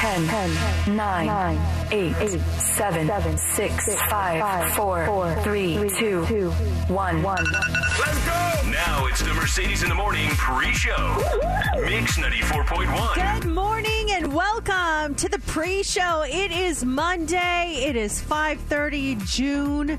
10, 10 9, 9 8, 8 7, 7 6, 5, 4, 3, 2, 1. Let's go! Now it's the Mercedes in the Morning pre-show. Mix 94.1. Good morning and welcome to the pre-show. It is Monday. It is 5:30 June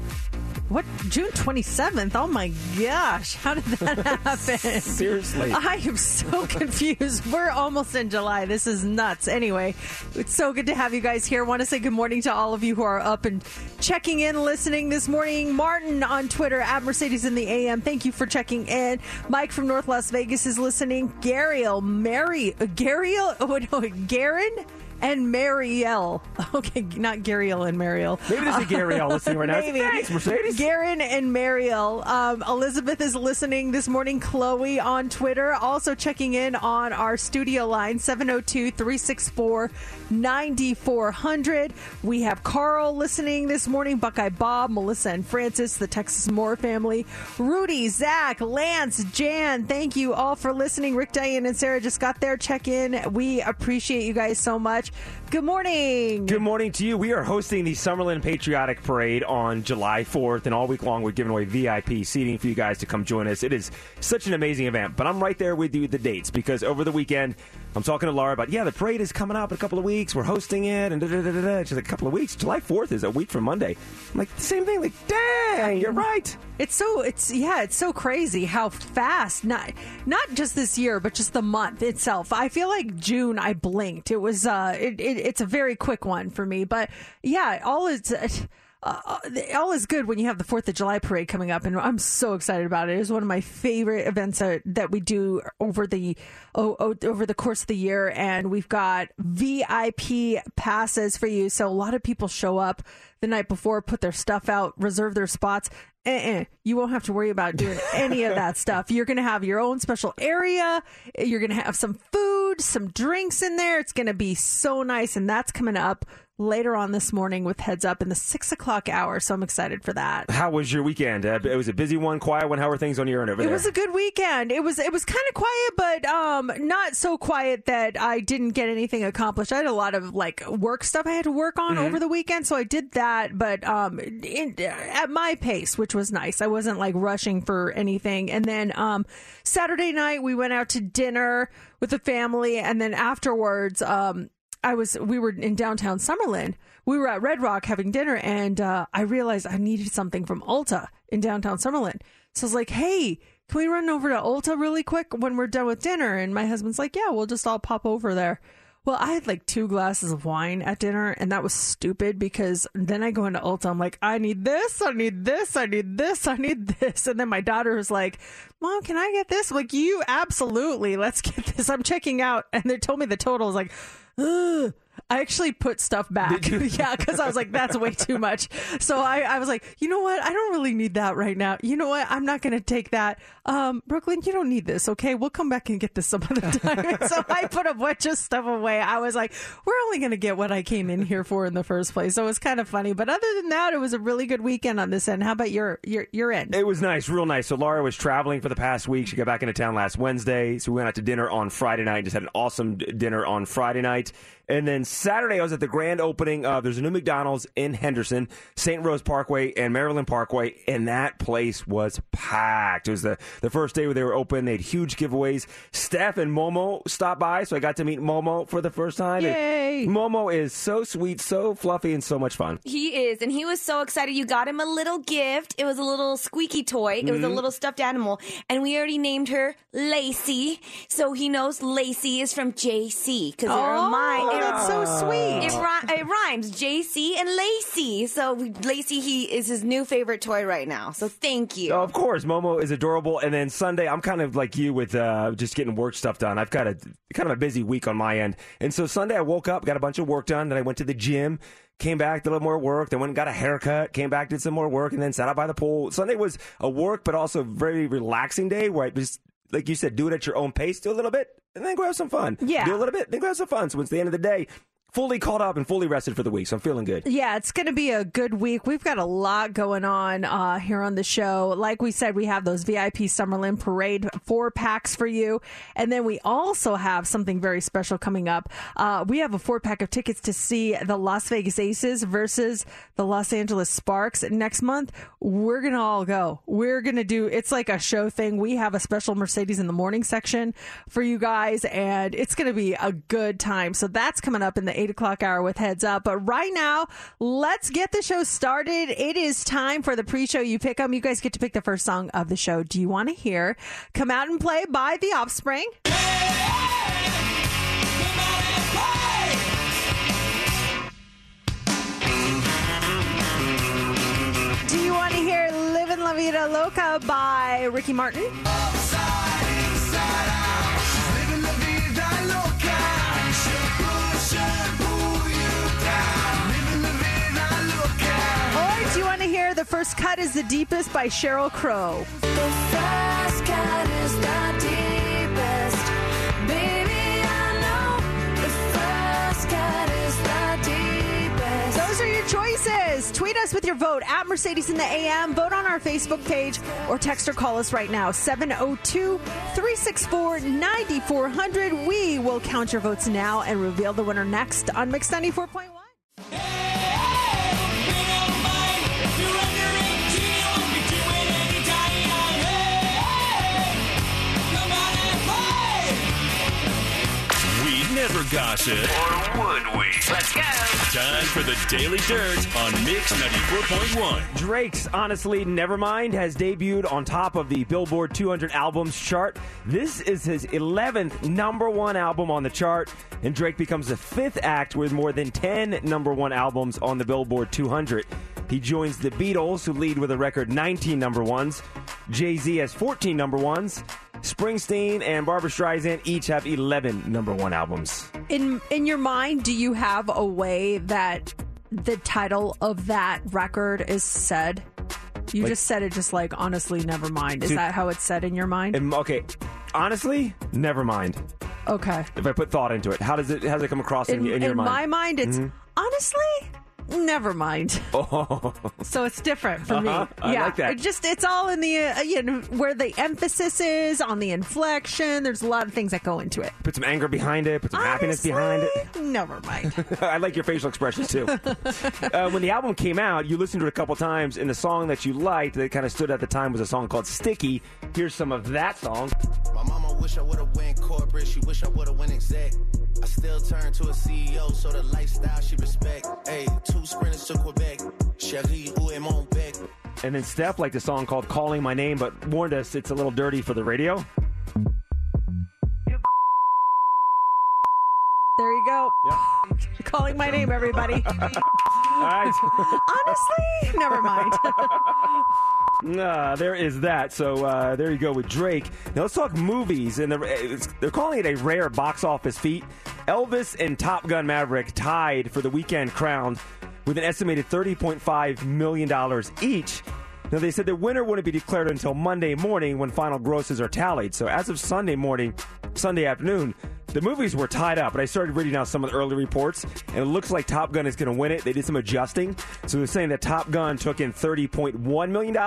what June 27th? Oh my gosh, how did that happen? Seriously. I am so confused. We're almost in July. This is nuts. Anyway, it's so good to have you guys here. I want to say good morning to all of you who are up and checking in, listening this morning. Martin on Twitter at Mercedes in the AM. Thank you for checking in. Mike from North Las Vegas is listening. Gariel, Mary, uh, Gariel, oh no, Garen and Marielle. Okay, not Gariel and Marielle. Maybe there's a Gariel listening right now. Maybe. Thanks, Mercedes. Garen and Marielle. Um, Elizabeth is listening this morning. Chloe on Twitter. Also checking in on our studio line, 702 364 9400. We have Carl listening this morning, Buckeye Bob, Melissa and Francis, the Texas Moore family, Rudy, Zach, Lance, Jan. Thank you all for listening. Rick, Diane, and Sarah just got their check in. We appreciate you guys so much. Good morning. Good morning to you. We are hosting the Summerlin Patriotic Parade on July 4th, and all week long we're giving away VIP seating for you guys to come join us. It is such an amazing event, but I'm right there with you with the dates because over the weekend I'm talking to Laura about, yeah, the parade is coming up in a couple of weeks. We're hosting it, and da da da da. She's like, a couple of weeks. July 4th is a week from Monday. I'm like, the same thing. Like, dang, you're right. It's so it's yeah, it's so crazy how fast not not just this year, but just the month itself. I feel like June I blinked. It was uh it, it it's a very quick one for me, but yeah, all is uh, all is good when you have the Fourth of July parade coming up, and I'm so excited about it. It is one of my favorite events that, that we do over the oh, over the course of the year, and we've got VIP passes for you. So a lot of people show up the night before, put their stuff out, reserve their spots. Uh-uh. You won't have to worry about doing any of that stuff. You're going to have your own special area. You're going to have some food, some drinks in there. It's going to be so nice, and that's coming up later on this morning with Heads Up in the six o'clock hour. So I'm excited for that. How was your weekend? Uh, it was a busy one, quiet one. How were things on your end over It there? was a good weekend. It was it was kind of quiet, but um, not so quiet that I didn't get anything accomplished. I had a lot of like work stuff I had to work on over the weekend, so I did that. But um, in, at my pace, which was nice. I wasn't like rushing for anything. And then um, Saturday night we went out to dinner with the family, and then afterwards um. I was we were in downtown Summerlin. We were at Red Rock having dinner, and uh, I realized I needed something from Ulta in downtown Summerlin. So I was like, "Hey, can we run over to Ulta really quick when we're done with dinner?" And my husband's like, "Yeah, we'll just all pop over there." Well, I had like two glasses of wine at dinner, and that was stupid because then I go into Ulta. I'm like, I need this, I need this, I need this, I need this. And then my daughter was like, Mom, can I get this? I'm like, you absolutely, let's get this. I'm checking out. And they told me the total was like, Ugh. I actually put stuff back. yeah, because I was like, that's way too much. So I, I was like, you know what? I don't really need that right now. You know what? I'm not going to take that. Um, Brooklyn, you don't need this. Okay, we'll come back and get this some other time. so I put a bunch of stuff away. I was like, we're only going to get what I came in here for in the first place. So it was kind of funny. But other than that, it was a really good weekend on this end. How about your your your end? It was nice, real nice. So Laura was traveling for the past week. She got back into town last Wednesday, so we went out to dinner on Friday night. Just had an awesome dinner on Friday night, and then Saturday, I was at the grand opening. Uh, there's a new McDonald's in Henderson, St. Rose Parkway, and Maryland Parkway, and that place was packed. It was the, the first day where they were open. They had huge giveaways. Steph and Momo stopped by, so I got to meet Momo for the first time. And Yay. Momo is so sweet, so fluffy, and so much fun. He is, and he was so excited. You got him a little gift. It was a little squeaky toy. It was a little stuffed animal, and we already named her Lacey, so he knows Lacey is from JC because it Oh, reminds. That's so sweet. It, ri- it rhymes JC and Lacey. So we- Lacey, he is his new favorite toy right now. So thank you. Oh, of course, Momo is adorable. And then Sunday, I'm kind of like you with uh, just getting work stuff done. I've got a kind of a busy week on my end. And so Sunday, I woke up, got a bunch of work done. Then I went to the gym, came back, did a little more work. Then went and got a haircut, came back, did some more work, and then sat out by the pool. Sunday was a work, but also very relaxing day where I just, like you said, do it at your own pace, do a little bit, and then go have some fun. Yeah. Do a little bit, then go have some fun. So it's the end of the day. Fully caught up and fully rested for the week, so I'm feeling good. Yeah, it's going to be a good week. We've got a lot going on uh, here on the show. Like we said, we have those VIP Summerlin Parade four packs for you. And then we also have something very special coming up. Uh, we have a four pack of tickets to see the Las Vegas Aces versus the Los Angeles Sparks next month. We're going to all go. We're going to do, it's like a show thing. We have a special Mercedes in the morning section for you guys, and it's going to be a good time. So that's coming up in the eight o'clock hour with heads up. But right now, let's get the show started. It is time for the pre-show. You pick them. You guys get to pick the first song of the show. Do you want to hear "Come Out and Play" by The Offspring? Do you want to hear Live "Livin' La Vida Loca" by Ricky Martin? Do you want to hear "The First Cut Is the Deepest" by Sheryl Crow? Those are your choices. Tweet us with your vote at Mercedes in the AM. Vote on our Facebook page or text or call us right now 702 364 9400. We will count your votes now and reveal the winner next on Mix 94.1. gossip. Or would we? Let's go. Time for the Daily Dirt on Mix 94.1. Drake's Honestly Nevermind has debuted on top of the Billboard 200 albums chart. This is his 11th number one album on the chart, and Drake becomes the fifth act with more than 10 number one albums on the Billboard 200. He joins the Beatles, who lead with a record 19 number ones. Jay Z has 14 number ones. Springsteen and Barbra Streisand each have 11 number one albums. In in your mind, do you have a way that the title of that record is said? You Like- just said it just like honestly, never mind. Is Dude- that how it's said in your mind? Um, okay, honestly, never mind. okay. If I put thought into it, how does it how does it come across in, In, in your in mind? In my mind, it's Mm-hmm. honestly, never mind. Oh, So it's different for Uh-huh. me. I yeah, like that. It just it's all in the uh, you know where the emphasis is on the inflection. There's a lot of things that go into it. put some anger behind it, put some happiness behind it. Never mind. I like your facial expressions too. uh, when the album came out, you listened to it a couple times, and the song that you liked that kind of stood at the time was a song called "Sticky." Here's some of that song. My mama wish I would've went corporate, she wish I would've went exec. I still turn to a CEO, so the lifestyle she respect. Hey, two sprinters to Quebec. Cherie, où est mon bec? And then Steph liked a song called "Calling My Name," but warned us it's a little dirty for the radio. there you go. Calling my name, everybody. All right. Honestly, never mind. Nah, there is that. So uh, there you go with Drake. Now let's talk movies, and they're, they're calling it a rare box office feat. Elvis and Top Gun Maverick tied for the weekend crown with an estimated $30.5 million each. Now they said the winner wouldn't be declared until Monday morning when final grosses are tallied. So as of Sunday morning, Sunday afternoon, the movies were tied up. But I started reading out some of the early reports, and it looks like Top Gun is going to win it. They did some adjusting, so they're saying that Top Gun took in $30.1 million,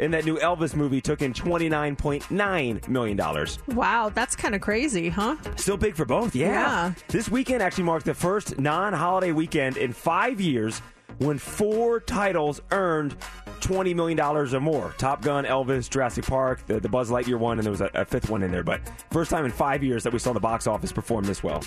And that new Elvis movie took in $29.9 million. Wow, that's kind of crazy, huh? Still big for both, yeah. Yeah. This weekend actually marked the first non holiday weekend in five years when four titles earned $20 million or more. Top Gun, Elvis, Jurassic Park, the, the Buzz Lightyear one, and there was a, a fifth one in there. But first time in five years that we saw the box office perform this well.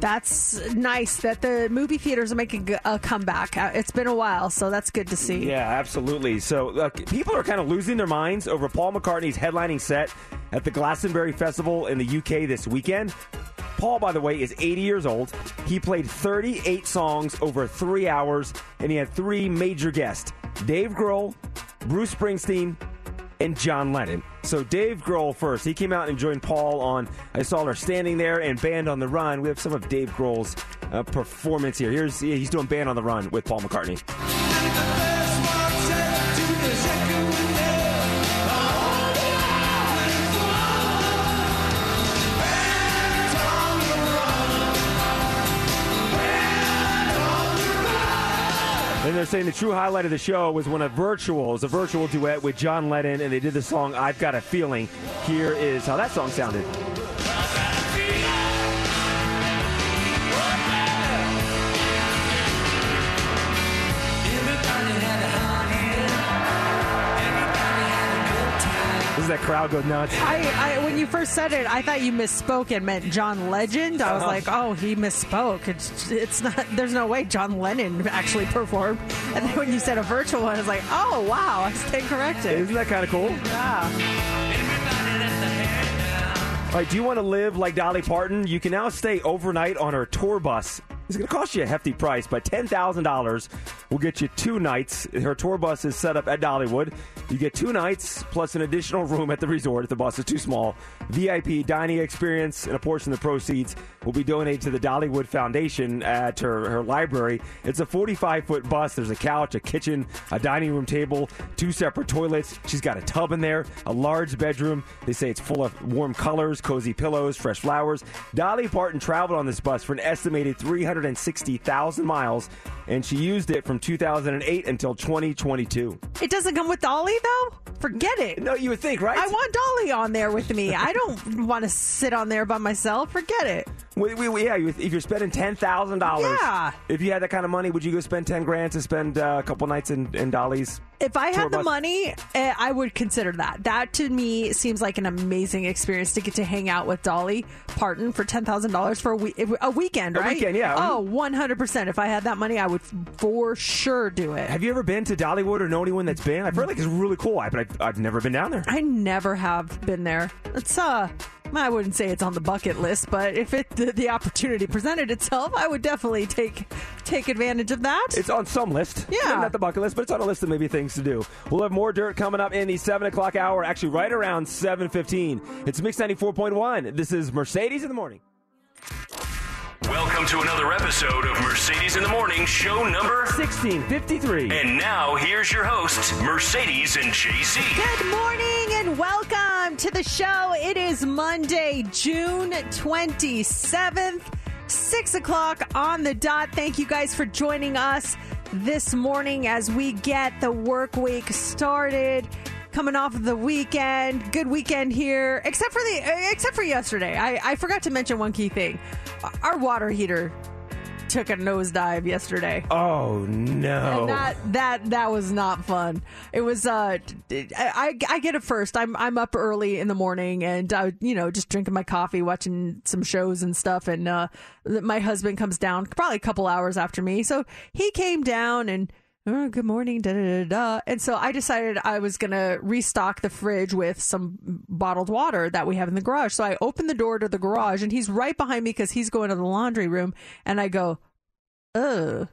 That's nice that the movie theaters are making a comeback. Uh, It's been a while, so that's good to see. Yeah, absolutely. So look, people are kind of losing their minds over Paul McCartney's headlining set at the Glastonbury Festival in the UK this weekend. Paul, by the way, is 80 years old. He played 38 songs over three hours, and he had three major guests Dave Grohl, Bruce Springsteen, and John Lennon. So Dave Grohl first. He came out and joined Paul on I Saw Her Standing There and Band on the Run. We have some of Dave Grohl's uh, performance here. Here's he's doing Band on the Run with Paul McCartney. And they're saying the true highlight of the show was when a virtual, was a virtual duet with John Lennon, and they did the song "I've Got a Feeling." Here is how that song sounded. That crowd go nuts. I, I when you first said it, I thought you misspoke and meant John Legend. I was Uh-huh. like, oh, he misspoke. It's it's not. There's no way John Lennon actually performed. And then when you said a virtual one, I was like, oh wow, I stand corrected. Isn't that kind of cool? Yeah. All right, do you want to live like Dolly Parton? You can now stay overnight on her tour bus. It's going to cost you a hefty price, but $10,000 will get you two nights. Her tour bus is set up at Dollywood. You get two nights plus an additional room at the resort if the bus is too small. VIP dining experience and a portion of the proceeds will be donated to the Dollywood Foundation at her, her library. It's a 45 foot bus. There's a couch, a kitchen, a dining room table, two separate toilets. She's got a tub in there, a large bedroom. They say it's full of warm colors, cozy pillows, fresh flowers. Dolly Parton traveled on this bus for an estimated 360,000 miles, and she used it from 2008 until 2022. It doesn't come with Dolly though. Forget it. No, you would think, right? I want Dolly on there with me. I don't want to sit on there by myself. Forget it. We, we, we- yeah, if you're spending ten thousand dollars, Yeah. If you had that kind of money, would you go spend ten grand to spend uh, a couple nights in, in Dolly's? If I had the bus? money, eh, I would consider that. That to me seems like an amazing experience to get to hang out with Dolly Parton for ten thousand dollars for a, we- a weekend, A right? weekend, yeah. Oh, 100 percent. If I had that money, I would for sure do it. Have you ever been to Dollywood or know anyone that's been? I've heard like it's really cool, but I've, I've never been down there. I never have been there. It's uh, I wouldn't say it's on the bucket list, but if it the, the opportunity presented itself, I would definitely take take advantage of that. It's on some list. Yeah. Not the bucket list, but it's on a list of maybe things to do. We'll have more dirt coming up in the 7 o'clock hour, actually right around 7.15. It's Mix 94.1. This is Mercedes in the Morning. Welcome to another episode of Mercedes in the Morning, show number. 1653. And now here's your hosts, Mercedes and JC. Good morning and welcome to the show. It is Monday, June 27th, 6 o'clock on the dot. Thank you guys for joining us this morning as we get the work week started. Coming off of the weekend, good weekend here, except for the except for yesterday. I, I forgot to mention one key thing. Our water heater took a nosedive yesterday. Oh, no. And that that that was not fun. It was uh I I get it first. I'm I'm up early in the morning and uh, you know just drinking my coffee, watching some shows and stuff and uh my husband comes down probably a couple hours after me. So he came down and oh, good morning, da, da, da, da. And so I decided I was going to restock the fridge with some bottled water that we have in the garage. So I open the door to the garage and he's right behind me because he's going to the laundry room. And I go, ugh.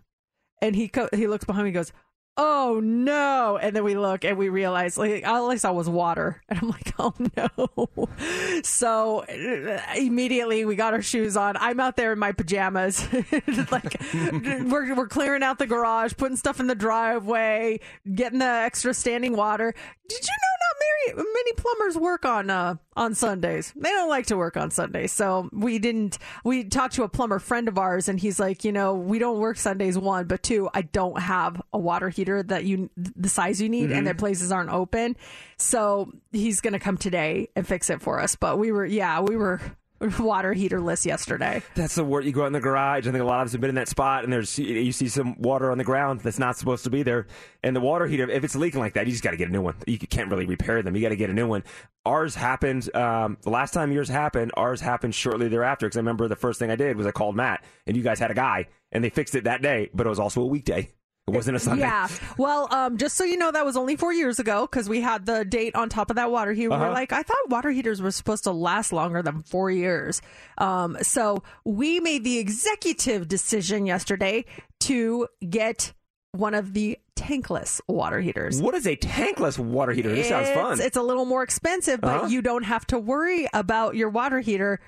And he co- he looks behind me and goes, oh no. And then we look and we realize, like, all I saw was water. And I'm like, oh no. So uh, immediately we got our shoes on. I'm out there in my pajamas. like, we're, we're clearing out the garage, putting stuff in the driveway, getting the extra standing water. Did you know very many plumbers work on uh on Sundays. They don't like to work on Sundays, so we didn't. We talked to a plumber friend of ours, and he's like, you know, we don't work Sundays. One, but two, I don't have a water heater that you the size you need, and their places aren't open. So he's gonna come today and fix it for us. But we were, yeah, we were water heater heaterless yesterday. That's the word. You go out in the garage. I think a lot of us have been in that spot, and there's you see some water on the ground that's not supposed to be there. And the water heater, if it's leaking like that, you just got to get a new one. You can't really repair them. You got to get a new one. Ours happened. Um, the last time yours happened, ours happened shortly thereafter. Because I remember the first thing I did was I called Matt, and you guys had a guy, and they fixed it that day. But it was also a weekday. It wasn't a Sunday. Yeah. Well, um, just so you know, that was only four years ago because we had the date on top of that water heater. Uh-huh. We're like, I thought water heaters were supposed to last longer than four years. Um, so we made the executive decision yesterday to get one of the tankless water heaters. What is a tankless water heater? This sounds fun. It's a little more expensive, but Uh-huh. you don't have to worry about your water heater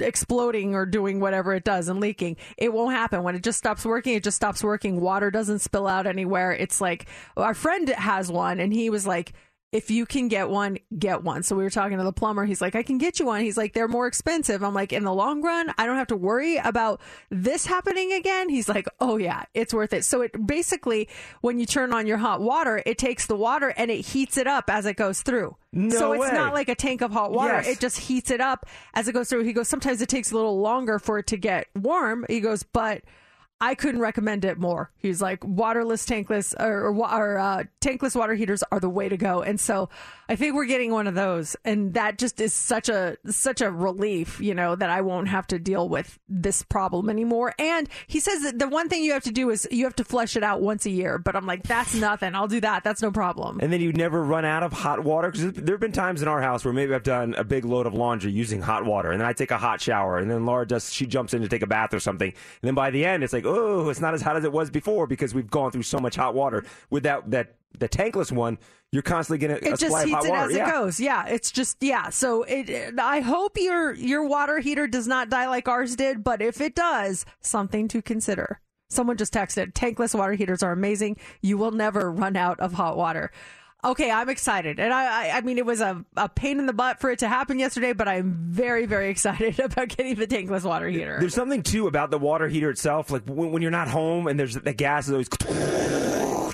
exploding or doing whatever it does and leaking. It won't happen. When it just stops working, it just stops working. Water doesn't spill out anywhere. It's like our friend has one and he was like, if you can get one, get one. So we were talking to the plumber. He's like, I can get you one. He's like, they're more expensive. I'm like, in the long run, I don't have to worry about this happening again. He's like, oh yeah, it's worth it. So it basically, when you turn on your hot water, it takes the water and it heats it up as it goes through. No so it's way. not like a tank of hot water. Yes. It just heats it up as it goes through. He goes, sometimes it takes a little longer for it to get warm. He goes, but I couldn't recommend it more. He's like, waterless, tankless, or, or, uh, tankless water heaters are the way to go. And so I think we're getting one of those, and that just is such a such a relief, you know, that I won't have to deal with this problem anymore. And he says that the one thing you have to do is you have to flush it out once a year. But I'm like, that's nothing. I'll do that. That's no problem. and then you never run out of hot water because there have been times in our house where maybe I've done a big load of laundry using hot water, and then I take a hot shower, and then Laura does she jumps in to take a bath or something, and then by the end it's like oh it's not as hot as it was before because we've gone through so much hot water. With that that the tankless one, you're constantly getting a it just supply of heats it water. as yeah. it goes. Yeah, it's just yeah. So it- I hope your your water heater does not die like ours did, but if it does, something to consider. Someone just texted, tankless water heaters are amazing. You will never run out of hot water. Okay, I'm excited. And I, I, I mean, it was a, a pain in the butt for it to happen yesterday, but I'm very, very excited about getting the tankless water heater. There's something too about the water heater itself. Like when, when you're not home and there's the gas is always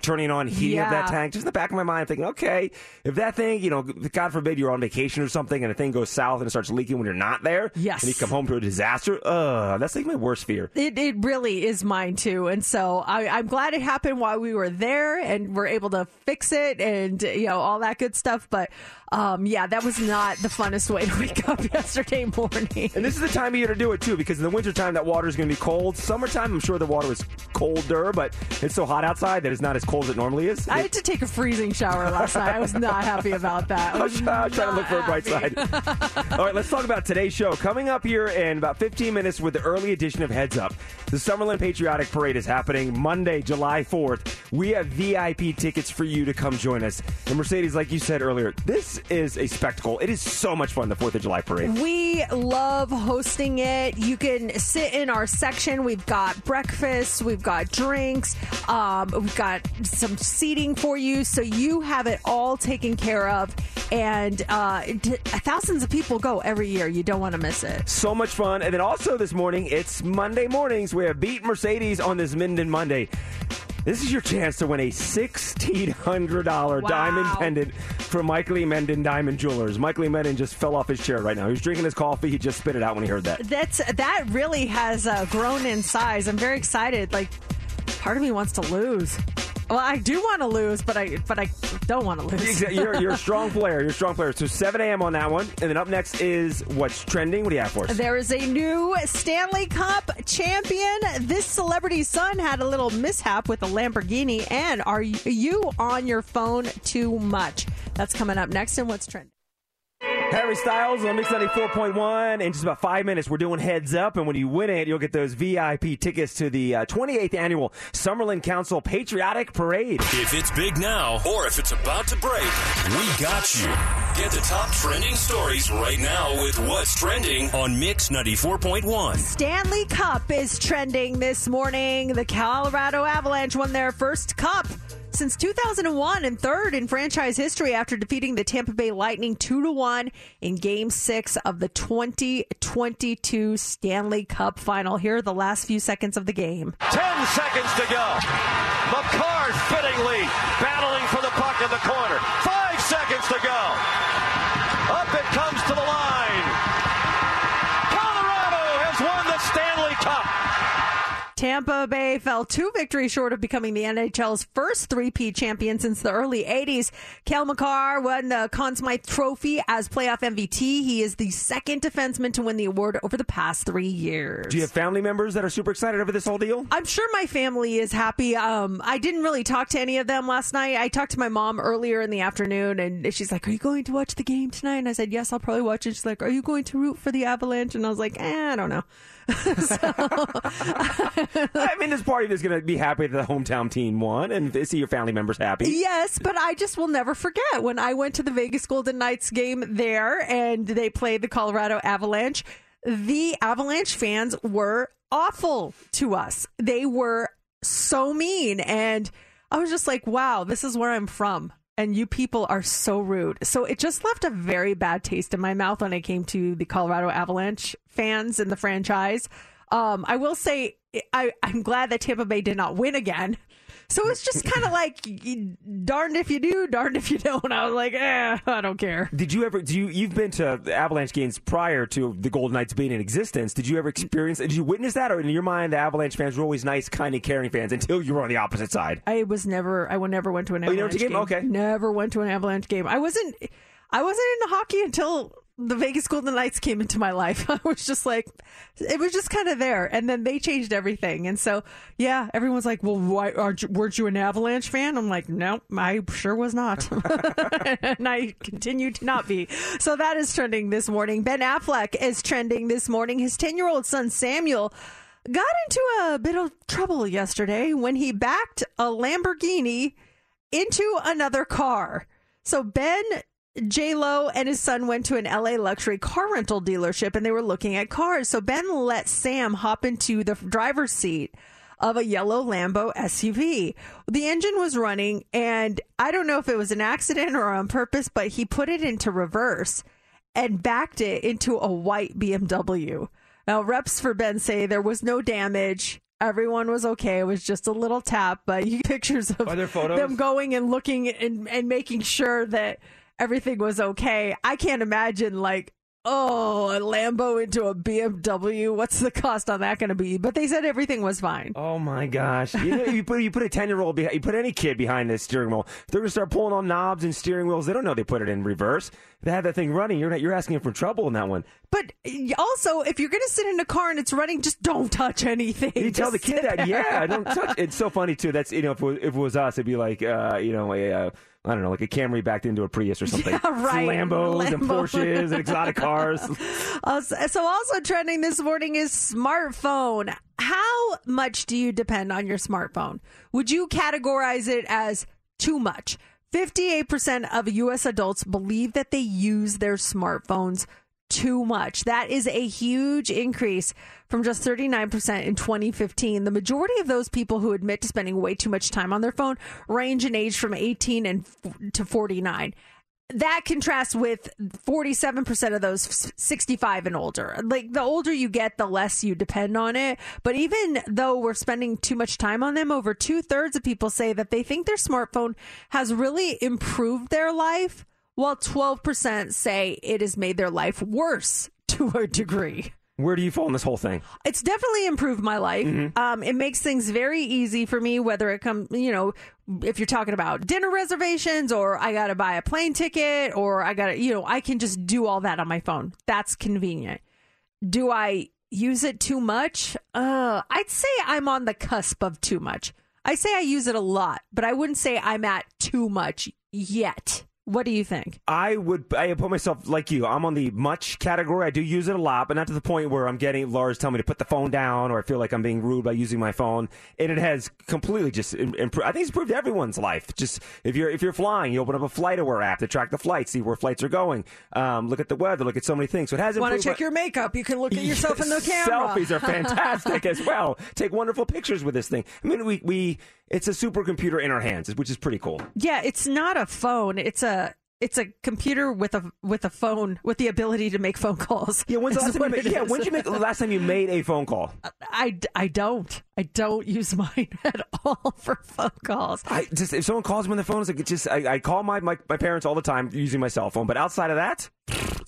turning on heating of that tank. Just in the back of my mind, I'm thinking, okay, if that thing, you know, God forbid you're on vacation or something and the thing goes south and it starts leaking when you're not there. Yes. And you come home to a disaster. Uh, that's like my worst fear. It, it really is mine too. And so I, I'm glad it happened while we were there and we're able to fix it and, you know, all that good stuff. But um, yeah, that was not the funnest way to wake up yesterday morning. And this is the time of year to do it too, because in the wintertime that water is going to be cold. Summertime, I'm sure the water is colder, but it's so hot outside that it's not as cold as it normally is. I had to take a freezing shower last night. I was not happy about that. I I'm was trying to look for a bright happy. side. All right, let's talk about today's show. Coming up here in about 15 minutes with the early edition of Heads Up. The Summerlin Patriotic Parade is happening Monday, July 4th. We have VIP tickets for you to come join us. And Mercedes, like you said earlier, this is a spectacle. It is so much fun, the 4th of July Parade. We love hosting it. You can sit in our section. We've got breakfast, we've got drinks, um, we've got some seating for you, so you have it all taken care of. And uh, t- thousands of people go every year. You don't want to miss it. So much fun. And then also this morning, it's Monday mornings. We have Beat Mercedes on this Minden Monday. This is your chance to win a $1,600 Wow. diamond pendant from Michael E. Minden Diamond Jewelers. Michael E. Minden just fell off his chair right now. He was drinking his coffee. He just spit it out when he heard that. That's that really has uh, grown in size. I'm very excited. Like, part of me wants to lose. Well, I do want to lose, but I but I don't want to lose. You're, you're a strong player. You're a strong player. So 7 a.m. on that one. And then up next is what's trending. What do you have for us? There is a new Stanley Cup champion. This celebrity's son had a little mishap with a Lamborghini. And are you on your phone too much? That's coming up next. And what's trending? Harry Styles on Mix 94.1. In just about five minutes, we're doing Heads Up. And when you win it, you'll get those VIP tickets to the uh, 28th annual Summerlin Council Patriotic Parade. If it's big now or if it's about to break, we got you. Get the top trending stories right now with what's trending on Mix 94.1. Stanley Cup is trending this morning. The Colorado Avalanche won their first cup since 2001 and third in franchise history after defeating the Tampa Bay Lightning 2 to 1 in game 6 of the 2022 Stanley Cup final. Here are the last few seconds of the game. 10 seconds to go. Makar fittingly battling for the puck in the corner. 5 seconds to go. Up it comes to the line. Colorado has won the Stanley Cup. Tampa Bay fell two victories short of becoming the NHL's first three-peat champion since the early 80s. Cale Makar won the Conn Smythe Trophy as playoff MVP. He is the second defenseman to win the award over the past three years. Do you have family members that are super excited over this whole deal? I'm sure my family is happy. Um, I didn't really talk to any of them last night. I talked to my mom earlier in the afternoon, and she's like, "Are you going to watch the game tonight?" And I said, "Yes, I'll probably watch it." She's like, "Are you going to root for the Avalanche?" And I was like, eh, "I don't know." I mean, this party is going to be happy that the hometown team won and see your family members happy. Yes, but I just will never forget when I went to the Vegas Golden Knights game there and they played the Colorado Avalanche. The Avalanche fans were awful to us. They were so mean. And I was just like, wow, this is where I'm from. And you people are so rude. So it just left a very bad taste in my mouth when it came to the Colorado Avalanche fans in the franchise. Um, I will say I, I'm glad that Tampa Bay did not win again. So it's just kind of like darned if you do, darned if you don't. I was like, eh, I don't care. Did you ever? Do you? You've been to Avalanche games prior to the Golden Knights being in existence. Did you ever experience? Did you witness that, or in your mind, the Avalanche fans were always nice, kind, and caring fans until you were on the opposite side? I was never. I never went to an Oh, you never Avalanche to a game? game. Okay. Never went to an Avalanche game. I wasn't. I wasn't into hockey until the Vegas Golden Knights came into my life. I was just like, it was just kind of there, and then they changed everything. And so, yeah, everyone's like, "Well, why aren't you, weren't you an Avalanche fan?" I'm like, "Nope, I sure was not," and I continue to not be. So that is trending this morning. Ben Affleck is trending this morning. His ten year old son Samuel got into a bit of trouble yesterday when he backed a Lamborghini into another car. So Ben J Lo and his son went to an LA luxury car rental dealership and they were looking at cars. So Ben let Sam hop into the driver's seat of a yellow Lambo SUV. The engine was running and I don't know if it was an accident or on purpose, but he put it into reverse and backed it into a white BMW. Now, reps for Ben say there was no damage. Everyone was okay. It was just a little tap, but you pictures of Are there photos? them going and looking and, and making sure that everything was okay. I can't imagine like, oh, a Lambo into a BMW. What's the cost on that going to be? But they said everything was fine. Oh my gosh! You, know, you put you put a ten year old behind, you put any kid behind this steering wheel. They're gonna start pulling on knobs and steering wheels. They don't know they put it in reverse. They have that thing running. You're not. You're asking for trouble in that one. But also, if you're going to sit in a car and it's running, just don't touch anything. You tell the kid that, yeah, don't touch. It's so funny too. That's you know, if it was, if it was us, it'd be like, uh, you know, a, uh, I don't know, like a Camry backed into a Prius or something. Yeah, right. Lambos and Porsches and exotic cars. Uh, so also trending this morning is smartphone. How much do you depend on your smartphone? Would you categorize it as too much? 58% of US adults believe that they use their smartphones too much. That is a huge increase from just 39% in 2015. The majority of those people who admit to spending way too much time on their phone range in age from 18 and to 49 that contrasts with 47% of those 65 and older. Like the older you get, the less you depend on it. But even though we're spending too much time on them, over two thirds of people say that they think their smartphone has really improved their life, while 12% say it has made their life worse to a degree. Where do you fall in this whole thing? It's definitely improved my life. Um, it makes things very easy for me, whether it comes, you know, if you're talking about dinner reservations or I got to buy a plane ticket or I got to, you know, I can just do all that on my phone. That's convenient. Do I use it too much? Uh, I'd say I'm on the cusp of too much. I say I use it a lot, but I wouldn't say I'm at too much yet. What do you think? I would I put myself like you. I'm on the much category. I do use it a lot, but not to the point where I'm getting Lars tell me to put the phone down or I feel like I'm being rude by using my phone. And it has completely just improved. I think it's improved everyone's life. Just if you're if you're flying, you open up a FlightAware app to track the flights, see where flights are going, um, look at the weather, look at so many things. So it has Want to check your makeup? You can look at yourself in the camera. Selfies are fantastic as well. Take wonderful pictures with this thing. I mean, we we it's a supercomputer in our hands, which is pretty cool. Yeah, it's not a phone. It's a it's a computer with a with a phone with the ability to make phone calls. Yeah, when's the last time you made, yeah, when'd you make the last time you made a phone call? Uh, I, I don't. I don't use mine at all for phone calls. I just if someone calls me on the phone, it's like it just I, I call my, my my parents all the time using my cell phone. But outside of that,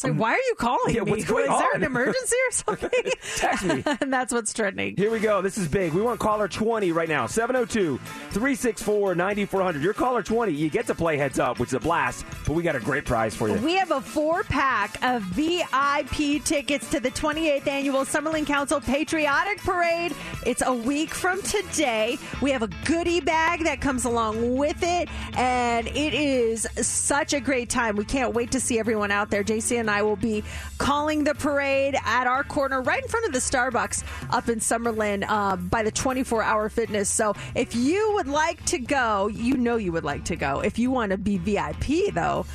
It's like, why are you calling Yeah, me? what's going Is there an emergency or something? Text me. and that's what's trending. here we go. This is big. We want caller 20 right now. 702-364-9400. You're caller 20. You get to play heads up, which is a blast, but we got a great prize for you. We have a four pack of VIP tickets to the 28th annual Summerlin Council Patriotic Parade. It's a week from today. We have a goodie bag that comes along with it, and it is such a great time. We can't wait to see everyone out there. JC and I will be calling the parade at our corner right in front of the Starbucks up in Summerlin uh, by the 24 hour fitness. So if you would like to go, you know you would like to go. If you want to be VIP, though,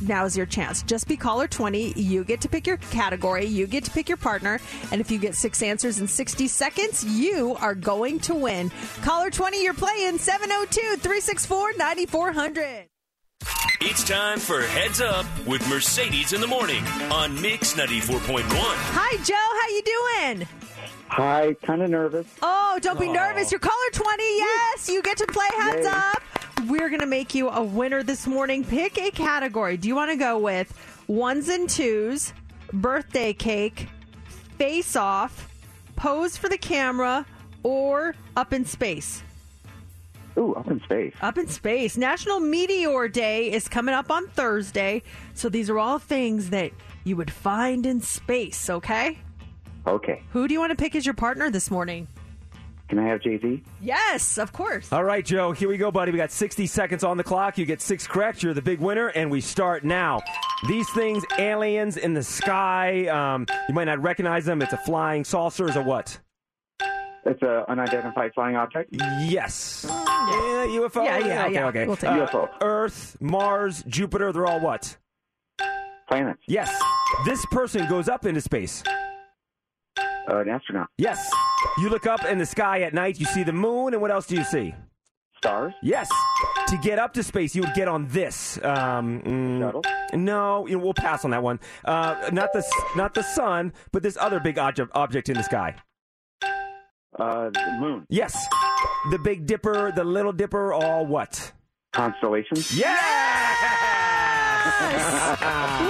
now's your chance. Just be caller 20. You get to pick your category, you get to pick your partner, and if you get six answers in 60 seconds, you are going to win. Caller 20, you're playing 702 364 9400. It's time for Heads Up with Mercedes in the morning on Mix 94.1. Hi, Joe. How you doing? Hi, kind of nervous. Oh, don't be nervous. You're caller 20. Yes, you get to play heads Yay. up. We're going to make you a winner this morning. Pick a category. Do you want to go with ones and twos, birthday cake, face off, pose for the camera, or up in space? Ooh, up in space. Up in space. National Meteor Day is coming up on Thursday. So these are all things that you would find in space, okay? Okay. Who do you want to pick as your partner this morning? Can I have JC? Yes, of course. All right, Joe, here we go, buddy. We got 60 seconds on the clock. You get six correct. You're the big winner, and we start now. These things, aliens in the sky, um, you might not recognize them. It's a flying saucer, is a what? It's an unidentified flying object. Yes. Yeah, UFO? Yeah, yeah, okay, yeah. okay. We'll take Uh. UFO. Earth, Mars, Jupiter, they're all what? Planets. Yes. This person goes up into space. Uh, an astronaut. Yes. You look up in the sky at night, you see the moon, and what else do you see? Stars. Yes. To get up to space, you would get on this. Um, mm, Shuttle. No, you know, we'll pass on that one. Uh, not the not the sun, but this other big object object in the sky. Uh, the moon. Yes. The Big Dipper, the Little Dipper, all what? Constellations. Yes.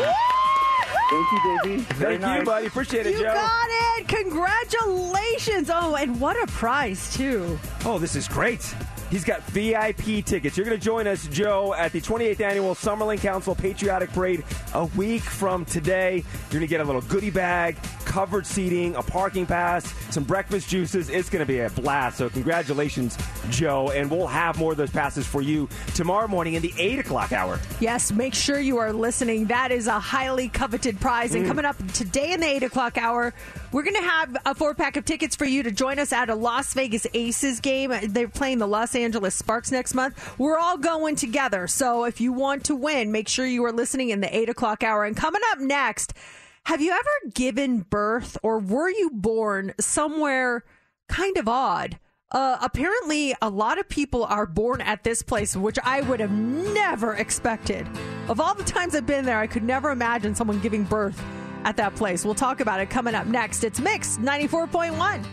Thank you, JC. Very Thank nice. you, buddy. Appreciate it, You Joe. got it! Congratulations! Oh, and what a prize, too. Oh, this is great. He's got VIP tickets. You're going to join us, Joe, at the 28th annual Summerlin Council Patriotic Parade a week from today. You're going to get a little goodie bag, covered seating, a parking pass, some breakfast juices. It's going to be a blast. So, congratulations, Joe. And we'll have more of those passes for you tomorrow morning in the 8 o'clock hour. Yes, make sure you are listening. That is a highly coveted prize. Mm. And coming up today in the 8 o'clock hour, we're going to have a four pack of tickets for you to join us at a Las Vegas Aces game. They're playing the Los Angeles Sparks next month. We're all going together. So if you want to win, make sure you are listening in the 8 o'clock hour. And coming up next, have you ever given birth or were you born somewhere kind of odd? Uh, apparently, a lot of people are born at this place, which I would have never expected. Of all the times I've been there, I could never imagine someone giving birth at that place. We'll talk about it coming up next. It's Mix 94.1.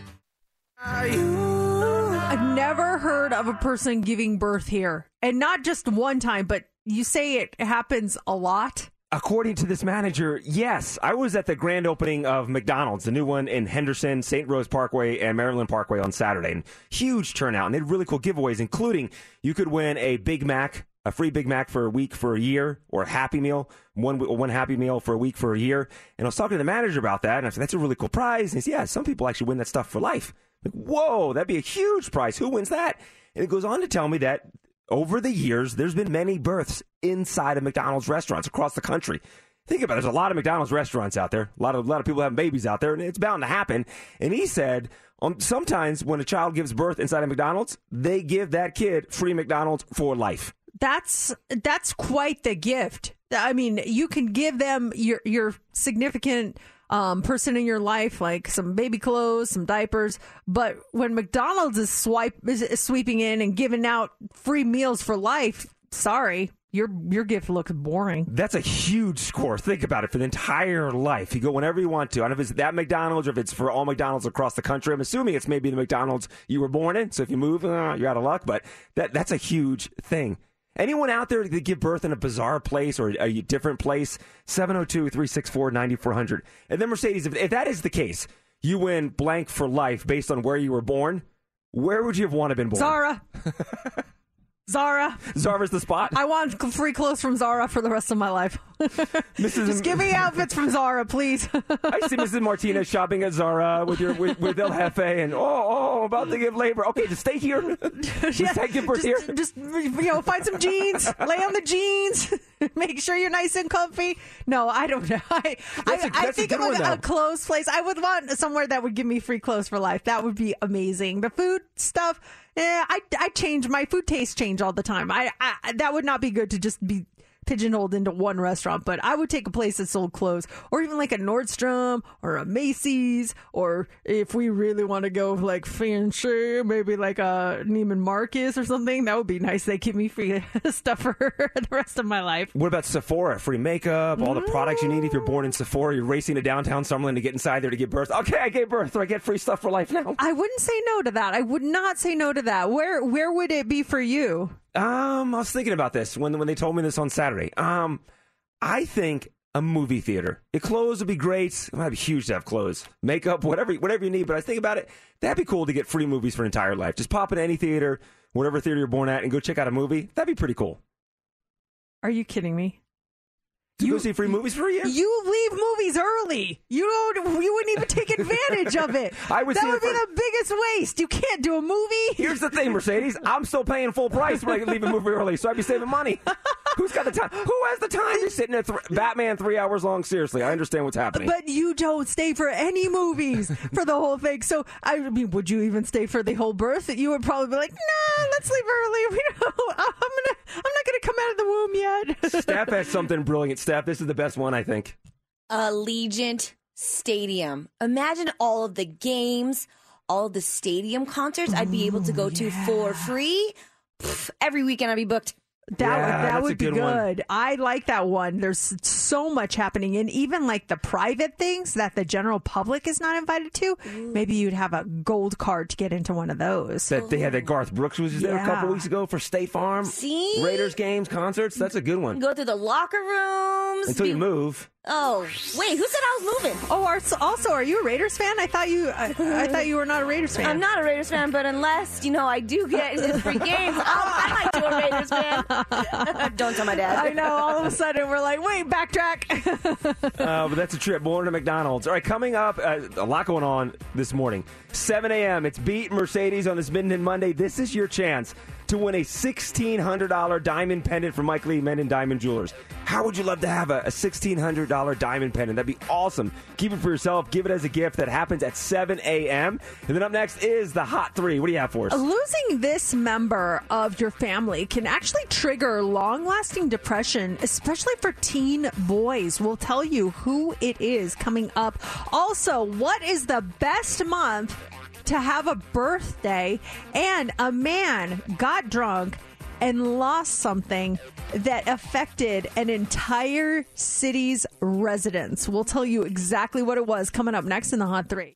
I've never heard of a person giving birth here. And not just one time, but you say it happens a lot. According to this manager, yes. I was at the grand opening of McDonald's, the new one in Henderson, St. Rose Parkway, and Maryland Parkway on Saturday. And huge turnout. And they had really cool giveaways, including you could win a Big Mac, a free Big Mac for a week for a year, or a Happy Meal, one one Happy Meal for a week for a year. And I was talking to the manager about that, and I said, that's a really cool prize. And he said, yeah, some people actually win that stuff for life. Like, whoa, that'd be a huge prize. Who wins that? And it goes on to tell me that over the years, there's been many births inside of McDonald's restaurants across the country. Think about it. There's a lot of McDonald's restaurants out there. A lot of a lot of people having babies out there, and it's bound to happen. And he said, um, sometimes when a child gives birth inside of McDonald's, they give that kid free McDonald's for life. That's that's quite the gift. I mean, you can give them your your significant um, person in your life, like some baby clothes, some diapers. But when McDonald's is swipe is, sweeping in and giving out free meals for life, sorry, your your gift looks boring. That's a huge score. Think about it for the entire life. You go whenever you want to. I don't know if it's that McDonald's or if it's for all McDonald's across the country. I'm assuming it's maybe the McDonald's you were born in. So if you move, uh, you're out of luck. But that that's a huge thing. Anyone out there that give birth in a bizarre place or a different place? 702 364 9400. And then, Mercedes, if, if that is the case, you win blank for life based on where you were born. Where would you have wanted to been born? Zara. Zara. Zara's the spot. I want free clothes from Zara for the rest of my life. Mrs. Just give me outfits from Zara, please. I see Mrs. Martinez shopping at Zara with your with, with El Jefe, and oh, oh, about to give labor. Okay, just stay here. just Yeah, give birth just, here. just you know, find some jeans, lay on the jeans, make sure you're nice and comfy. No, I don't know. I That's I, a- I that's a think of one, a, a clothes place. I would want somewhere that would give me free clothes for life. That would be amazing. The food stuff. Eh, I I change my food tastes change all the time. I, I that would not be good to just be pigeonholed into one restaurant, but I would take a place that sold clothes, or even like a Nordstrom or a Macy's, or if we really want to go like fancy, maybe like a Neiman Marcus or something. That would be nice. They give me free stuff for the rest of my life. What about Sephora? Free makeup, all the products you need. If you're born in Sephora, you're racing to downtown Summerlin to get inside there to give birth. Okay, I gave birth. Do I get free stuff for life now? I wouldn't say no to that. I would not say no to that. Where where would it be for you? Um, I was thinking about this when when they told me this on Saturday. Um, I think a movie theater. It clothes would be great. It might be huge to have clothes, makeup, whatever whatever you need. But I think about it. That'd be cool to get free movies for an entire life. Just pop in any theater, whatever theater you're born at, and go check out a movie. That'd be pretty cool. Are you kidding me? To go see free movies for a year. You leave movies early. You don't. You wouldn't even take advantage of it. I would that would be for- the biggest waste. You can't do a movie. Here's the thing, Mercedes. I'm still paying full price when I leave a movie early, so I'd be saving money. Who's got the time? Who has the time You're sitting a th- Batman three hours long? Seriously, I understand what's happening. But you don't stay for any movies for the whole thing. So I mean, would you even stay for the whole birth? You would probably be like, "Nah, let's leave early. We don't. I'm gonna. I'm not gonna come out of the womb yet." Steph has something brilliant. Steph, this is the best one, I think. Allegiant Stadium. Imagine all of the games, all of the stadium concerts I'd be able to go to for free. Pff, every weekend I'd be booked. That Yeah, would that a would be good one. good. I like that one. There's so much happening, and even like the private things that the general public is not invited to. Maybe you'd have a gold card to get into one of those. That they had that Garth Brooks was there a couple weeks ago for State Farm. See? Raiders games, concerts. That's a good one. Go through the locker rooms. Until you move. Oh, wait, who said I was moving? Oh, are- also, are you a Raiders fan? I thought you. I, I thought you were not a Raiders fan. I'm not a Raiders fan, but unless, you know, I do get the free games, I'll, I might do a Raiders fan. Don't tell my dad. I know. All of a sudden, we're like, wait, backtrack. Uh, but that's a trip. Born to McDonald's. All right, coming up, uh, a lot going on this morning. 7 a.m. It's Beat Mercedes on this Minden Monday. This is your chance to win a $1,600 diamond pendant from Mike Lee Men and Diamond Jewelers. How would you love to have a, a $1,600 diamond pendant? That'd be awesome. Keep it for yourself. Give it as a gift. That happens at 7 a.m. And then up next is the Hot Three. What do you have for us? Losing this member of your family can actually trigger long lasting depression, especially for teen boys. We'll tell you who it is coming up. Also, what is the best month to have a birthday? And a man got drunk and lost something that affected an entire city's residents. We'll tell you exactly what it was coming up next in the Hot Three.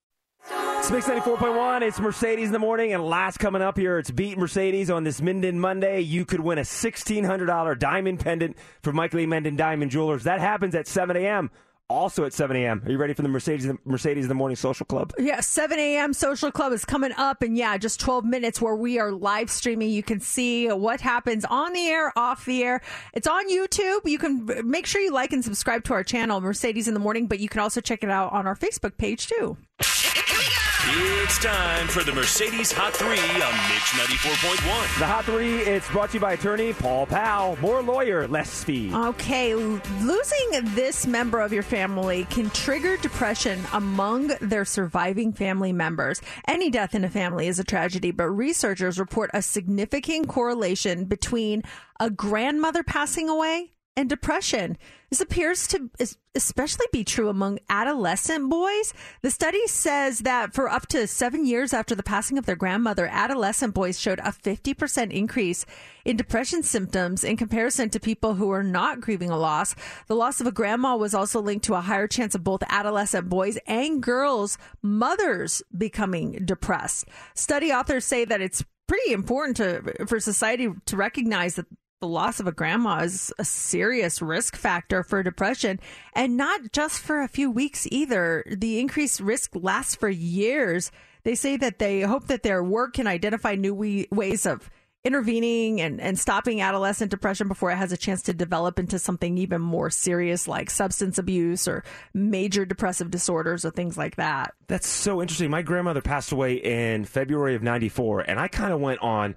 It's Mix 94.1. It's Mercedes in the morning. And last coming up here, it's Beat Mercedes on this Minden Monday. You could win a $1,600 diamond pendant from Michael E. Minden Diamond Jewelers. That happens at 7 a.m. Also at 7 a.m. Are you ready for the Mercedes Mercedes in the Morning Social Club? Yeah, 7 a.m. Social Club is coming up, and yeah, just 12 minutes where we are live streaming. You can see what happens on the air, off the air. It's on YouTube. You can make sure you like and subscribe to our channel, Mercedes in the Morning, but you can also check it out on our Facebook page too. It's time for the Mercedes Hot 3 on Mix 94.1. The Hot 3, it's brought to you by attorney Paul Powell. More lawyer, less fee. Okay, losing this member of your family can trigger depression among their surviving family members. Any death in a family is a tragedy, but researchers report a significant correlation between a grandmother passing away and depression. This appears to especially be true among adolescent boys. The study says that for up to seven years after the passing of their grandmother, adolescent boys showed a 50% increase in depression symptoms in comparison to people who are not grieving a loss. The loss of a grandma was also linked to a higher chance of both adolescent boys and girls' mothers becoming depressed. Study authors say that it's pretty important to for society to recognize that the loss of a grandma is a serious risk factor for depression and not just for a few weeks either. The increased risk lasts for years. They say that they hope that their work can identify new we- ways of intervening and, and stopping adolescent depression before it has a chance to develop into something even more serious like substance abuse or major depressive disorders or things like that. That's so interesting. My grandmother passed away in February of 94, and I kind of went on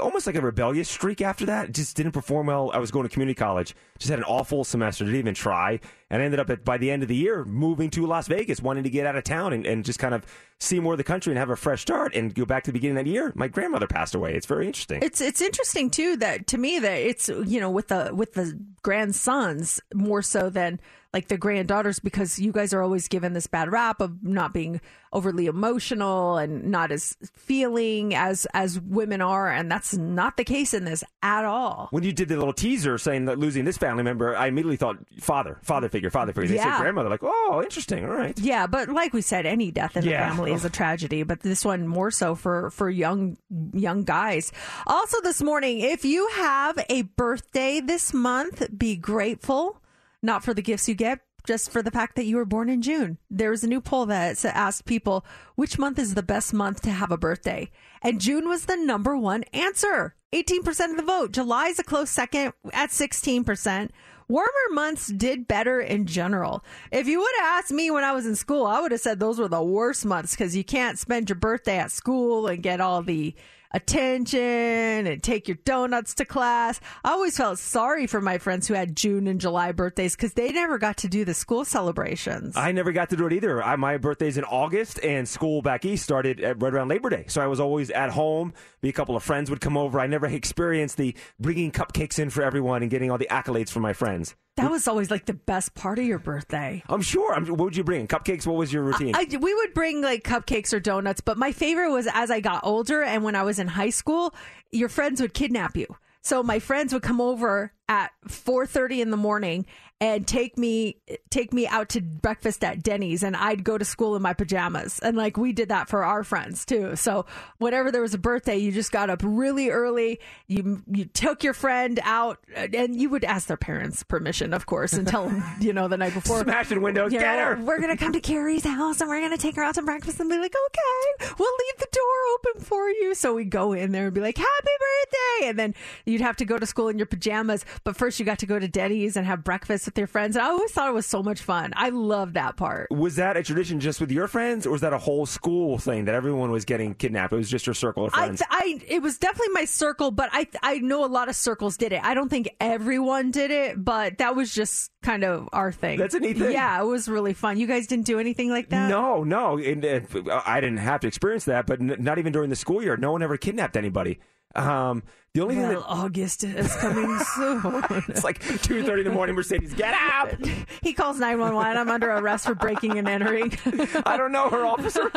almost like a rebellious streak after that. Just didn't perform well. I was going to community college. Just had an awful semester. Didn't even try. And ended up at, by the end of the year moving to Las Vegas, wanting to get out of town and, and just kind of see more of the country and have a fresh start and go back to the beginning of that year. My grandmother passed away. It's very interesting. It's it's interesting too that to me that it's you know with the with the grandsons more so than like the granddaughters because you guys are always given this bad rap of not being overly emotional and not as feeling as as women are and that's not the case in this at all. When you did the little teaser saying that losing this family member, I immediately thought father, father figure, father figure. They Yeah. said grandmother, like, oh, interesting. All right. Yeah, but like we said, any death in Yeah. the family is a tragedy, but this one more so for for young young guys. Also this morning, if you have a birthday this month, be grateful not for the gifts you get, just for the fact that you were born in June. There was a new poll that asked people which month is the best month to have a birthday. and June was the number one answer. 18% of the vote. July is a close second at 16%. Warmer months did better in general. If you would have asked me when I was in school, I would have said those were the worst months because you can't spend your birthday at school and get all the attention and take your donuts to class. I always felt sorry for my friends who had June and July birthdays because they never got to do the school celebrations. I never got to do it either. I, my birthday's in August, and school back east started at, right around Labor Day. So I was always at home. Be a couple of friends would come over. I never experienced the bringing cupcakes in for everyone and getting all the accolades from my friends. That was always like the best part of your birthday. I'm sure. I'm, what would you bring? Cupcakes? What was your routine? I, we would bring like cupcakes or donuts, but my favorite was as I got older and when I was in high school, your friends would kidnap you. So my friends would come over at 4:30 in the morning and take me take me out to breakfast at Denny's and I'd go to school in my pajamas. And like we did that for our friends too. So whenever there was a birthday, you just got up really early, you you took your friend out and you would ask their parents permission, of course, and tell them, you know, the night before. Smashing windows, you get her. We're going to come to Carrie's house and we're going to take her out to breakfast and be like, "Okay, we'll leave the door open for you." So we go in there and be like, "Happy birthday." And then you'd have to go to school in your pajamas, but first you got to go to Denny's and have breakfast with your friends. And I always thought it was so much fun. I love that part. Was that a tradition just with your friends, or was that a whole school thing that everyone was getting kidnapped? It was just your circle of friends. I, it was definitely my circle, but I, I know a lot of circles did it. I don't think everyone did it, but that was just kind of our thing. That's a neat thing. Yeah, it was really fun. You guys didn't do anything like that? No, no. And, uh, I didn't have to experience that, but n- not even during the school year. No one ever kidnapped anybody. Um, the only well, thing that August is coming soon. it's like two thirty in the morning. Mercedes, get out! he calls nine one one. I'm under arrest for breaking and entering. I don't know her, officer.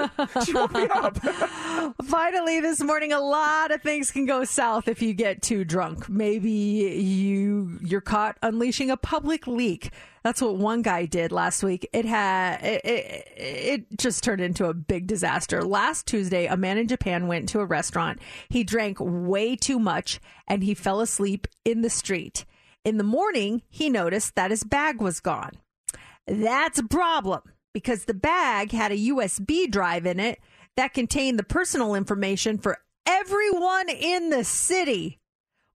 She woke me up. Finally, this morning, a lot of things can go south if you get too drunk. Maybe you you're caught unleashing a public leak. That's what one guy did last week. It had it, it, it just turned into a big disaster. Last Tuesday, a man in Japan went to a restaurant. He drank way too much and he fell asleep in the street. In the morning, he noticed that his bag was gone. That's a problem because the bag had a USB drive in it that contained the personal information for everyone in the city.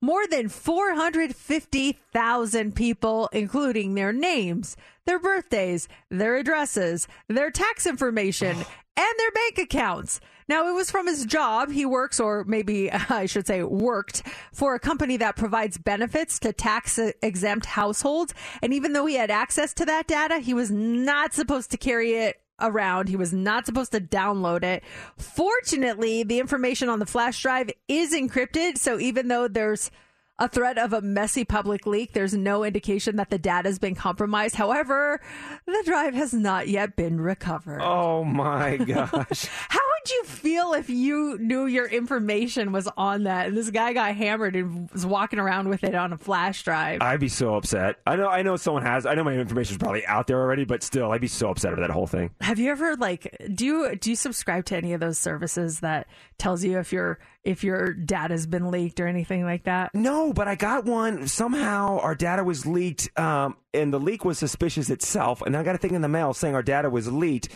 More than 450,000 people, including their names, their birthdays, their addresses, their tax information, and their bank accounts. Now, it was from his job. He works, or maybe I should say worked, for a company that provides benefits to tax exempt households. And even though he had access to that data, he was not supposed to carry it around. He was not supposed to download it. Fortunately, the information on the flash drive is encrypted. So even though there's a threat of a messy public leak, there's no indication that the data has been compromised. However, the drive has not yet been recovered. Oh my gosh. How would you feel if you knew your information was on that and this guy got hammered and was walking around with it on a flash drive? I'd be so upset. I know I know someone has. I know my information is probably out there already, but still I'd be so upset over that whole thing. Have you ever like do you do you subscribe to any of those services that tells you if your if your data's been leaked or anything like that? No, but I got one. Somehow our data was leaked, um, and the leak was suspicious itself. And I got a thing in the mail saying our data was leaked.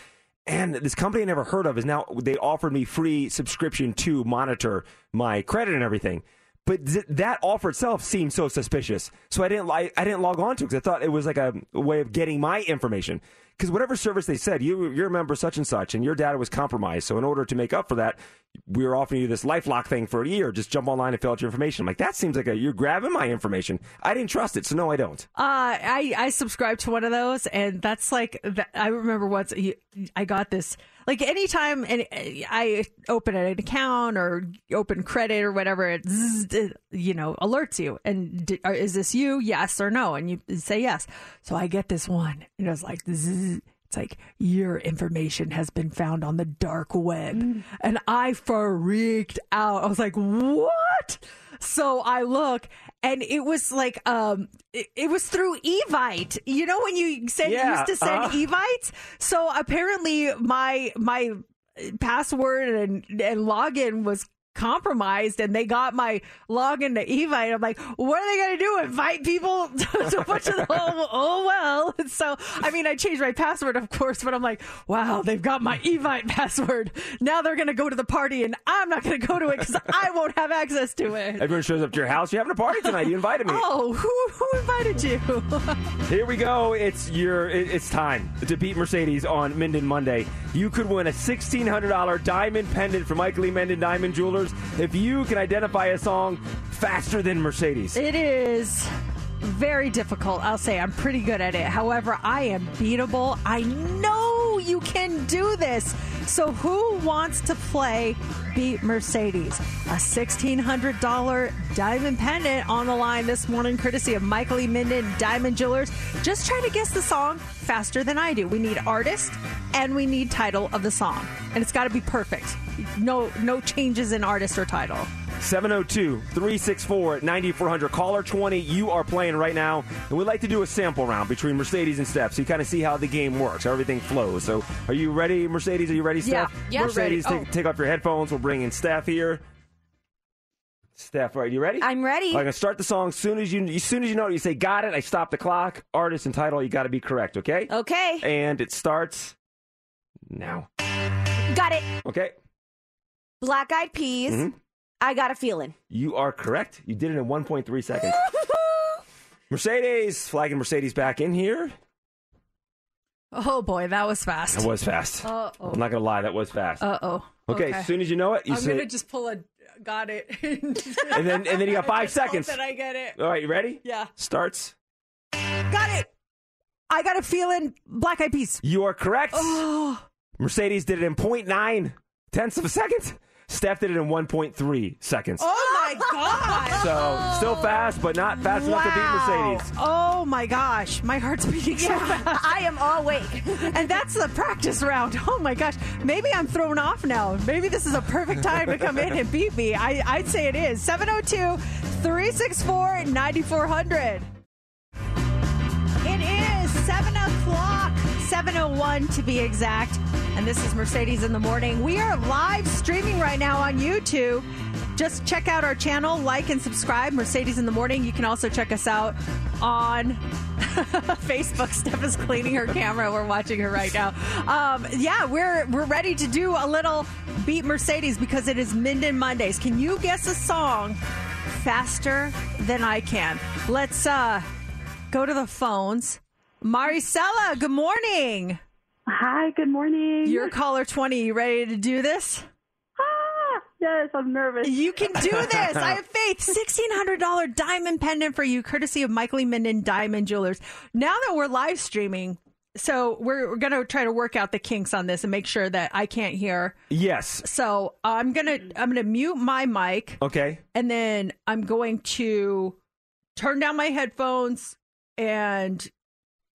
And this company I never heard of is now they offered me free subscription to monitor my credit and everything. But th- that offer itself seemed so suspicious, so I didn't I, I didn't log on to it because I thought it was like a, a way of getting my information. Because whatever service they said, you you're a member such and such, and your data was compromised. So in order to make up for that, we were offering you this LifeLock thing for a year. Just jump online and fill out your information. I'm like that seems like a you're grabbing my information. I didn't trust it, so no, I don't. Uh, I I subscribed to one of those, and that's like I remember once I got this. Like anytime and I open an account or open credit or whatever, it, you know alerts you. And d- uh, is this you? Yes or no? And you say yes. So I get this one, and it was like zzz, it's like your information has been found on the dark web, mm. and I freaked out. I was like, what? So I look, and it was like, um, it, it was through Evite. You know when you send Yeah, used to send uh. Evites. So apparently my my password and and login was compromised and they got my login to Evite. I'm like, what are they going to do? Invite people to, to put to the oh, oh well. So I mean, I changed my password, of course, but I'm like, wow, they've got my Evite password. Now they're going to go to the party, and I'm not going to go to it because I won't have access to it. Everyone shows up to your house. You're having a party tonight. You invited me. Oh, who, who invited you? Here we go. It's your. it- It's time to beat Mercedes on Minden Monday. You could win a sixteen hundred dollar diamond pendant from Michael Lee Menden Diamond Jewelers if you can identify a song faster than Mercedes. It is very difficult. I'll say I'm pretty good at it. However, I am beatable. I know you can do this. So, who wants to play Beat Mercedes? A $1,600 diamond pendant on the line this morning, courtesy of Michael E. Minden Diamond Jewelers. Just try to guess the song faster than I do. We need artist and we need title of the song. And it's got to be perfect. No, no changes in artist or title. 702 364 9400. Caller 20, you are playing right now. And we'd like to do a sample round between Mercedes and Steph so you kind of see how the game works, how everything flows. So are you ready, Mercedes? Are you ready, Steph? Yeah, Mercedes, ready. take, Oh. take off your headphones. We'll bring in Steph here. Steph, right, you ready? I'm ready. I'm going to start the song. As soon as you, as soon as you know it, you say, got it. I stop the clock. Artist and title, you got to be correct, okay? Okay. And it starts now. Got it. Okay? Black eyed peas. Mhm. I got a feeling. You are correct. You did it in 1.3 seconds. Mercedes, flagging Mercedes back in here. Oh boy, that was fast. That was fast. Uh oh. I'm not going to lie, that was fast. Uh oh. okay, as soon as you know it, you I'm say. gonna just pull a got it. and then and then you got five seconds. That I get it. All right, you ready? Yeah. Starts. Got it. I got a feeling black eyed peas. You are correct. Oh. Mercedes did it in 0.9 tenths of a second. Steph did it in 1.3 seconds. Oh my god. So still fast, but not fast enough to beat Mercedes. Oh my gosh, my heart's beating so fast. I am all awake. and that's the practice round. Oh my gosh, maybe I'm thrown off now. Maybe this is a perfect time to come in and beat me. I, I'd say it is. 702 364 9400. It is 7 o'clock, 701 to be exact. And this is Mercedes in the Morning. We are live streaming right now on YouTube. Just check out our channel, like and subscribe, Mercedes in the Morning. You can also check us out on Facebook. Steph is cleaning her camera. We're watching her right now. Um, yeah, we're we're ready to do a little beat Mercedes because it is Minden Mondays. Can you guess a song faster than I can? Let's uh go to the phones. Maricela, good morning. Hi, good morning. You're caller 20. You ready to do this? Ah, yes, I'm nervous. You can do this. I have faith. $1,600 diamond pendant for you, courtesy of Michael E. Minden Diamond Jewelers. Now that we're live streaming, so we're, we're going to try to work out the kinks on this and make sure that I can't hear. Yes. So I'm gonna I'm gonna mute my mic Okay. and then I'm going to turn down my headphones and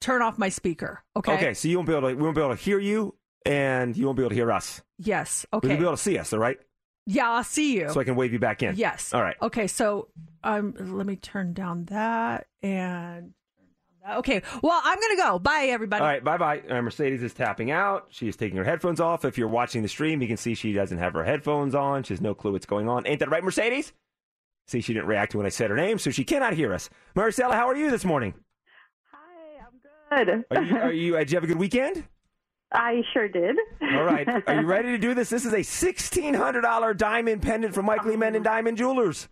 turn off my speaker. Okay. Okay. So you won't be able to. We won't be able to hear you, and you won't be able to hear us. Yes. Okay. You'll be able to see us, all right? yeah, I'll see you. So I can wave you back in. Yes. All right. Okay, so um, let me turn down that and turn down that. Okay. Well, I'm gonna go. Bye, everybody. All right, bye bye. Uh, Mercedes is tapping out. She is taking her headphones off. If you're watching the stream, you can see she doesn't have her headphones on. She has no clue what's going on. Ain't that right, Mercedes? See, she didn't react when I said her name, so she cannot hear us. Maricela, how are you this morning? Good. Are you, are you, did you have a good weekend? I sure did. All right. Are you ready to do this? This is a $1,600 diamond pendant from Mike Lee Men and Diamond Jewelers.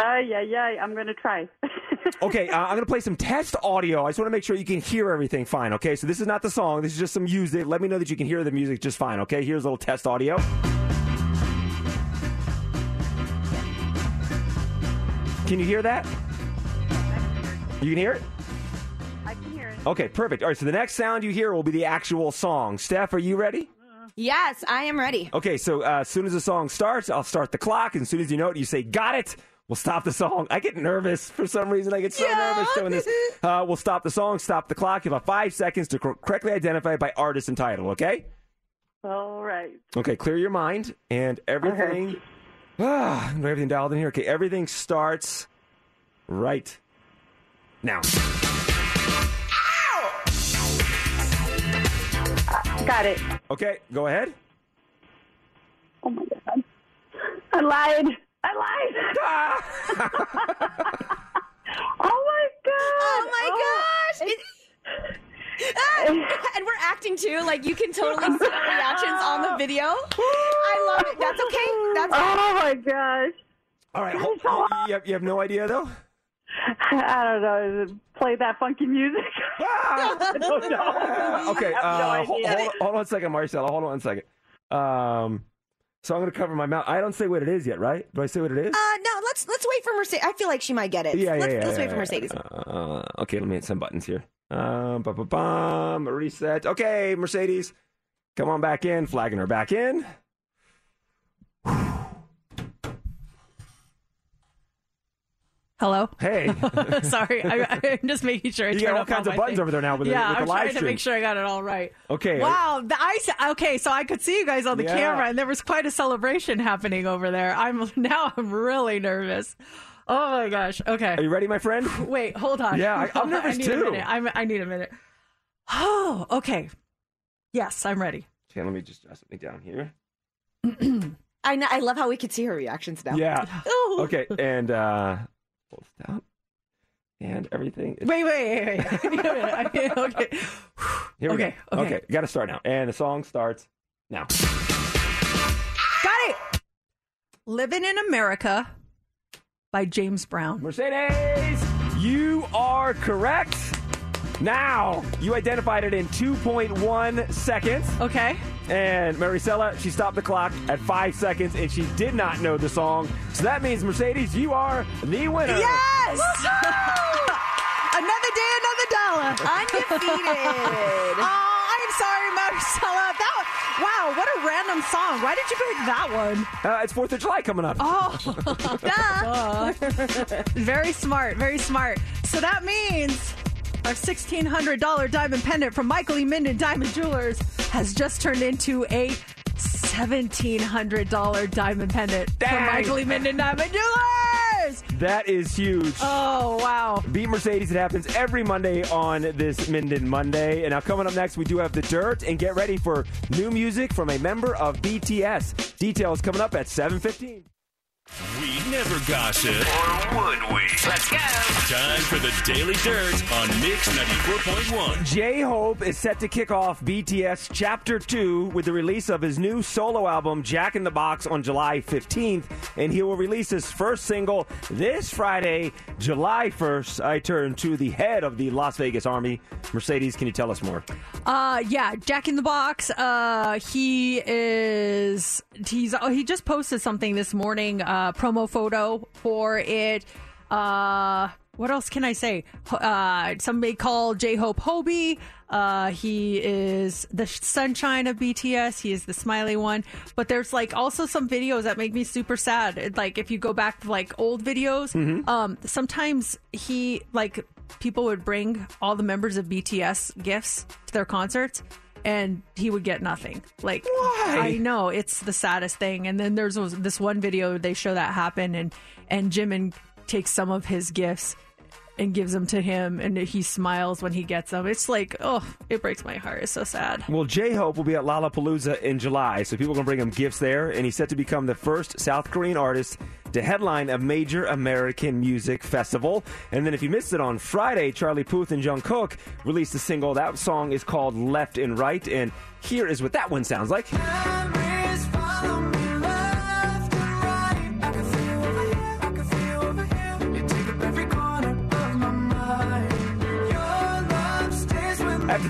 Uh, yeah, yeah, I'm going to try. Okay, uh, I'm going to play some test audio. I just want to make sure you can hear everything fine, okay? So this is not the song. This is just some music. Let me know that you can hear the music just fine, okay? Here's a little test audio. Can you hear that? You can hear it? Okay, perfect. All right, so the next sound you hear will be the actual song. Steph, are you ready? Yes, I am ready. Okay, so uh, as soon as the song starts, I'll start the clock. And as soon as you know it, you say, Got it. We'll stop the song. I get nervous for some reason. I get so nervous doing this. Uh, we'll stop the song, stop the clock. You have five seconds to cor- correctly identify by artist and title, okay? All right. Okay, clear your mind and everything. Ah, do everything dialed in here. Okay, everything starts right now. Got it. Okay, go ahead. Oh my god. I lied. I lied. oh my god. Oh my gosh. It- Ah, and we're acting too. Like you can totally see our reactions on the video. I love it. That's okay. That's Oh my gosh. All right, hold, you, have, you have no idea though. I don't know. Play that funky music. I don't know. okay, I no uh, hold, idea. hold, hold on a second, Marcella. Hold on a second. Um, so I'm going to cover my mouth. I don't say what it is yet, right? Do I say what it is? Uh, no, let's let's wait for Mercedes. I feel like she might get it. yeah, yeah, let's, yeah. let's yeah, wait for. Mercedes. Uh, okay, let me hit some buttons here. Um, ba ba bum, reset. Okay, Mercedes, come on back in. Flagging her back in. Hello. Hey. Sorry, I, I'm just making sure I You turn got all up kinds all of my buttons things. over there now with the- yeah, with the I'm live trying to make sure I got it all right. Okay. Wow. The, I s- okay, so I could see you guys on the Yeah. camera, and there was quite a celebration happening over there. I'm now I'm really nervous. Oh my gosh. Okay. Are you ready, my friend? Wait, hold on. Yeah, I- I'm nervous I need too. A minute. I'm, I need a minute. Oh, okay. Yes, I'm ready. Okay, let me just adjust something down here. I know, I love how we can see her reactions now. Yeah. Okay, and uh, hold it down. And everything. is- Wait, wait, wait, wait. I need a minute. I need- okay. Here we okay, go. okay. got to start now. And the song starts now. Got it. Living in America by James Brown. Mercedes, you are correct. Now, you identified it in 2.1 seconds. Okay. And Maricela, she stopped the clock at five seconds and she did not know the song. So that means, Mercedes, you are the winner. Yes! another day, another dollar. Undefeated. oh, I'm sorry, Marcella. That wow, what a random song. Why did you pick that one? Uh, it's 4th of July coming up. Oh, duh. very smart, very smart. So that means our $1,600 diamond pendant from Michael E. Minden Diamond Jewelers has just turned into a $1,700 diamond pendant from Michael E. Minden Diamond Jewelers. That is huge. Oh, wow. Beat Mercedes. It happens every Monday on this Minden Monday. And now coming up next, we do have the dirt. And get ready for new music from a member of BTS. Details coming up at 7:15. We never gossip. Or would we? Let's go. Time for the Daily Dirt on Mix 94.1. J Hope is set to kick off BTS Chapter 2 with the release of his new solo album, Jack in the Box, on July 15th. And he will release his first single this Friday, July 1st. I turn to the head of the Las Vegas Army. Mercedes, can you tell us more? Uh, yeah, Jack in the Box. Uh, he is he's oh, he just posted something this morning. Uh, promo photo for it. Uh, what else can I say? Uh, somebody called J Hope Hobi. Uh, he is the sunshine of BTS. He is the smiley one. But there's like also some videos that make me super sad. Like if you go back to like old videos, um, sometimes he like people would bring all the members of BTS gifts to their concerts. And he would get nothing. Like I know it's the saddest thing. And then there's this one video they show that happen, and and Jimin takes some of his gifts and gives them to him, and he smiles when he gets them. It's like, oh, it breaks my heart. It's so sad. Well, J Hope will be at Lollapalooza in July, so people are going to bring him gifts there, and he's set to become the first South Korean artist to headline a major American music festival. And then, if you missed it on Friday, Charlie Puth and Jungkook released a single. That song is called Left and Right, and here is what that one sounds like.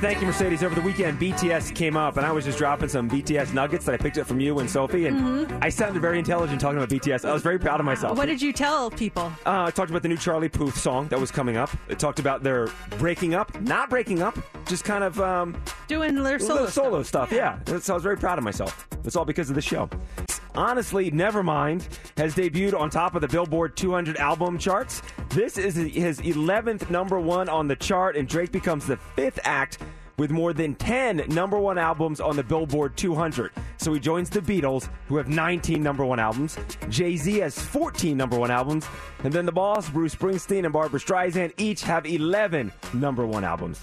To thank you, Mercedes. Over the weekend, BTS came up, and I was just dropping some BTS nuggets that I picked up from you and Sophie, and I sounded very intelligent talking about BTS. I was very proud of myself. What did you tell people? Uh, I talked about the new Charlie Puth song that was coming up. It talked about their breaking up, not breaking up, just kind of um, Doing their solo, solo stuff. Yeah. So I was very proud of myself. It's all because of the show. Honestly, Nevermind has debuted on top of the Billboard 200 album charts. This is his 11th number one on the chart, and Drake becomes the fifth act with more than 10 number one albums on the Billboard 200. So he joins the Beatles, who have 19 number one albums. Jay Z has 14 number one albums. And then the boss, Bruce Springsteen and Barbra Streisand, each have 11 number one albums.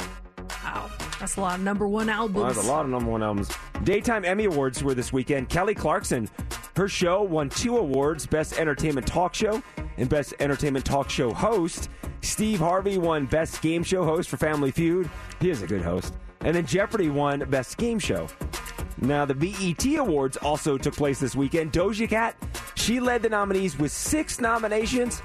Wow, that's a lot of number one albums. Well, that's a lot of number one albums. Daytime Emmy Awards were this weekend. Kelly Clarkson Her show won two awards Best Entertainment Talk Show and Best Entertainment Talk Show Host. Steve Harvey won Best Game Show Host for Family Feud. He is a good host. And then Jeopardy won Best Game Show. Now, the BET Awards also took place this weekend. Doja Cat, she led the nominees with six nominations,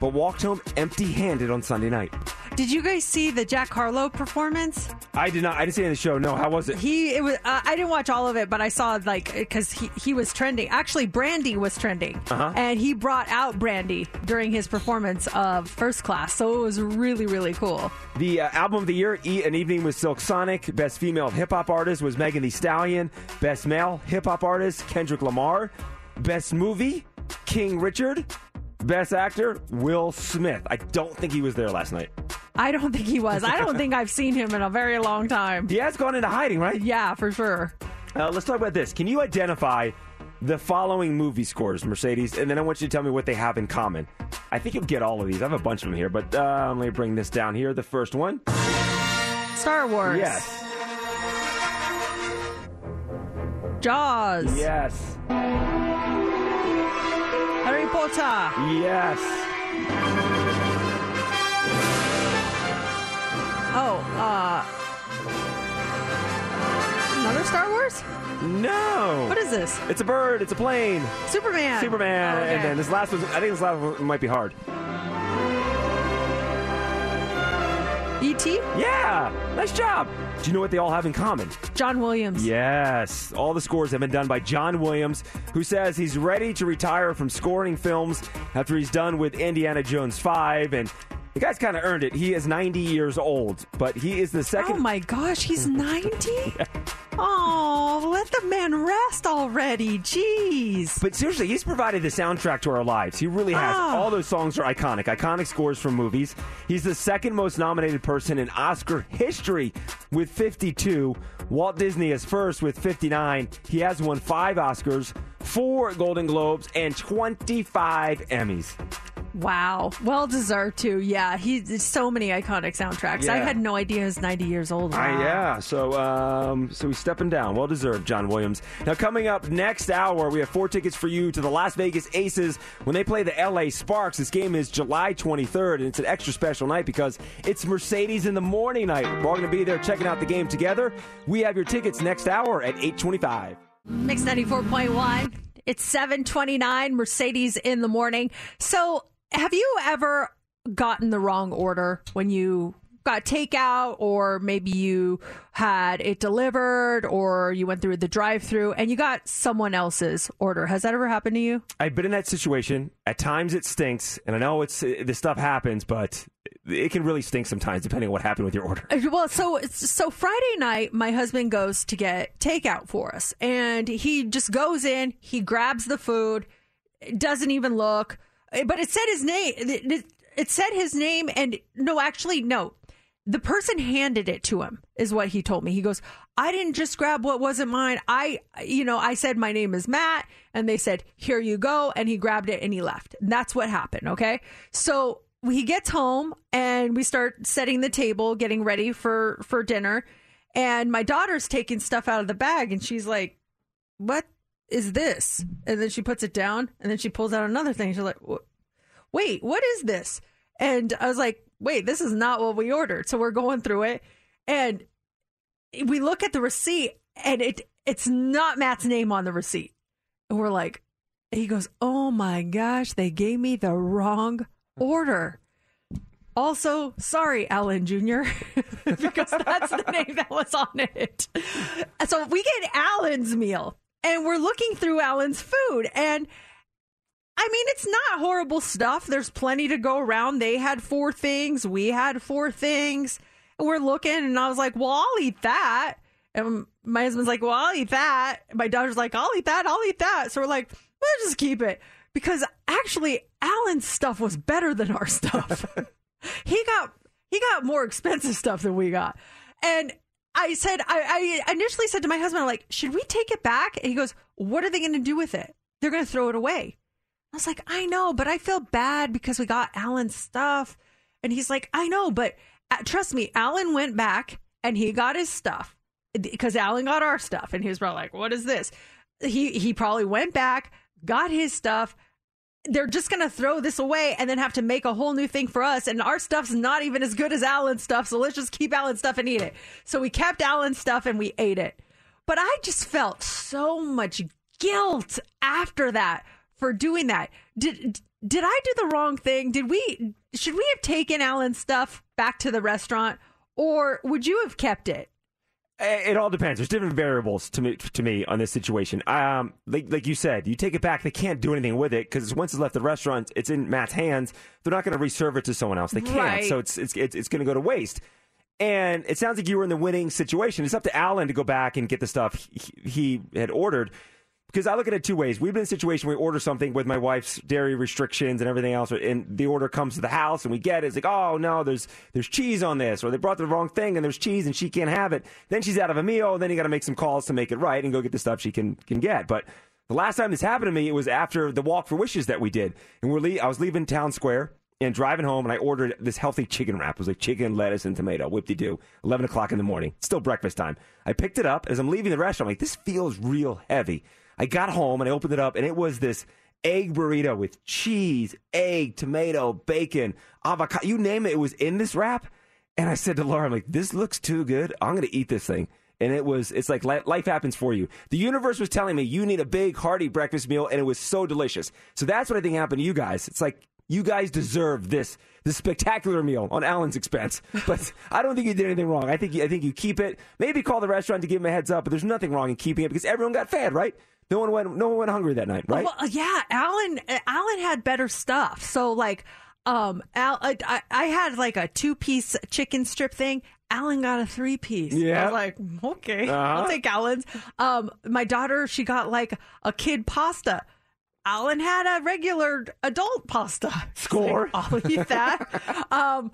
but walked home empty handed on Sunday night. Did you guys see the Jack Harlow performance? I did not. I didn't see any of the show. No, how was it? He it was. Uh, I didn't watch all of it, but I saw like because he he was trending. Actually, Brandy was trending, Uh-huh. and he brought out Brandy during his performance of First Class. So it was really really cool. The uh, album of the year, E- An Evening with Silk Sonic. Best female hip hop artist was Megan Thee Stallion. Best male hip hop artist, Kendrick Lamar. Best movie, King Richard. Best actor, Will Smith. I don't think he was there last night. I don't think he was. I don't think I've seen him in a very long time. He has gone into hiding, right? Yeah, for sure. Uh, let's talk about this. Can you identify the following movie scores, Mercedes? And then I want you to tell me what they have in common. I think you'll get all of these. I have a bunch of them here, but uh, let me bring this down here. The first one. Star Wars. Yes. Jaws. Yes. Potter. Yes. Oh, uh, another Star Wars? No. What is this? It's a bird. It's a plane. Superman. Superman. Oh, okay. And then this last one, I think this last one might be hard. E.T. Yeah. Nice job. Do you know what they all have in common? John Williams. Yes. All the scores have been done by John Williams, who says he's ready to retire from scoring films after he's done with Indiana Jones 5. And the guy's kind of earned it. He is 90 years old, but he is the second. Oh my gosh, he's 90? Oh, let the man rest already. Jeez. But seriously, he's provided the soundtrack to our lives. He really has. Oh. All those songs are iconic, iconic scores from movies. He's the second most nominated person in Oscar history with 52. Walt Disney is first with 59. He has won five Oscars, four Golden Globes, and 25 Emmys. Wow. Well deserved too. Yeah, he's so many iconic soundtracks. I had no idea he was 90 years old. Uh, yeah, so um, so he's stepping down. Well deserved, John Williams. Now coming up next hour, we have four tickets for you to the Las Vegas Aces when they play the LA Sparks. This game is July 23rd, and it's an extra special night because it's Mercedes in the morning night. We're all going to be there checking out the game together. We have your tickets next hour at 8:25. Mix 94.1. It's 729 Mercedes in the morning. So, have you ever gotten the wrong order when you got takeout or maybe you had it delivered or you went through the drive-through and you got someone else's order? Has that ever happened to you? I've been in that situation. At times it stinks, and I know it's this stuff happens, but it can really stink sometimes depending on what happened with your order. Uh, Well, so so Friday night, my husband goes to get takeout for us, and he just goes in, he grabs the food, doesn't even look, eh, but it said his name. It said his name, and no, actually, no. The person handed it to him, is what he told me. He goes, I didn't just grab what wasn't mine. I, you know, I said, my name is Matt. And they said, here you go. And he grabbed it and he left. And that's what happened. Okay. So he gets home and we start setting the table, getting ready for, for dinner. And my daughter's taking stuff out of the bag and she's like, what is this? And then she puts it down and then she pulls out another thing. She's like, wait, what is this? And I was like, wait, this is not what we ordered. So we're going through it and we look at the receipt and it it's not Matt's name on the receipt. And we're like, he goes, oh my gosh, they gave me the wrong order. Also, sorry, Alan Jr., because that's the name that was on it. So we get Alan's meal and we're looking through Alan's food and I mean, it's not horrible stuff. There's plenty to go around. They had four things. We had four things. And we're looking, and I was like, well, I'll eat that. And my husband's like, well, I'll eat that. My daughter's like, I'll eat that. I'll eat that. So we're like, let's just keep it. Because actually, Alan's stuff was better than our stuff. he got he got more expensive stuff than we got. And I said, I, I initially said to my husband, I'm like, should we take it back? And he goes, what are they going to do with it? They're going to throw it away. I was like, I know, but I feel bad because we got Alan's stuff. And he's like, I know, but uh, trust me, Alan went back and he got his stuff because Alan got our stuff. And he was probably like, what is this? He, he probably went back, got his stuff. They're just going to throw this away and then have to make a whole new thing for us. And our stuff's not even as good as Alan's stuff. So let's just keep Alan's stuff and eat it. So we kept Alan's stuff and we ate it. But I just felt so much guilt after that for doing that. Did did I do the wrong thing? Did we should we have taken Alan's stuff back to the restaurant or would you have kept it? It all depends. There's different variables to me to me on this situation. Um, like like you said, you take it back. They can't do anything with it because once it's left the restaurant, it's in Matt's hands. They're not going to reserve it to someone else. They can't. Right. So it's it's it's, it's going to go to waste. And it sounds like you were in the winning situation. It's up to Alan to go back and get the stuff he, he had ordered. Because I look at it two ways. We've been in a situation where we order something with my wife's dairy restrictions and everything else, and the order comes to the house and we get it. It's like, oh no, there's there's cheese on this, or they brought the wrong thing and there's cheese and she can't have it. Then she's out of a meal, and then you got to make some calls to make it right and go get the stuff she can can get. But the last time this happened to me, it was after the walk for wishes that we did, and we're le- I was leaving town square and driving home, and I ordered this healthy chicken wrap. It was like chicken, lettuce, and tomato. Doo. Eleven o'clock in the morning. Still breakfast time. I picked it up as I'm leaving the restaurant. I'm like, this feels real heavy. I got home and I opened it up, and it was this egg burrito with cheese, egg, tomato, bacon, avocado. You name it, it was in this wrap. And I said to Laura, I'm like, this looks too good. I'm going to eat this thing. And it was, it's like life happens for you. The universe was telling me you need a big, hearty breakfast meal, and it was so delicious. So that's what I think happened to you guys. It's like, you guys deserve this this spectacular meal on Alan's expense. But I don't think you did anything wrong. I think you, I think you keep it. Maybe call the restaurant to give him a heads up. But there's nothing wrong in keeping it because everyone got fed, right? No one went no one went hungry that night, right? Well, yeah, Alan Alan had better stuff. So like um Al, I, I had like a two piece chicken strip thing. Alan got a three piece. Yeah. I was like, okay, Uh-huh. I'll take Alan's. Um, my daughter, she got like a kid pasta. Alan had a regular adult pasta. Score. I'll eat that. um,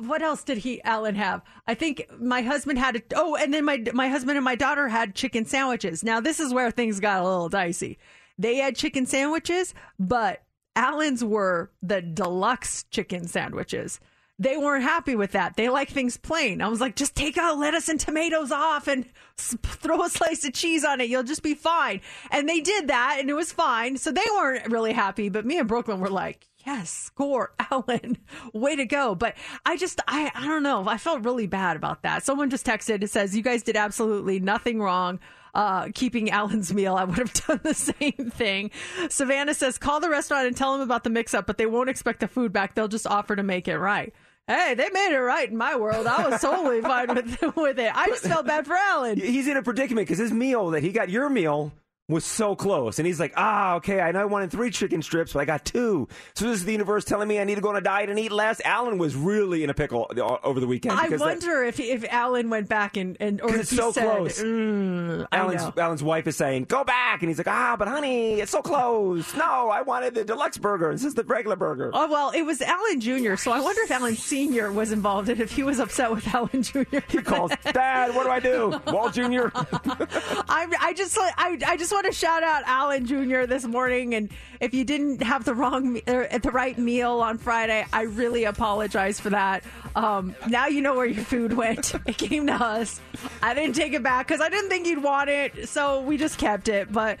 what else did he Alan have? I think my husband had a, oh, and then my my husband and my daughter had chicken sandwiches. Now this is where things got a little dicey. They had chicken sandwiches, but Alan's were the deluxe chicken sandwiches. They weren't happy with that. They like things plain. I was like, just take out lettuce and tomatoes off and throw a slice of cheese on it. You'll just be fine. And they did that and it was fine. So they weren't really happy. But me and Brooklyn were like, yes, score, Alan. Way to go. But I just, I, I don't know. I felt really bad about that. Someone just texted. It says, you guys did absolutely nothing wrong uh, keeping Alan's meal. I would have done the same thing. Savannah says, call the restaurant and tell them about the mix up, but they won't expect the food back. They'll just offer to make it right. Hey, they made it right in my world. I was totally fine with, with it. I just felt bad for Alan. He's in a predicament because his meal that he got, your meal, was so close. And he's like, ah, okay, I know I wanted three chicken strips, but I got two. So this is the universe telling me I need to go on a diet and eat less. Alan was really in a pickle uh, over the weekend. I because that- wonder if if Alan went back and, and or if it's he so said, close. "Mm, Alan's. Alan's wife is saying, go back. And he's like, ah, but honey, it's so close. No, I wanted the deluxe burger. This is the regular burger. Oh well, it was Alan Jr. So I wonder if Alan Senior was involved and if he was upset with Alan Jr. He calls, Dad, what do I do? Walt Jr. I, I just I, I just want to shout out Alan Jr. this morning, and if you didn't have the wrong me- or the right meal on Friday, I really apologize for that. Um, now you know where your food went. It came to us. I didn't take it back because I didn't think you'd want it, so we just kept it. But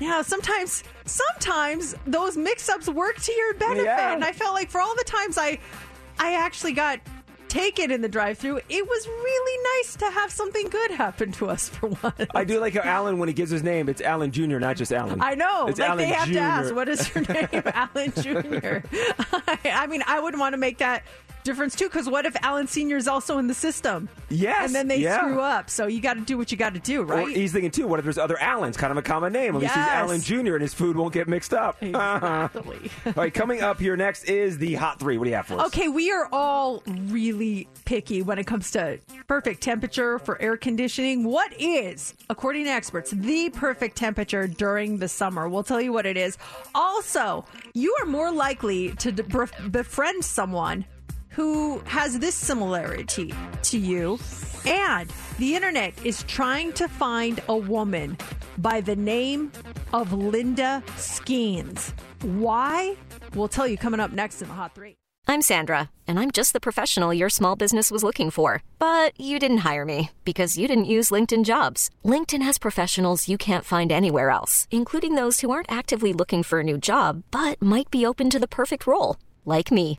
yeah, sometimes sometimes those mix-ups work to your benefit, Yeah. and I felt like for all the times I I actually got taken in the drive-through, it was really nice to have something good happen to us for once. I do like how Alan, when he gives his name, it's Alan Jr., not just Alan. I know. It's like Alan they have Jr. to ask, what is your name? Alan Jr. I, I mean, I wouldn't want to make that difference too, because what if Alan Sr. is also in the system? Yes, And then they yeah. screw up. So you got to do what you got to do, Or right? he's thinking too, what if there's other Allens, kind of a common name? At least he's Yes. Alan Jr. and his food won't get mixed up. Exactly. All right, coming up here next is the hot three. What do you have for us? Okay, we are all really picky when it comes to perfect temperature for air conditioning. What is, according to experts, the perfect temperature during the summer? We'll tell you what it is. Also, you are more likely to befriend someone who has this similarity to you. And the internet is trying to find a woman by the name of Linda Skeens. Why? We'll tell you coming up next in the Hot Three. I'm Sandra, and I'm just the professional your small business was looking for. But you didn't hire me because you didn't use LinkedIn jobs. LinkedIn has professionals you can't find anywhere else, including those who aren't actively looking for a new job but might be open to the perfect role, like me.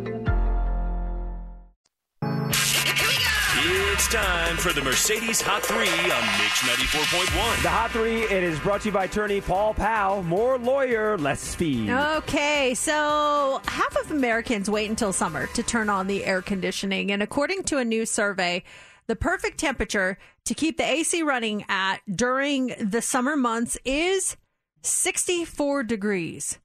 It's time for the Mercedes Hot 3 on Mix 94.1. The Hot 3, it is brought to you by attorney Paul Powell. More lawyer, less speed. Okay, so half of Americans wait until summer to turn on the air conditioning. And according to a new survey, the perfect temperature to keep the AC running at during the summer months is 64 degrees.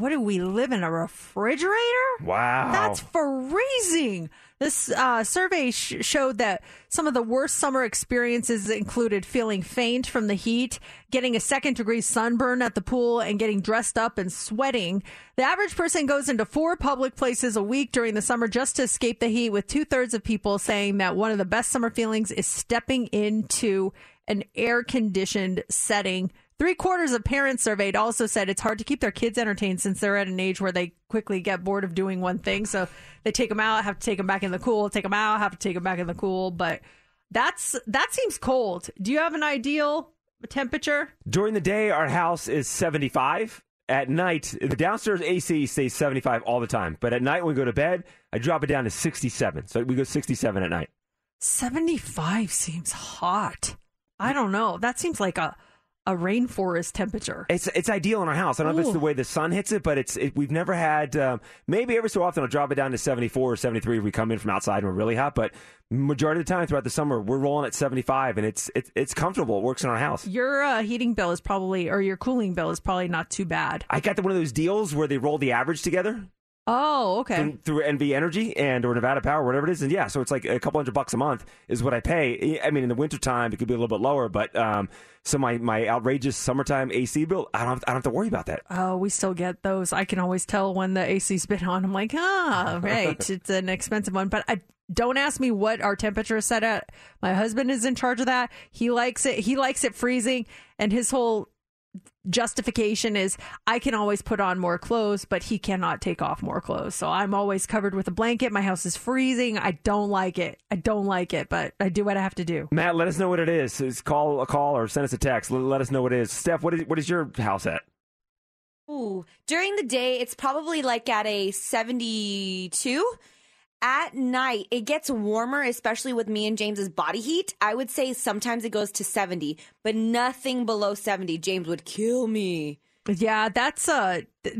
What do we live in? A refrigerator? Wow. That's freezing. This uh, survey sh- showed that some of the worst summer experiences included feeling faint from the heat, getting a second degree sunburn at the pool, and getting dressed up and sweating. The average person goes into four public places a week during the summer just to escape the heat, with two thirds of people saying that one of the best summer feelings is stepping into an air conditioned setting. Three quarters of parents surveyed also said it's hard to keep their kids entertained since they're at an age where they quickly get bored of doing one thing. So they take them out, have to take them back in the cool, take them out, have to take them back in the cool. But that's that seems cold. Do you have an ideal temperature? During the day, our house is 75. At night, the downstairs AC stays 75 all the time. But at night, when we go to bed, I drop it down to 67. So we go 67 at night. 75 seems hot. I don't know. That seems like a a rainforest temperature. It's it's ideal in our house. I don't know if it's the way the sun hits it, but it's it, we've never had. Um, maybe every so often I'll drop it down to seventy four or seventy three if we come in from outside and we're really hot. But majority of the time throughout the summer we're rolling at seventy five and it's it's it's comfortable. It works in our house. Your uh, heating bill is probably or your cooling bill is probably not too bad. I got the, one of those deals where they roll the average together. Oh, okay. Through, through NV Energy and or Nevada Power, whatever it is, and yeah, so it's like a couple hundred bucks a month is what I pay. I mean, in the wintertime, it could be a little bit lower, but um, so my, my outrageous summertime AC bill, I don't have, I don't have to worry about that. Oh, we still get those. I can always tell when the AC's been on. I'm like, ah, right, it's an expensive one, but I don't ask me what our temperature is set at. My husband is in charge of that. He likes it. He likes it freezing, and his whole justification is I can always put on more clothes, but he cannot take off more clothes. So I'm always covered with a blanket. My house is freezing. I don't like it. I don't like it, but I do what I have to do. Matt, let us know what it is. Just call a call or send us a text. Let, let us know what it is. Steph, what is what is your house at? Ooh, during the day, it's probably like at a 72. At night, it gets warmer, especially with me and James's body heat. I would say sometimes it goes to 70, but nothing below 70. James would kill me. Yeah, that's uh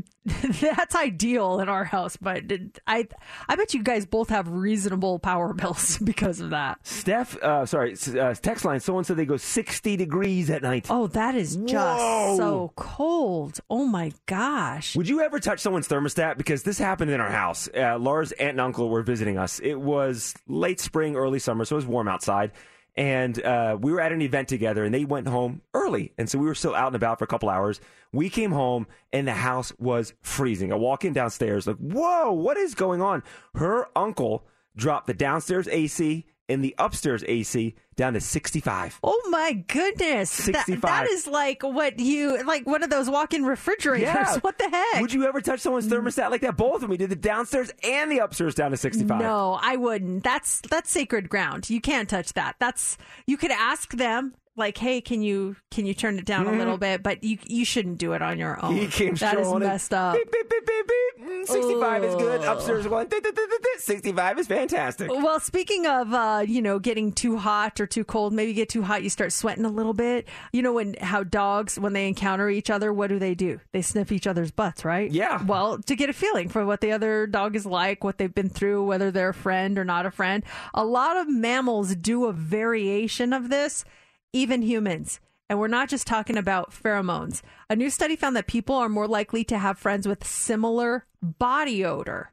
that's ideal in our house, but I I bet you guys both have reasonable power bills because of that. Steph, uh, sorry, uh, text line. Someone said they go sixty degrees at night. Oh, that is just Whoa. so cold. Oh my gosh. Would you ever touch someone's thermostat? Because this happened in our house. Uh, Laura's aunt and uncle were visiting us. It was late spring, early summer, so it was warm outside and uh, we were at an event together and they went home early and so we were still out and about for a couple hours. We came home and the house was freezing. I walk in downstairs like whoa what is going on? Her uncle dropped the downstairs ac and the upstairs ac down to 65 Oh my goodness. That- 65. that is like what you like one of those walk-in refrigerators. Yeah. What the heck? would you ever touch someone's mm. thermostat like that both of them we did the downstairs and the upstairs down to 65 No, I wouldn't. That's that's sacred ground. You can't touch that. That's you could ask them like, "Hey, can you can you turn it down a little bit?" But you you shouldn't do it on your own. Mm-hmm. He came That is messed up. Beep, beep, beep, beep, beep. Mm, 65 is good. Upstairs one. "Dit, dit, dit, dit, dit." 65 is fantastic. Well, speaking of, uh, you know, getting too hot or too cold, maybe you get too hot, you start sweating a little bit. You know, when how dogs, when they encounter each other, what do they do? They sniff each other's butts, right? Yeah. Well, to get a feeling for what the other dog is like, what they've been through, whether they're a friend or not a friend. A lot of mammals do a variation of this, even humans. And we're not just talking about pheromones. A new study found that people are more likely to have friends with similar body odor.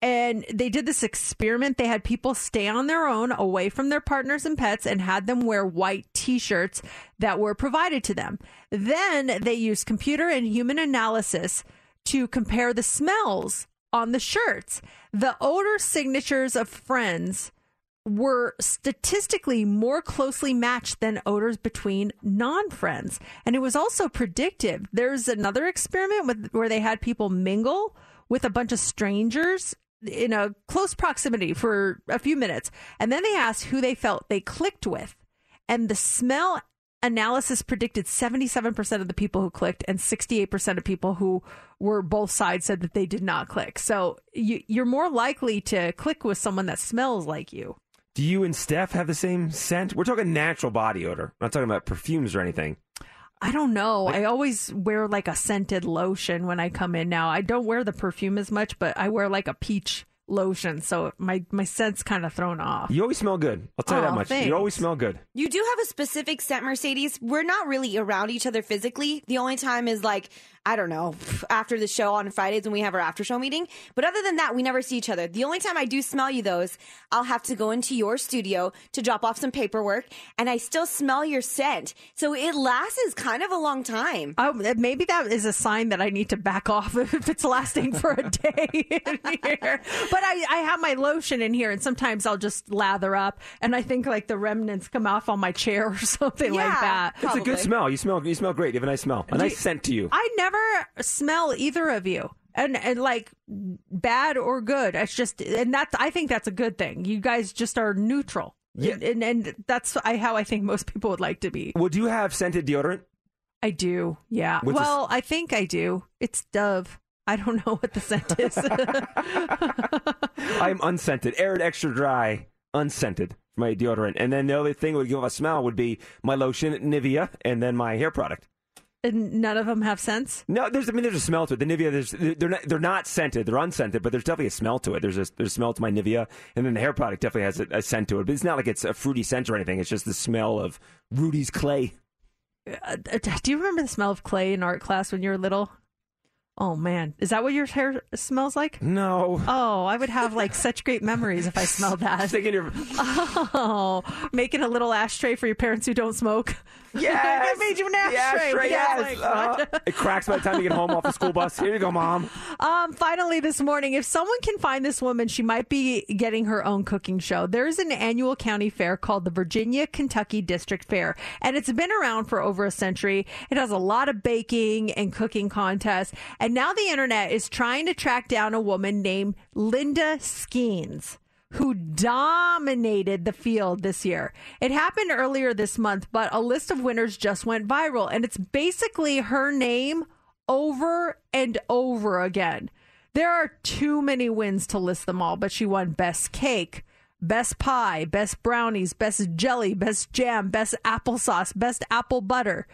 And they did this experiment. They had people stay on their own away from their partners and pets and had them wear white t shirts that were provided to them. Then they used computer and human analysis to compare the smells on the shirts. The odor signatures of friends were statistically more closely matched than odors between non-friends. And it was also predictive. There's another experiment with where they had people mingle with a bunch of strangers in a close proximity for a few minutes. And then they asked who they felt they clicked with. And the smell analysis predicted 77% of the people who clicked and 68% of people who were both sides said that they did not click. So you, you're more likely to click with someone that smells like you Do you and Steph have the same scent? We're talking natural body odor. I'm not talking about perfumes or anything. I don't know. I always wear like a scented lotion when I come in now. I don't wear the perfume as much, but I wear like a peach lotion, so my my scent's kind of thrown off. You always smell good. I'll tell you Aw, that much. thanks. You always smell good. You do have a specific scent, Mercedes. We're not really around each other physically. The only time is like, I don't know, after the show on Fridays when we have our after show meeting. But other than that, we never see each other. The only time I do smell you, though, is I'll have to go into your studio to drop off some paperwork, and I still smell your scent. So it lasts kind of a long time. Oh, maybe that is a sign that I need to back off if it's lasting for a day in here. But I, I have my lotion in here, and sometimes I'll just lather up, and I think like the remnants come off on my chair or something like that. It's a good smell. You smell. You smell great. You have a nice smell. A nice scent to you. I never smell either of you. And, and like bad or good. It's just, and that's, I think that's a good thing. You guys just are neutral. Yeah. And, and, and that's I, how I think most people would like to be. Well, do you have scented deodorant? I do. Yeah. The well, I think I do. It's Dove. I don't know what the scent is. I'm unscented. Arid extra dry, unscented for my deodorant. And then the other thing that would give off a smell would be my lotion, Nivea, and then my hair product. None of them have scents. No, there's. I mean, there's a smell to it. The Nivea, there's. They're not. They're not scented. They're unscented, but there's definitely a smell to it. There's a. There's a smell to my Nivea, and then the hair product definitely has a, a scent to it. But it's not like it's a fruity scent or anything. It's just the smell of Rudy's clay. Uh, do you remember the smell of clay in art class when you were little? Oh man, is that what your hair smells like? No. Oh, I would have like such great memories if I smelled that. Sticking your. Oh, making a little ashtray for your parents who don't smoke. Yes! I made you an ashtray. ashtray, Yeah, yes. like. Uh-huh. It cracks by the time you get home off the school bus. Here you go, mom. Um, finally, this morning, if someone can find this woman, she might be getting her own cooking show. There's an annual county fair called the Virginia Kentucky District Fair, and it's been around for over a century. It has a lot of baking and cooking contests, and now the internet is trying to track down a woman named Linda Skeens. Who dominated the field this year? It happened earlier this month, but a list of winners just went viral, and it's basically her name over and over again. There are too many wins to list them all, but she won best cake, best pie, best brownies, best jelly, best jam, best applesauce, best apple butter,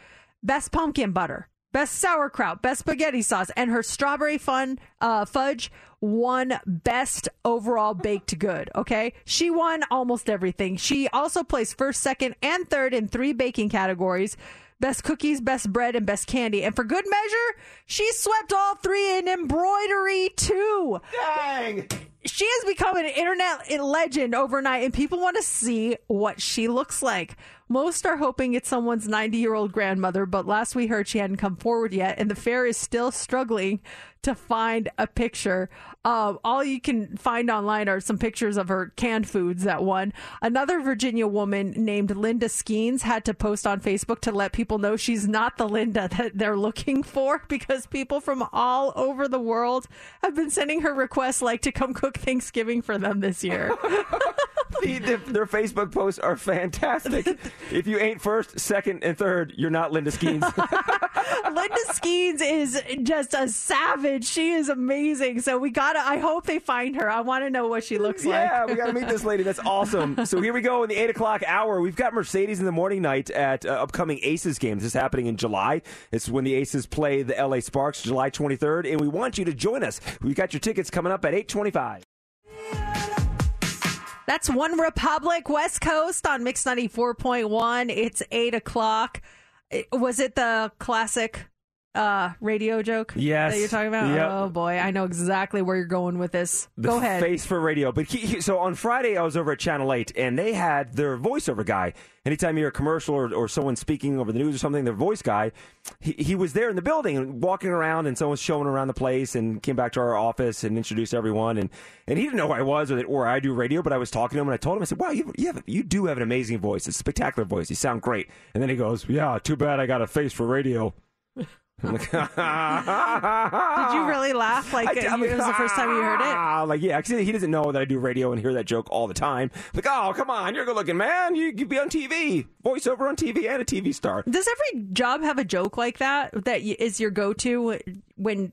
best pumpkin butter, best sauerkraut, best spaghetti sauce, and her strawberry fun uh, fudge won best overall baked good. Okay, she won almost everything. She also placed first, second, and third in three baking categories. Best cookies, best bread, and best candy. And for good measure, she swept all three in embroidery too. Dang! She has become an internet legend overnight, and people want to see what she looks like. Most are hoping it's someone's 90 year old grandmother, but last we heard she hadn't come forward yet, and the fair is still struggling to find a picture. Uh, all you can find online are some pictures of her canned foods that won. Another Virginia woman named Linda Skeens had to post on Facebook to let people know she's not the Linda that they're looking for because people from all over the world have been sending her requests like to come cook Thanksgiving for them this year. The- the- their Facebook posts are fantastic. if you ain't first, second, and third, you're not Linda Skeens. Linda Skeens is just a savage. She is amazing. So we gotta. I hope they find her. I want to know what she looks like. Yeah, we got to meet this lady. That's awesome. So here we go in the eight o'clock hour. We've got Mercedes in the morning night at uh, upcoming Aces games. This is happening in July. It's when the Aces play the LA Sparks, July 23rd, and we want you to join us. We've got your tickets coming up at 8:25. That's OneRepublic West Coast on Mix 94.1. It's 8 o'clock. Was it the classic uh, radio joke Yes. that you're talking about? Yep. Oh, boy. I know exactly where you're going with this. The Go ahead. Face for radio. But he, he- so on Friday, I was over at Channel 8, and they had their voiceover guy. Anytime you hear a commercial or, or someone speaking over the news or something, their voice guy, he, he was there in the building and walking around, and someone was showing around the place and came back to our office and introduced everyone. And, and he didn't know who I was or, that, or I do radio, but I was talking to him, and I told him, I said, wow, you, you, have, you do have an amazing voice. It's a spectacular voice. You sound great. And then he goes, yeah, too bad I got a face for radio. Like, Did you really laugh? Like, I- I'm it was the first time you heard it? Like, yeah, actually, he doesn't know that I do radio and hear that joke all the time. Like, oh, come on, you're a good looking man. You could be on TV, voiceover on TV, and a TV star. Does every job have a joke like that that is your go-to when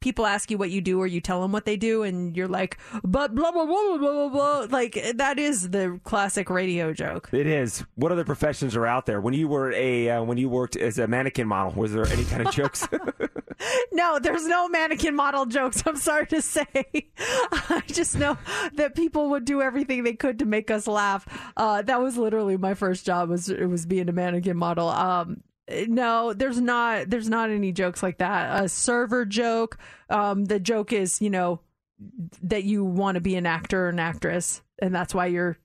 people ask you what you do or you tell them what they do and you're like, but blah blah blah blah blah blah. blah. Like that is the classic radio joke. It is. What other professions are out there? When you were a uh, when you worked as a mannequin model, was there any kind of jokes? No, there's no mannequin model jokes. I'm sorry to say. I just know that people would do everything they could to make us laugh. Uh, that was literally my first job. Was it was being a mannequin model. Um, no, there's not. There's not any jokes like that. A server joke. Um, the joke is, you know, that you want to be an actor or an actress, and that's why you're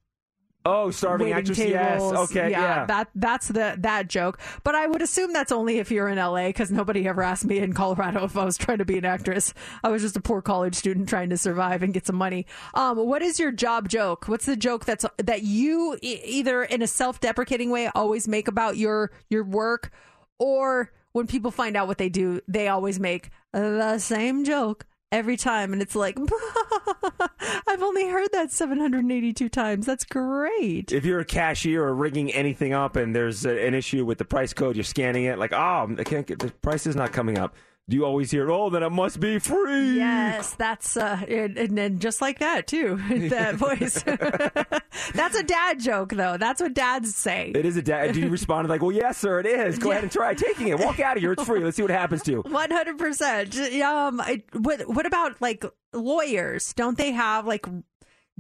oh, starving actress. tables. Yes. Okay. Yeah. that that's the that joke. But I would assume that's only if you're in LA because nobody ever asked me in Colorado if I was trying to be an actress. I was just a poor college student trying to survive and get some money. Um, what is your job joke? What's the joke that's that you e- either in a self-deprecating way always make about your your work, or when people find out what they do, they always make the same joke. Every time, and it's like, I've only heard that 782 times. That's great. if you're a cashier or rigging anything up and there's a, an issue with the price code, you're scanning it like, oh, I can't get the price is not coming up. Do you always hear, oh, then it must be free? Yes, that's uh, and, and then just like that too, that voice. that's a dad joke, though. That's what dads say. It is a dad. Do you respond like, well, yes, sir, it is. Go ahead and try taking it. Walk out of here. It's free. Let's see what happens to you. One hundred percent. Um, I- what what about like lawyers? Don't they have like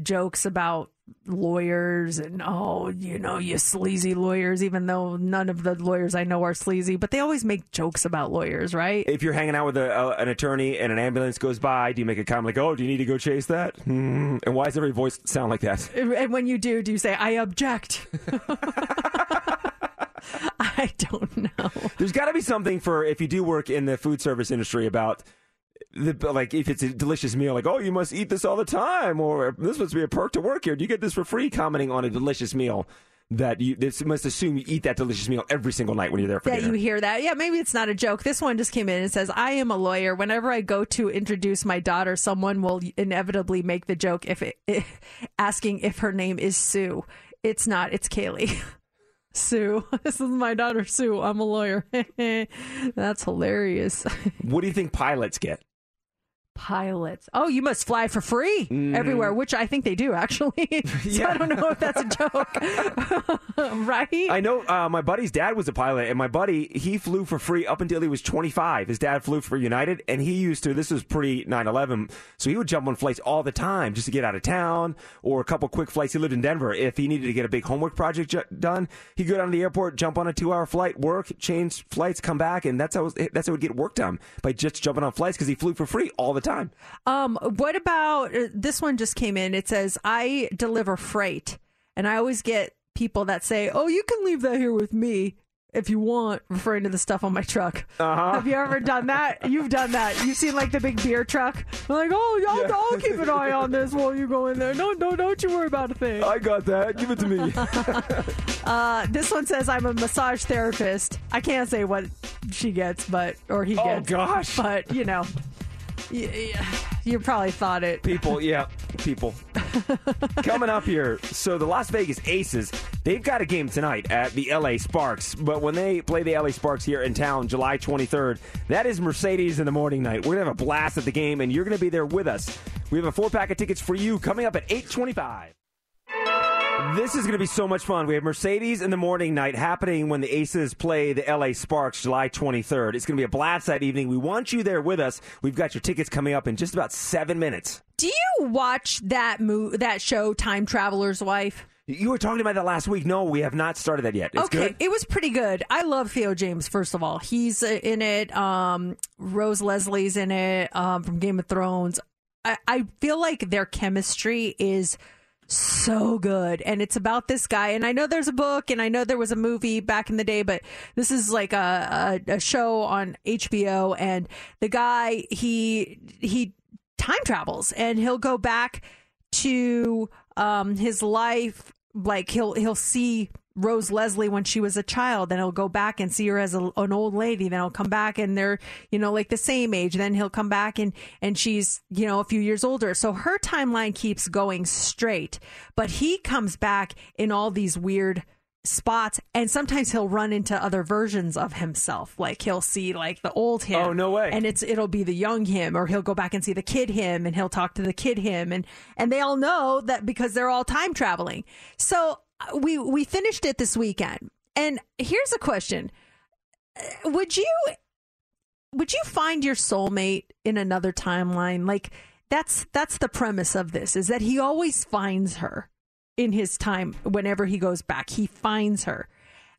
jokes about lawyers and oh, you know, you sleazy lawyers? Even though none of the lawyers I know are sleazy, but they always make jokes about lawyers, right? If you're hanging out with a, an attorney and an ambulance goes by, do you make a comment like, oh, do you need to go chase that? Hmm. And why does every voice sound like that? And when you do, do you say I object? I don't know. There's got to be something for if you do work in the food service industry about the like if it's a delicious meal, like oh you must eat this all the time, or this must be a perk to work here. Do you get this for free? Commenting on a delicious meal that you this must assume you eat that delicious meal every single night when you're there for that dinner. you hear that. Yeah, maybe it's not a joke. This one just came in and says, "I am a lawyer. Whenever I go to introduce my daughter, someone will inevitably make the joke if it, asking if her name is Sue. It's not. It's Kaylee." Sue, this is my daughter Sue. I'm a lawyer. That's hilarious. what do you think pilots get? Pilots. Oh, you must fly for free Mm. everywhere, which I think they do actually. so I don't know if that's a joke, right? I know uh, my buddy's dad was a pilot, and my buddy he flew for free up until he was 25. His dad flew for United, and he used to. This was pre 9/11, so he would jump on flights all the time just to get out of town or a couple quick flights. He lived in Denver. If he needed to get a big homework project ju- done, he'd go down to the airport, jump on a two-hour flight, work, change flights, come back, and that's how that's how he would get work done by just jumping on flights because he flew for free all the time. Um, what about uh, this one just came in? It says, I deliver freight. And I always get people that say, Oh, you can leave that here with me if you want, referring to the stuff on my truck. Uh-huh. Have you ever done that? You've done that. You've seen like the big beer truck. I'm like, oh, I'll, I'll keep an eye on this while you go in there. No, no, don't you worry about a thing. I got that. Give it to me. Uh, this one says I'm a massage therapist. I can't say what she gets, but or he Oh, gets. gosh. But you know, you probably thought it. people, yeah, people. Coming up here, so the Las Vegas Aces, they've got a game tonight at the LA Sparks. But when they play the LA Sparks here in town, July 23rd, that is Mercedes in the morning night. We're going to have a blast at the game, and you're going to be there with us. We have a four pack of tickets for you coming up at 825. This is going to be so much fun. We have Mercedes in the morning night happening when the Aces play the LA Sparks July 23rd. It's going to be a blast that evening. We want you there with us. We've got your tickets coming up in just about seven minutes. Do you watch that mo- that show, Time Traveler's Wife? You were talking about that last week. No, we have not started that yet. It's okay, good. it was pretty good. I love Theo James. First of all, he's uh, in it. Um, Rose Leslie's in it um, from Game of Thrones. I, I feel like their chemistry is so good, and it's about this guy. And I know there's a book, and I know there was a movie back in the day, but this is like a, a, a show on HBO. And the guy he he time travels, and he'll go back to um, his life. Like he'll he'll see Rose Leslie when she was a child, then he'll go back and see her as a, an old lady. Then he'll come back and they're you know like the same age. Then he'll come back and and she's you know a few years older. So her timeline keeps going straight, but he comes back in all these weird spots and sometimes he'll run into other versions of himself like he'll see like the old him Oh, no way. and it's it'll be the young him or he'll go back and see the kid him and he'll talk to the kid him and and they all know that because they're all time traveling so we we finished it this weekend. And here's a question. Would you would you find your soulmate in another timeline? Like that's that's the premise of this is that he always finds her in his time. Whenever he goes back he finds her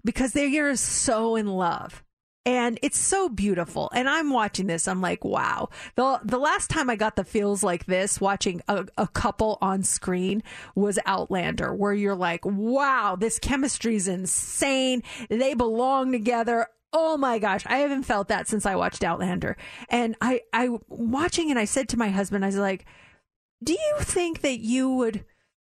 because they are so in love and it's so beautiful. And i'm watching this i'm like wow. The the last time i got the feels like this watching a, a couple on screen was outlander where you're like wow this chemistry's insane. They belong together. Oh my gosh, I haven't felt that since I watched Outlander. And I I watching and I said to my husband I was like, "Do you think that you would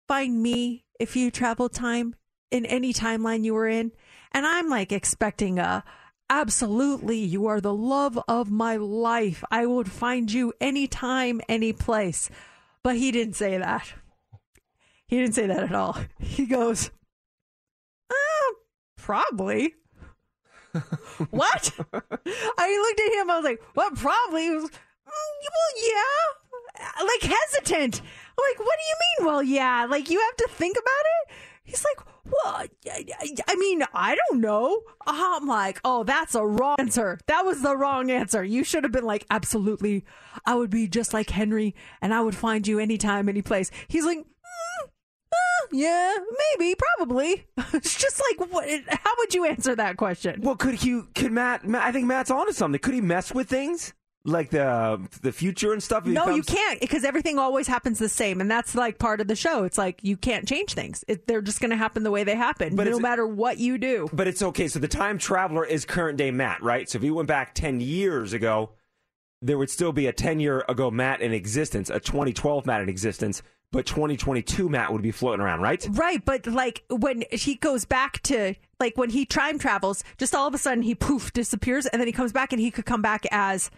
find me if you traveled time in any timeline you were in?" And I'm like expecting a absolutely you are the love of my life. I would find you anytime, any place. But he didn't say that. He didn't say that at all. He goes, uh, probably. what? I looked at him. I was like, "What? Probably." Was, "Mm, well, yeah. Like hesitant. I'm like, what do you mean? Well, yeah. Like you have to think about it. He's like, well, I- mean, I don't know. I'm like, oh, that's a wrong answer. That was the wrong answer. You should have been like, absolutely. I would be just like Henry, and I would find you anytime, any place. He's like, "Mm, uh, yeah, maybe, probably. it's just like, what? How would you answer that question? Well, could you? Could Matt? Matt I think Matt's onto something. Could he mess with things like the the future and stuff? No, you can't because everything always happens the same, and that's like part of the show. It's like you can't change things; it, they're just going to happen the way they happen, But no matter what you do. But it's okay. So the time traveler is current day Matt, right? So if he went back 10 years ago, there would still be a 10 year ago Matt in existence, a 2012 Matt in existence, but 2022 Matt would be floating around, right? Right, but like when he goes back to like when he time travels, just all of a sudden he poof disappears, and then he comes back, and he could come back as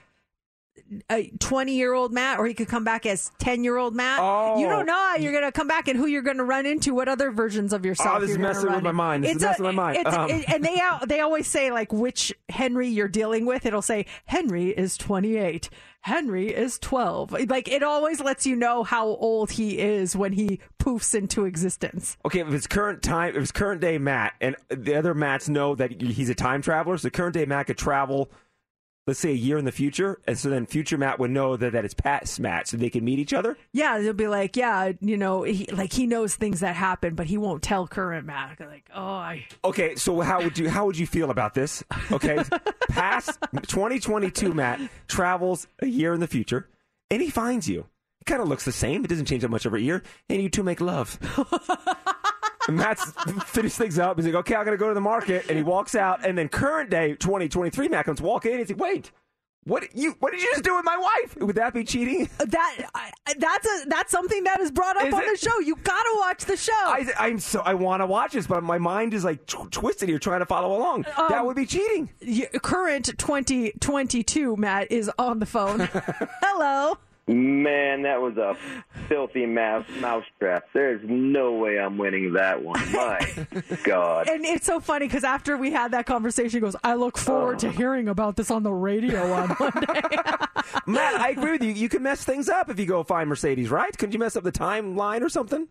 a 20 year old Matt, or he could come back as 10 year old Matt. Oh. You don't know how you're going to come back and who you're going to run into, what other versions of yourself. Oh, this is messing with my mind. This is It's a- messing with my mind. Um. it- and they out, they always say like which Henry you're dealing with. It'll say Henry is 28. Henry is 12. Like it always lets you know how old he is when he poofs into existence. Okay, if it's current time, if it's current day Matt, and the other Matts know that he's a time traveler, so current day Matt could travel, let's say a year in the future, and so then future Matt would know that, that it's past Matt, so they can meet each other. Yeah, they'll be like, yeah, you know, he, like he knows things that happen, but he won't tell current Matt. Like, oh, I. Okay, so how would you how would you feel about this? Okay, past 2022 Matt travels a year in the future, and he finds you. It kind of looks the same. It doesn't change that much every year, and you two make love. And Matt's finished things up. He's like, okay, I got to go to the market. And he walks out. And then current day 2023, Matt comes walking in. He's like, wait, what you what did you just do with my wife? Would that be cheating? That I, that's a that's something that is brought up Is on it? the show. You gotta watch the show. I, I'm so I want to watch this, but my mind is like tw- twisted here, trying to follow along. that Um, would be cheating. Y- current 2022 Matt is on the phone. Hello. Man, that was a filthy mouse mousetrap. There's no way I'm winning that one. My God. And it's so funny because after we had that conversation, he goes, I look forward to hearing about this on the radio on Monday. Matt, I agree with you. You can mess things up if you go find Mercedes, right? Couldn't you mess up the timeline or something?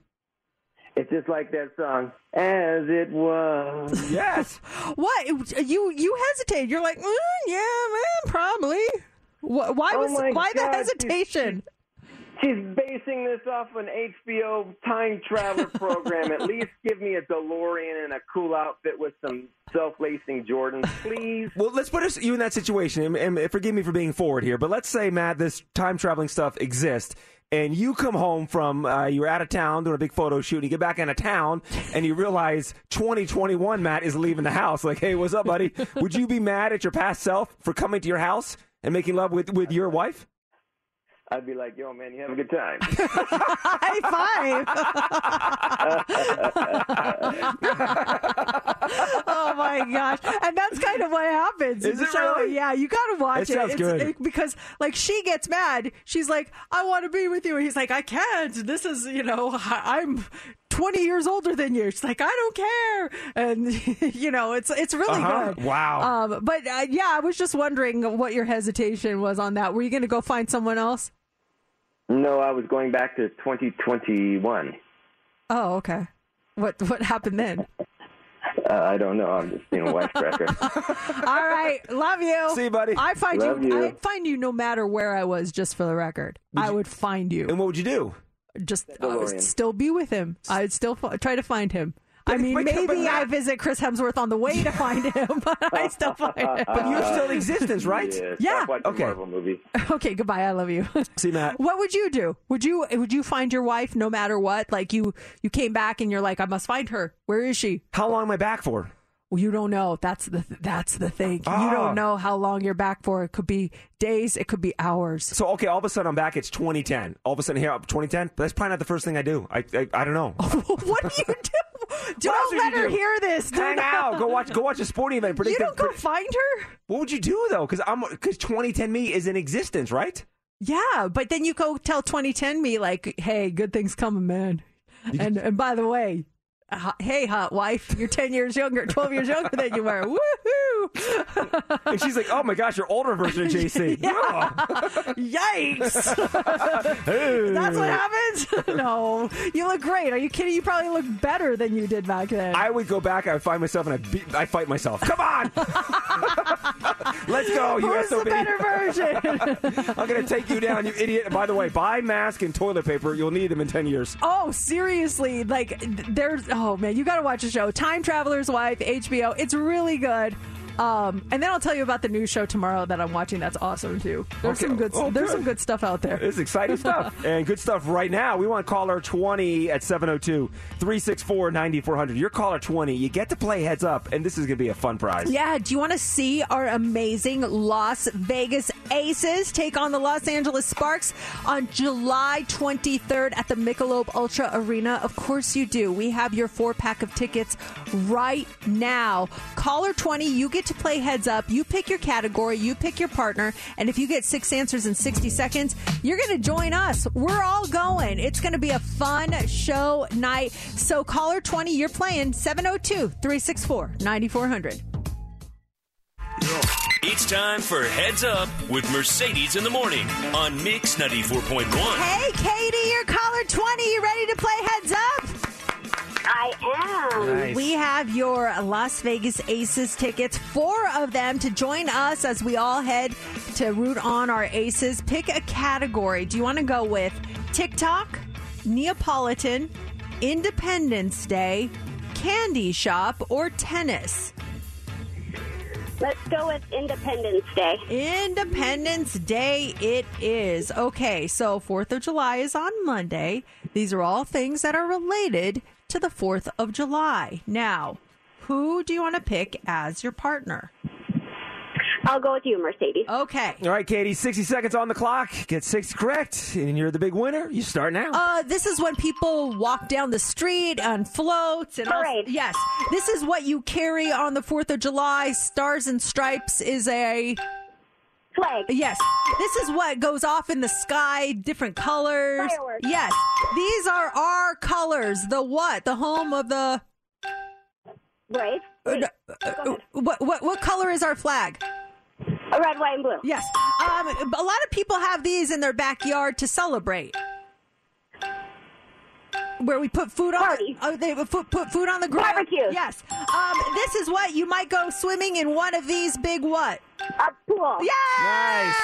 It's just like that song, As It Was. Yes. what? You you hesitate. You're like, mm, yeah, man, probably. Wh- Why Oh was my why the hesitation? She's basing this off an HBO time travel program. At least give me a DeLorean and a cool outfit with some self-lacing Jordans, please. Well, let's put us, you in that situation, and, and forgive me for being forward here, but let's say, Matt, this time traveling stuff exists, and you come home from, uh, you're out of town doing a big photo shoot, and you get back into town, and you realize 2021 Matt is leaving the house. Like, hey, what's up, buddy? Would you be mad at your past self for coming to your house and making love with, with your wife? I'd be like, yo, man, you have a good time. High five. oh my gosh. And that's kind of what happens. Is it show. really? Yeah, you got to watch It it. sounds good. it- because, like, she gets mad. She's like, I want to be with you. And he's like, I can't. This is, you know, I- I'm 20 years older than you. She's like, I don't care. And, you know, it's it's really Uh-huh. good. Wow. Um, but, uh, yeah, I was just wondering what your hesitation was on that. Were you going to go find someone else? no, I was going back to 2021. Oh, okay. What what happened then? Uh, I don't know. I'm just being a wisecracker. All right, love you. See you, buddy. I find Love you, you. I'd find you no matter where I was. Just for the record, I would find you. And what would you do? Just I would still be with him. I'd still f- try to find him. I mean, maybe I visit Chris Hemsworth on the way to find him, but I still find him. But you're still in existence, right? Yeah, Yeah. Okay. Marvel movies. okay, goodbye. I love you. See, Matt. What would you do? Would you would you find your wife no matter what? Like you you came back and you're like, I must find her. Where is she? How long am I back for? Well, you don't know. That's the that's the thing. You Ah. don't know how long you're back for. It could be days. It could be hours. So, okay, all of a sudden I'm back. It's 2010. All of a sudden here, 2010. But that's probably not the first thing I do. I, I, I don't know. what do you do? Don't let you her do? hear this. Do Hang not- out. Go watch. Go watch a sporting event. Predict You don't go find her. What would you do though? Because I'm because 2010 me is in existence, right? Yeah, but then you go tell 2010 me like, "Hey, good things coming, man." And and by the way, hey, hot wife, you're 10 years younger, 12 years younger than you were. Woohoo! And she's like, "Oh my gosh, your older version of JC." Yikes! Hey. That's what happens. no, you look great. Are you kidding? You probably look better than you did back then. I would go back. I would find myself and I beat, I fight myself. Come on, let's go, you Who's the better version? I'm gonna take you down, you idiot. And by the way, buy mask and toilet paper. You'll need them in 10 years. Oh, seriously. Like, there's, oh Oh, man, you got to watch the show. Time Traveler's Wife, HBO. It's really good. Um, and then I'll tell you about the new show tomorrow that I'm watching. That's awesome too. There's Okay. some good, Oh, there's good. some good stuff out there. It's exciting stuff and good stuff right now. We want caller 20 at 702 364 9400. You're caller 20. You get to play heads up, and this is going to be a fun prize. Yeah, do you want to see our amazing Las Vegas Aces take on the Los Angeles Sparks on July 23rd at the Michelob Ultra Arena? Of course you do. We have your four pack of tickets right now. Caller 20, you get to play heads up. You pick your category, you pick your partner, and if you get six answers in 60 seconds, you're going to join us. We're all going. It's going to be a fun show night. So, caller 20, you're playing 702 364 9400. It's time for Heads Up with Mercedes in the Morning on Mix 94.1. Hey, Katie, you're caller 20. You ready to play heads up? I am. Nice. We have your Las Vegas Aces tickets, four of them to join us as we all head to root on our Aces. Pick a category. Do you want to go with TikTok, Neapolitan, Independence Day, Candy Shop, or tennis? Let's go with Independence Day. Independence Day it is. Okay, so 4th of July is on Monday. These are all things that are related to the 4th of July. Now, who do you want to pick as your partner? I'll go with you, Mercedes. Okay. All right, Katie, 60 seconds on the clock. Get six correct, and you're the big winner. You start now. Uh, this is when people walk down the street on floats and all, yes, this is what you carry on the Fourth of July. Stars and Stripes is a Flag. Yes. This is what goes off in the sky, different colors. Fireworks. Yes. These are our colors. The what? The home of the. Right. Uh, uh, what, what, what color is our flag? A red, white, and blue. Yes. Um, a lot of people have these in their backyard to celebrate. Where we put food on, oh, they put, put food on the grill. Barbecue. Yes. Um, this is what you might go swimming in one of these big what? A pool. Yeah. Nice.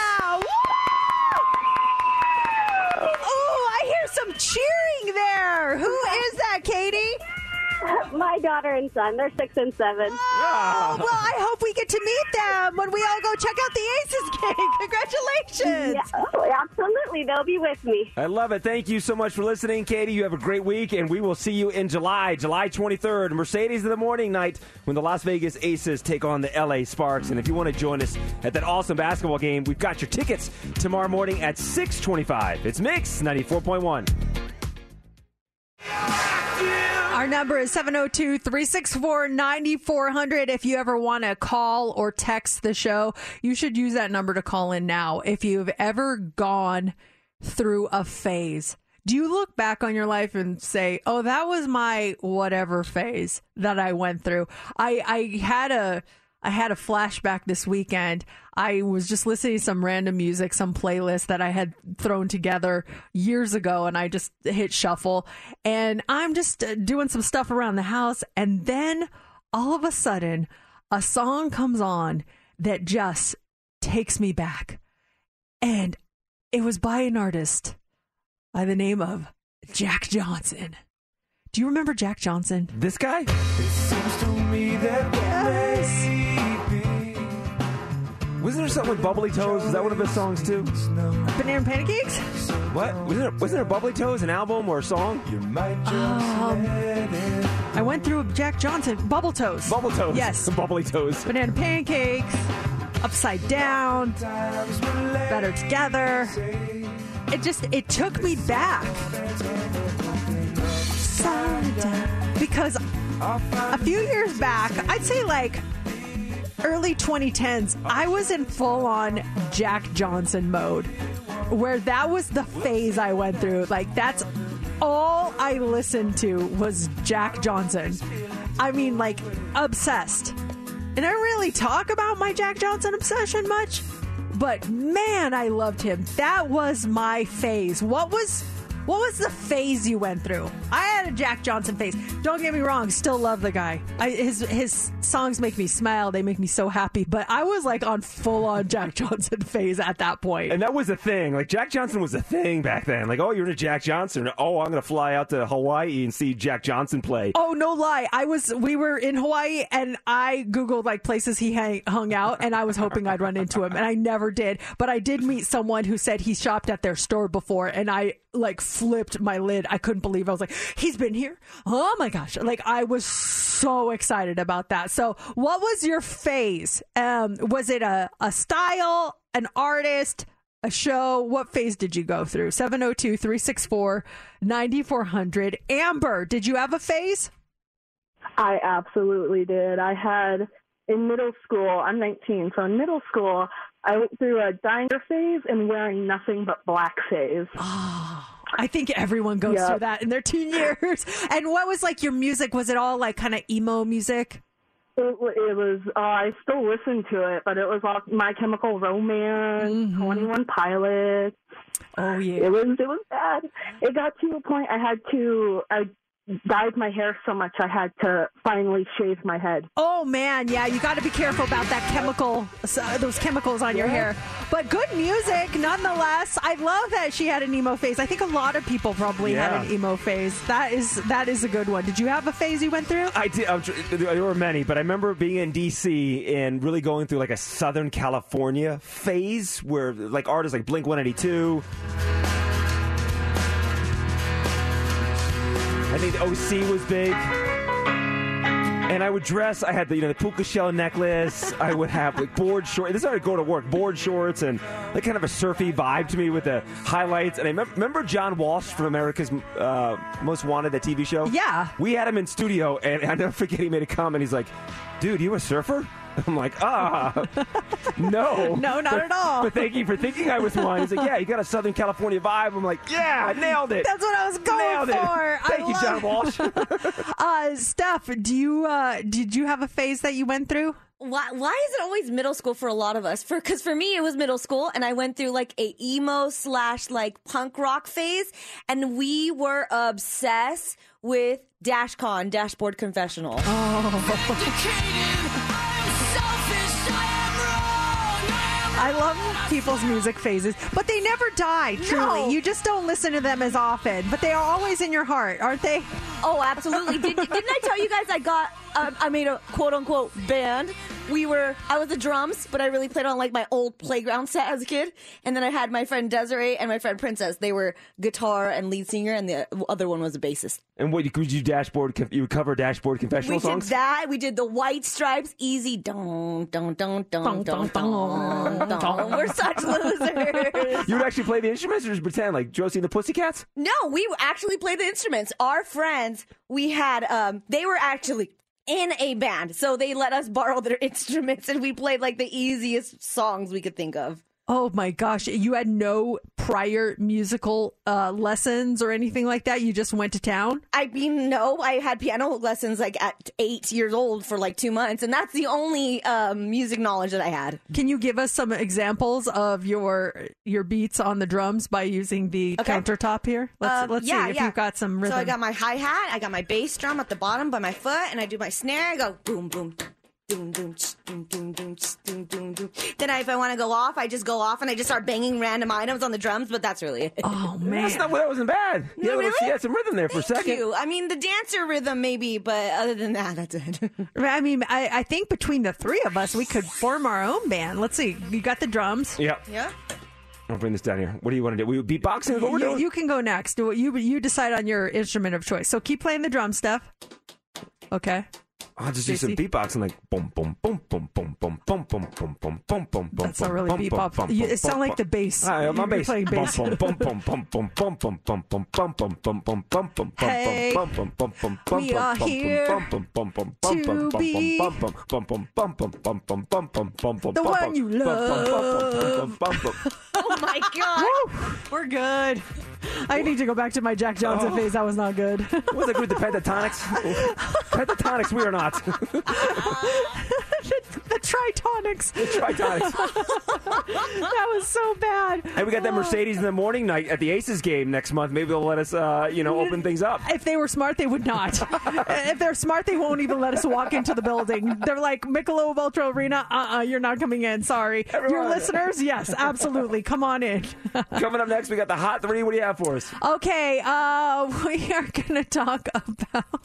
Oh, I hear some cheering there. Who is that, Katie? My daughter and son. They're six and seven. Oh, well, I hope we get to meet them when we all go check out the Aces game. Congratulations. Yeah, oh, absolutely. They'll be with me. I love it. Thank you so much for listening, Katie. You have a great week, and we will see you in July, July 23rd, Mercedes in the morning night when the Las Vegas Aces take on the LA Sparks. And if you want to join us at that awesome basketball game, we've got your tickets tomorrow morning at 625. It's Mix 94.1. Our number is 702 364 9400. If you ever want to call or text the show, you should use that number to call in now. If you've ever gone through a phase, do you look back on your life and say, oh, that was my whatever phase that I went through? I, I had a. I had a flashback this weekend. I was just listening to some random music, some playlist that I had thrown together years ago, and I just hit shuffle. And I'm just uh, doing some stuff around the house, and then all of a sudden, a song comes on that just takes me back. And it was by an artist by the name of Jack Johnson. Do you remember Jack Johnson? This guy? Wasn't there something with Bubbly Toes? Is that one of his songs too? Banana Pancakes? What? Wasn't there, wasn't there Bubbly Toes, an album or a song? Um, I went through Jack Johnson, Bubble Toes. Bubble Toes. Yes. Bubbly Toes. Banana Pancakes, Upside Down, Better Together. It just, it took me back. Because a few years back, I'd say like early 2010s, I was in full on Jack Johnson mode, where that was the phase I went through. Like, that's all I listened to was Jack Johnson. I mean, like, obsessed. And I really talk about my Jack Johnson obsession much, but man, I loved him. That was my phase. What was. What was the phase you went through? I had a Jack Johnson phase. Don't get me wrong, still love the guy. I, his his songs make me smile. They make me so happy. But I was like on full on Jack Johnson phase at that point. And that was a thing. Like Jack Johnson was a thing back then. Like, oh, you're into Jack Johnson. Oh, I'm gonna fly out to Hawaii and see Jack Johnson play. Oh no lie, I was. We were in Hawaii, and I googled like places he hang, hung out, and I was hoping I'd run into him, and I never did. But I did meet someone who said he shopped at their store before, and I like flipped my lid. I couldn't believe. I was like, he's been here. Oh my gosh! Like I was so excited about that. So, what was your phase? Um, was it a a style, an artist? A show. What phase did you go through? 702 364 9400. Amber, did you have a phase? I absolutely did. I had in middle school, I'm 19, so in middle school, I went through a diner phase and wearing nothing but black phase. Oh, I think everyone goes Yep. through that in their teen years. And what was like your music? Was it all like kind of emo music? It, it was, uh, I still listen to it, but it was all My Chemical Romance, 21 Pilots. Oh, yeah. It was, it was bad. It got to a point I had to, I dyed my hair so much I had to finally shave my head. Oh man, yeah, you got to be careful about that chemical, uh, those chemicals on your hair. But good music, nonetheless. I love that she had an emo phase. I think a lot of people probably Yeah. had an emo phase. That is that is a good one. Did you have a phase you went through? I did. I'm there were many, but I remember being in DC and really going through like a Southern California phase where like artists like Blink 182. I think the OC was big. And I would dress. I had the you know the puka shell necklace. I would have like board shorts. This is how I go to work. Board shorts and like kind of a surfy vibe to me with the highlights. And I remember, remember John Walsh from America's uh, Most Wanted, the TV show. Yeah. We had him in studio, and I never forget he made a comment. He's like, "Dude, you a surfer?" I'm like, ah, no. No, not at all. But thank you for thinking I was one. He's like, yeah, you got a Southern California vibe. I'm like, yeah, I nailed it. That's what I was going Nailed it. for. Thank I you, John love- Walsh. uh, Steph, do you uh, did you have a phase that you went through? Why, why is it always middle school for a lot of us? For because for me it was middle school, and I went through like a emo slash like punk rock phase, and we were obsessed with DashCon, Dashboard Confessional. I love people's music phases, but they never die. Truly, you just don't listen to them as often, but they are always in your heart, aren't they? Oh, absolutely. Did, didn't I tell you guys I got, um, I made a quote unquote band? We were, I was the drums, but I really played on like my old playground set as a kid. And then I had my friend Desiree and my friend Princess. They were guitar and lead singer, and the other one was a bassist. and what, would you dashboard, you would cover dashboard confessional We did that. We did the White Stripes, easy. Dun, dun, dun, dun, dun, dun, dun. We're such losers. You would actually play the instruments or just pretend like Josie and the Pussycats? No, we actually played the instruments. Our friends, we had, um, they were actually in a band, so they let us borrow their instruments, and we played like the easiest songs we could think of. Oh my gosh, you had no prior musical uh, lessons or anything like that. You just went to town. I mean, no, I had piano lessons like at eight years old for like two months, and that's the only um, music knowledge that I had. Can you give us some examples of your your beats on the drums by using the Okay. countertop here? Let's Um, let's yeah, see if yeah. you've got some rhythm. So I got my hi hat, I got my bass drum at the bottom by my foot, and I do my snare. I go boom, boom, doom, doom, ch, doom, doom, doom, ch, doom, doom, doom. Then I, if I want to go off, I just go off and I just start banging random items on the drums. But that's really it. Oh man, That's not, that wasn't bad. No, yeah, really? She had some rhythm there for a Thank second. you. I mean, the dancer rhythm maybe, but other than that, that's it. I mean, I, I think between the three of us, we could form our own band. Let's see. You got the drums. Yeah. yeah. I'll bring this down here. What do you want to do? We beatboxing? Is what we're You, doing? you can go next. Do what You you decide on your instrument of choice. So keep playing the drum stuff. Okay. I'll just do some Stacey? beatboxing like boom, boom, boom, boom, boom, boom, boom, boom, boom, boom, boom, boom, boom. That's not really boom, boom, bebop. boom, You- boom, it sound boom, like the bass. Ah, my bass. playing bass. Boom, boom, boom, boom, boom, boom, boom, boom, boom, boom, boom, boom, boom, boom, boom, Hey, we are here to be The one you love. oh my god. We're good. I need to go back to my Jack Johnson Oh. phase. That was not good. What's that with the Pentatonix? Pentatonix, we are not. the tritonics. The tritonics. that was so bad. Hey, we got that Mercedes in the morning night at the Aces game next month. Maybe they'll let us, uh, you know, open things up. If they were smart, they would not. if they're smart, they won't even let us walk into the building. They're like, Michelob Ultra Arena, uh-uh, you're not coming in. Sorry. Your listeners, yes, absolutely. Come on in. Coming up next, we got the hot three. What do you have for us? Okay, uh, we are going to talk about.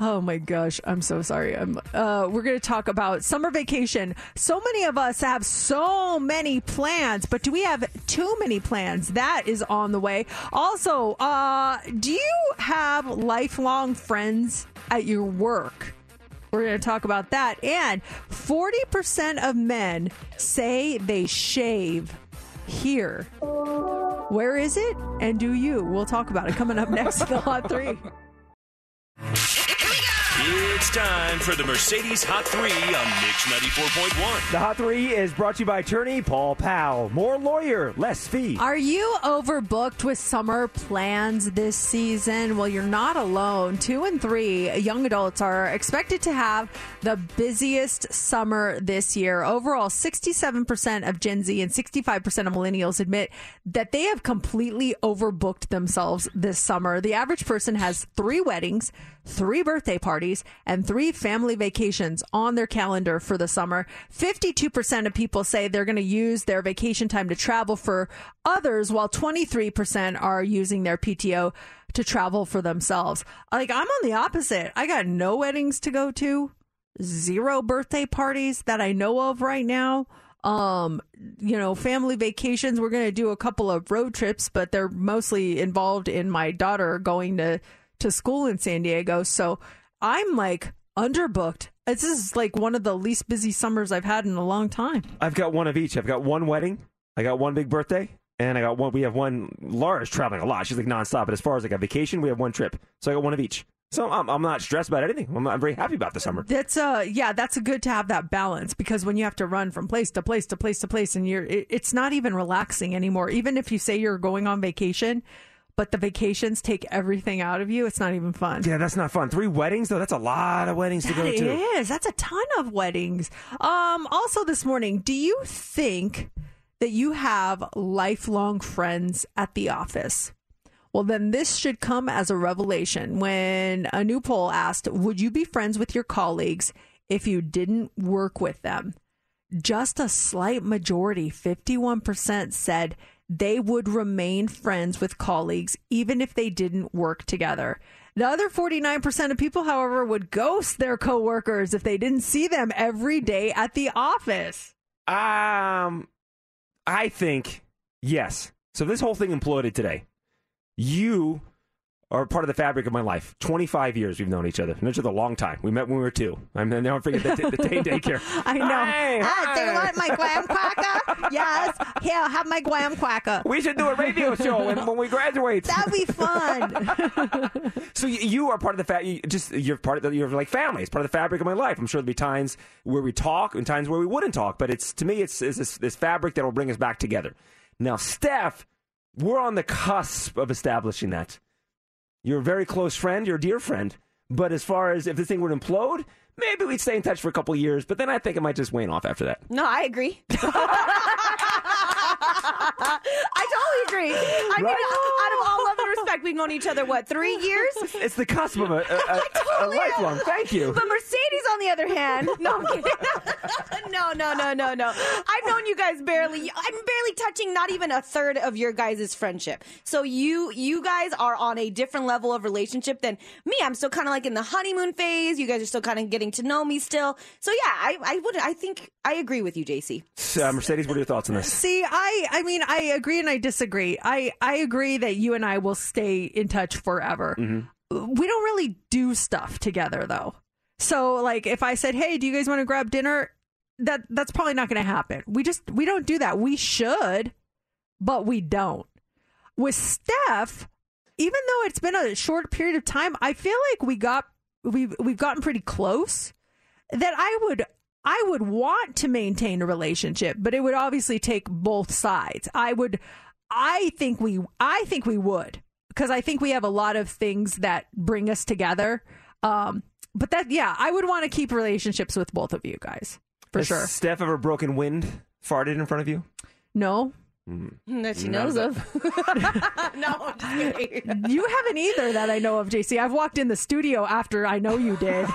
Oh my gosh, I'm so sorry. I'm. Uh, we're going to talk about summer vacation. So many of us have so many plans, but do we have too many plans? That is on the way. Also, uh, do you have lifelong friends at your work? We're going to talk about that. And 40% of men say they shave here. Where is it? And do you? We'll talk about it coming up next the Hot 3. It's time for the Mercedes Hot 3 on Mix 94.1. The hot three is brought to you by attorney Paul Powell. More lawyer, less fee. Are you overbooked with summer plans this season? Well, you're not alone. Two and three young adults are expected to have the busiest summer this year. Overall, 67% of Gen Z and 65% of millennials admit that they have completely overbooked themselves this summer. The average person has three weddings, three birthday parties, and three family vacations on their calendar for the summer. 52% of people say they're going to use their vacation time to travel for others, while 23% are using their PTO to travel for themselves. Like, I'm on the opposite. I got no weddings to go to, zero birthday parties that I know of right now. Um, you know, family vacations. We're going to do a couple of road trips, but they're mostly involved in my daughter going to to school in San Diego. So I'm like underbooked. This is like one of the least busy summers I've had in a long time. I've got one of each. I've got one wedding. I got one big birthday. And I got one. We have one. Laura's traveling a lot. She's like nonstop. But as far as like a vacation, we have one trip. So I got one of each. So I'm, I'm not stressed about anything. I'm, I'm very happy about the summer. That's uh yeah, that's a good to have that balance because when you have to run from place to place to place to place and you're it, it's not even relaxing anymore. Even if you say you're going on vacation, but the vacations take everything out of you, it's not even fun. Yeah, that's not fun. Three weddings though. That's a lot of weddings to go to. is. That's a ton of weddings. Um also this morning, do you think that you have lifelong friends at the office? Well, then this should come as a revelation when a new poll asked, Would you be friends with your colleagues if you didn't work with them? Just a slight majority, 51%, said they would remain friends with colleagues even if they didn't work together. The other 49% of people, however, would ghost their coworkers if they didn't see them every day at the office. Um, I think yes. So this whole thing imploded today. You are part of the fabric of my life. Twenty five years we've known each other. Known each other a long time. We met when we were two. I'm never forget the, the day daycare. I know. Hey, ah, do you want my graham quacker? yes. Here, have my graham quacker. We should do a radio show when, when we graduate. That'd be fun. So you, you are part of the fa- you Just you're part of the, you're like family. It's part of the fabric of my life. I'm sure there'll be times where we talk and times where we wouldn't talk. But it's to me, it's, it's this, this fabric that will bring us back together. Now, Steph, we're on the cusp of establishing that. You're a very close friend. You're a dear friend. But as far as if this thing would implode, maybe we'd stay in touch for a couple of years. But then I think it might just wane off after that. No, I agree. I totally agree. I mean, out of all love and respect, we've known each other what three years? It's the cusp of a, a, a, totally a lifelong. Thank you. But Mercedes, on the other hand, no, I'm kidding. no, no, no, no, no. I've known you guys barely. I'm barely touching not even a third of your guys' friendship. So you, you guys are on a different level of relationship than me. I'm still kind of like in the honeymoon phase. You guys are still kind of getting to know me still. So yeah, I, I would, I think I agree with you, JC. Uh, Mercedes, what are your thoughts on this? See, I I mean, I agree and I disagree. I I agree that you and I will stay in touch forever. Mm-hmm. We don't really do stuff together though. So like if I said, "Hey, do you guys want to grab dinner?" that that's probably not going to happen. We just we don't do that. We should, but we don't. With Steph, even though it's been a short period of time, I feel like we got we've we've gotten pretty close that I would I would want to maintain a relationship, but it would obviously take both sides. I would I think we I think we would because I think we have a lot of things that bring us together. Um but that yeah, I would want to keep relationships with both of you guys. For Has sure. Steph ever broken wind, farted in front of you? No. That she None knows of of. no, I'm just kidding. You haven't either that I know of, JC. I've walked in the studio after I know you did,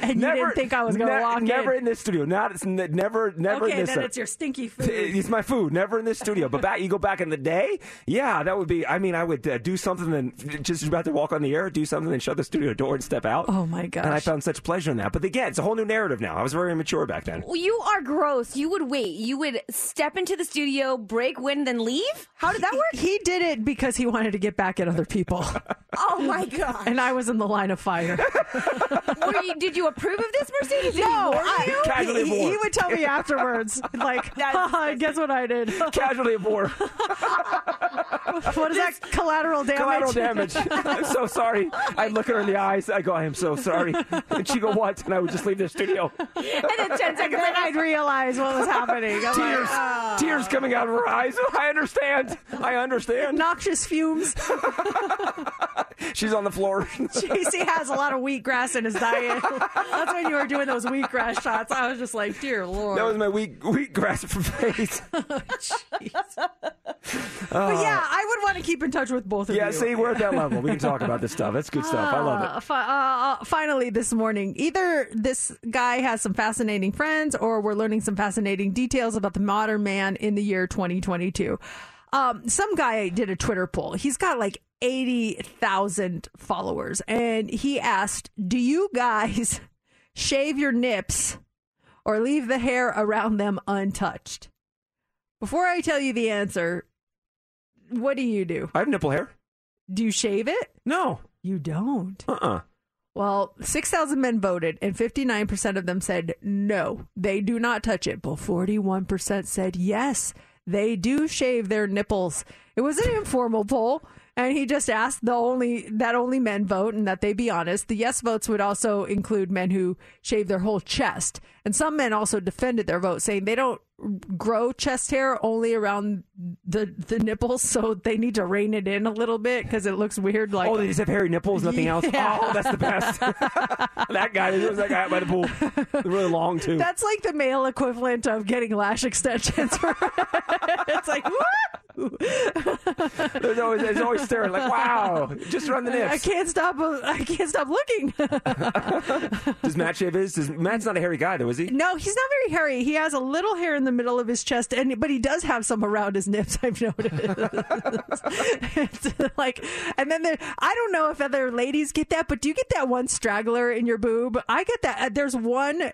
and you didn't think I was going to ne- walk Never in. Never in this studio. Not it's ne- never never okay, in this. then it's your stinky food. It's my food. Never in this studio. But back, you go back in the day. Yeah, that would be. I mean, I would uh, do something and just about to walk on the air, do something and shut the studio door and step out. Oh my gosh! And I found such pleasure in that. But again, it's a whole new narrative now. I was very immature back then. Well, you are gross. You would wait. You would step into the studio, break wind, then leave? How did that work? He did it because he wanted to get back at other people, Oh my god. and I was in the line of fire. Were you, did you approve of this, Mercedes? Did No, warn I- you? Casualty he, he would tell me afterwards, like, "Haha, guess what I did? casually of war. what is that? Collateral damage. Collateral damage. I'm so sorry. I'd look her in the eyes. I go, I am so sorry. And she go, what? And I would just leave the studio. And then 10 seconds then I'd realize what was happening. I'm like, Tears, "Ah." tears coming out of her eyes. I understand. I understand. Noxious fumes. She's on the floor. JC has a lot of wheatgrass in his diet. That's when you were doing those wheatgrass shots. I was just like, dear lord. That was my wheat wheatgrass for face. but yeah, I would want to keep in touch with both of Yeah, you. Yeah, see, we're at that level. We can talk about this stuff. That's good stuff. I love it. fi- uh, uh, finally, this morning, either this guy has some fascinating friends or we're learning some fascinating details about the modern man in the year 2022. Um, some guy did a Twitter poll. He's got like 80,000 followers, and he asked, Do you guys shave your nips or leave the hair around them untouched? Before I tell you the answer, what do you do? I have nipple hair. Do you shave it? No. You don't. Uh uh Well, 6,000 men voted, and 59% of them said no, they do not touch it. But 41% said yes, they do shave their nipples. It was an informal poll, and he just asked the only that only men vote and that they be honest. The yes votes would also include men who shave their whole chest, and some men also defended their vote, saying they don't grow chest hair only around the the nipples, so they need to rein it in a little bit because it looks weird. Like oh, they just have hairy nipples, nothing else. Oh, that's the best. that guy, there was that guy by the pool, really long too. That's like the male equivalent of getting lash extensions. it's like, woo! there's always, there's always staring like, wow, just around the I can't stop. Uh, I can't stop looking. Does Matt shave his? Does, Matt's not a hairy guy though, is he? No, he's not very hairy. He has a little hair in the middle of his chest, and but he does have some around his nips. I've noticed. like, and then there, I don't know if other ladies get that, but do you get that one straggler in your boob? I get that. Uh, There's one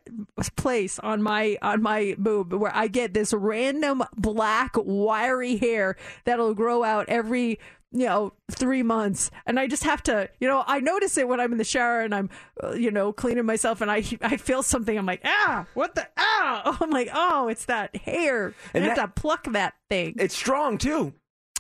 place on my on my boob where I get this random black wiry hair that'll grow out every you know, three months. And I just have to, you know, I notice it when I'm in the shower and I'm, uh, you know, cleaning myself and I I feel something. I'm like, ah, what the, ah. I'm like, oh, it's that hair. And I have that- to pluck that thing. It's strong too.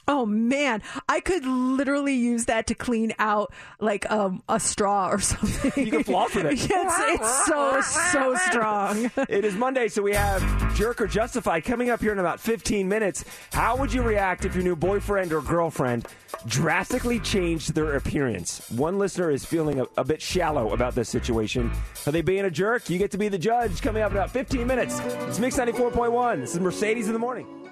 Oh man, I could literally use that to clean out like um a straw or something. You can floss with it. It's, it's so so strong. It is Monday, so we have Jerk or Justified coming up here in about 15 minutes. How would you react if your new boyfriend or girlfriend drastically changed their appearance? One listener is feeling a, a bit shallow about this situation. Are they being a jerk? You get to be the judge coming up in about 15 minutes. It's Mix 94.1. This is Mercedes in the morning.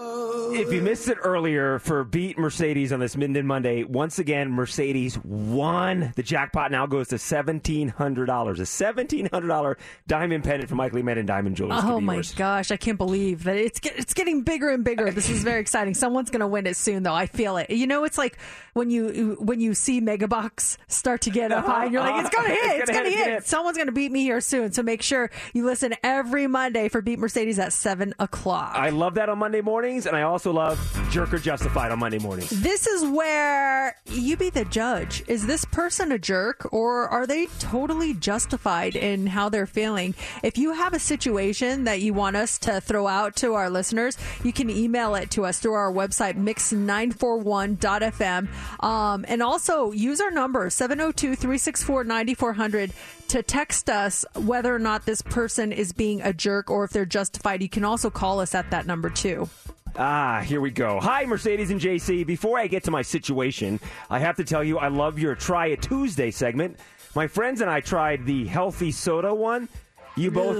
If you missed it earlier for Beat Mercedes on this Minden Monday, once again, Mercedes won. The jackpot now goes to $1,700. A $1,700 diamond pendant from Mike Lee and Diamond Jewelers. Oh my yours. gosh, I can't believe that it's get- it's getting bigger and bigger. This is very exciting. Someone's going to win it soon, though. I feel it. You know, it's like when you when you see Megabucks start to get up high, and you're like, it's going to hit, It's it's gonna hit, hit. Someone's going to beat me here soon. So make sure you listen every Monday for Beat Mercedes at seven o'clock. I love that on Monday mornings, and I also love Jerk or Justified on Monday mornings. This is where you be the judge. Is this person a jerk or are they totally justified in how they're feeling? If you have a situation that you want us to throw out to our listeners, you can email it to us through our website, mix941.fm. Um, and also use our number, 702 364 9400 to text us whether or not this person is being a jerk or if they're justified. You can also call us at that number too. Ah, here we go. Hi, Mercedes and JC. Before I get to my situation, I have to tell you I love your Try It Tuesday segment. My friends and I tried the healthy soda one. You both,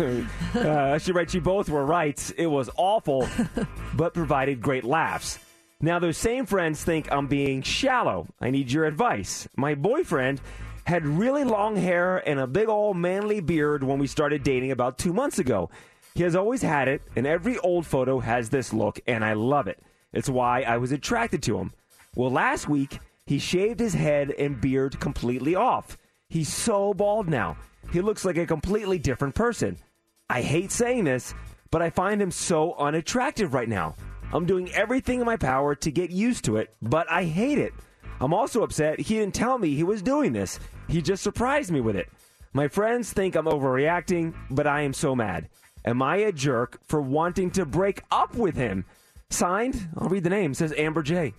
uh, I should you both were right. It was awful, but provided great laughs. Now, those same friends think I'm being shallow. I need your advice. My boyfriend had really long hair and a big old manly beard when we started dating about two months ago. He has always had it, and every old photo has this look, and I love it. It's why I was attracted to him. Well, last week, he shaved his head and beard completely off. He's so bald now. He looks like a completely different person. I hate saying this, but I find him so unattractive right now. I'm doing everything in my power to get used to it, but I hate it. I'm also upset he didn't tell me he was doing this. He just surprised me with it. My friends think I'm overreacting, but I am so mad. Am I a jerk for wanting to break up with him? Signed, I'll read the name, says Amber J.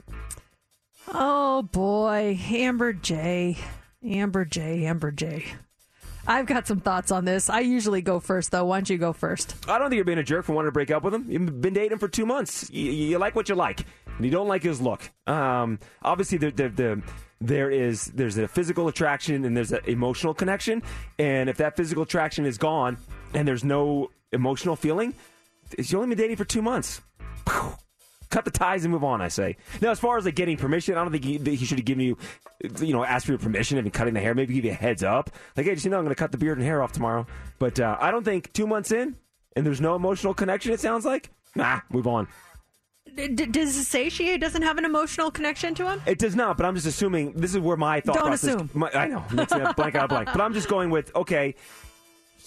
Oh boy, Amber J. Amber J. Amber J. I've got some thoughts on this. I usually go first, though. Why don't you go first? I don't think you're being a jerk for wanting to break up with him. You've been dating for two months. You, you like what you like, and you don't like his look. Um, obviously, the, the, the, there is there's a physical attraction and there's an emotional connection. And if that physical attraction is gone and there's no emotional feeling, you only been dating for two months. Cut the ties and move on. I say. Now, as far as like getting permission, I don't think he, he should have given you, you know, asked for your permission and cutting the hair. Maybe give you a heads up, like, hey, just you know, I'm going to cut the beard and hair off tomorrow. But uh, I don't think two months in and there's no emotional connection. It sounds like nah, move on. D- does it say she doesn't have an emotional connection to him? It does not, but I'm just assuming this is where my thought Don't process. assume. My, I know, it's a blank out of blank, but I'm just going with okay.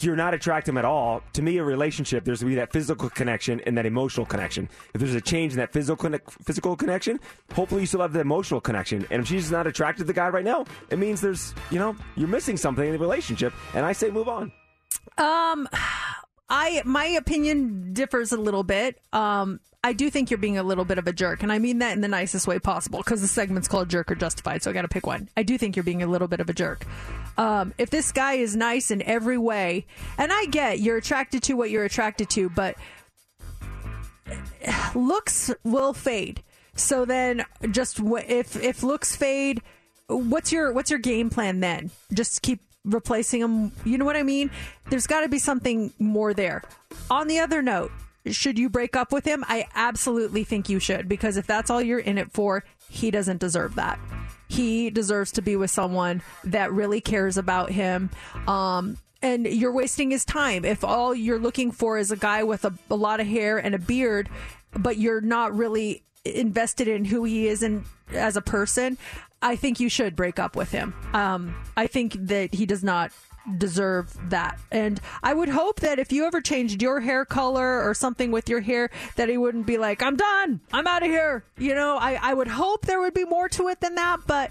You're not attracted at all. To me, a relationship there's to be that physical connection and that emotional connection. If there's a change in that physical physical connection, hopefully you still have the emotional connection. And if she's not attracted to the guy right now, it means there's you know you're missing something in the relationship. And I say move on. Um, I my opinion differs a little bit. Um, I do think you're being a little bit of a jerk, and I mean that in the nicest way possible because the segment's called "Jerk or Justified," so I got to pick one. I do think you're being a little bit of a jerk. Um, if this guy is nice in every way, and I get you're attracted to what you're attracted to, but looks will fade. So then, just w- if if looks fade, what's your what's your game plan then? Just keep replacing them. You know what I mean? There's got to be something more there. On the other note, should you break up with him? I absolutely think you should because if that's all you're in it for, he doesn't deserve that. He deserves to be with someone that really cares about him. Um, and you're wasting his time if all you're looking for is a guy with a, a lot of hair and a beard, but you're not really invested in who he is and as a person. I think you should break up with him. Um, I think that he does not deserve that. And I would hope that if you ever changed your hair color or something with your hair, that he wouldn't be like, I'm done. I'm out of here. You know, I, I would hope there would be more to it than that, but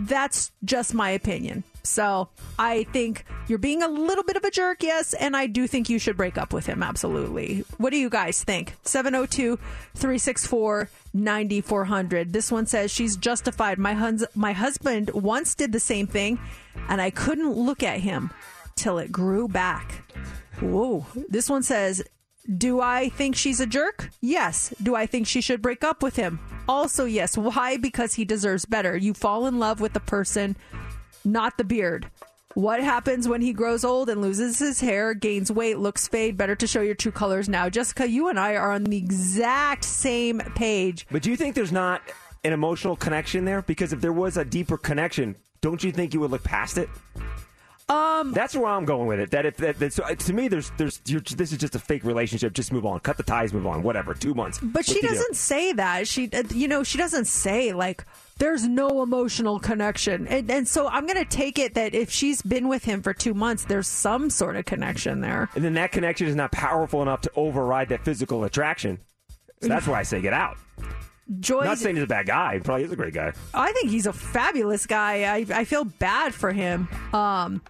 that's just my opinion. So I think you're being a little bit of a jerk, yes, and I do think you should break up with him, absolutely. What do you guys think? 702 364 9400. This one says she's justified. My, huns- my husband once did the same thing, and I couldn't look at him till it grew back. Whoa. This one says, do I think she's a jerk? Yes. Do I think she should break up with him? Also, yes. Why? Because he deserves better. You fall in love with the person, not the beard. What happens when he grows old and loses his hair, gains weight, looks fade? Better to show your true colors now. Jessica, you and I are on the exact same page. But do you think there's not an emotional connection there? Because if there was a deeper connection, don't you think you would look past it? Um, that's where I'm going with it. That if that, that so uh, to me, there's there's you're, this is just a fake relationship. Just move on, cut the ties, move on, whatever. Two months. But she doesn't say that. She, uh, you know, she doesn't say like there's no emotional connection, and, and so I'm going to take it that if she's been with him for two months, there's some sort of connection there. And then that connection is not powerful enough to override that physical attraction. So that's why I say get out. Joy, Not saying he's a bad guy. He probably is a great guy. I think he's a fabulous guy. I, I feel bad for him. Um,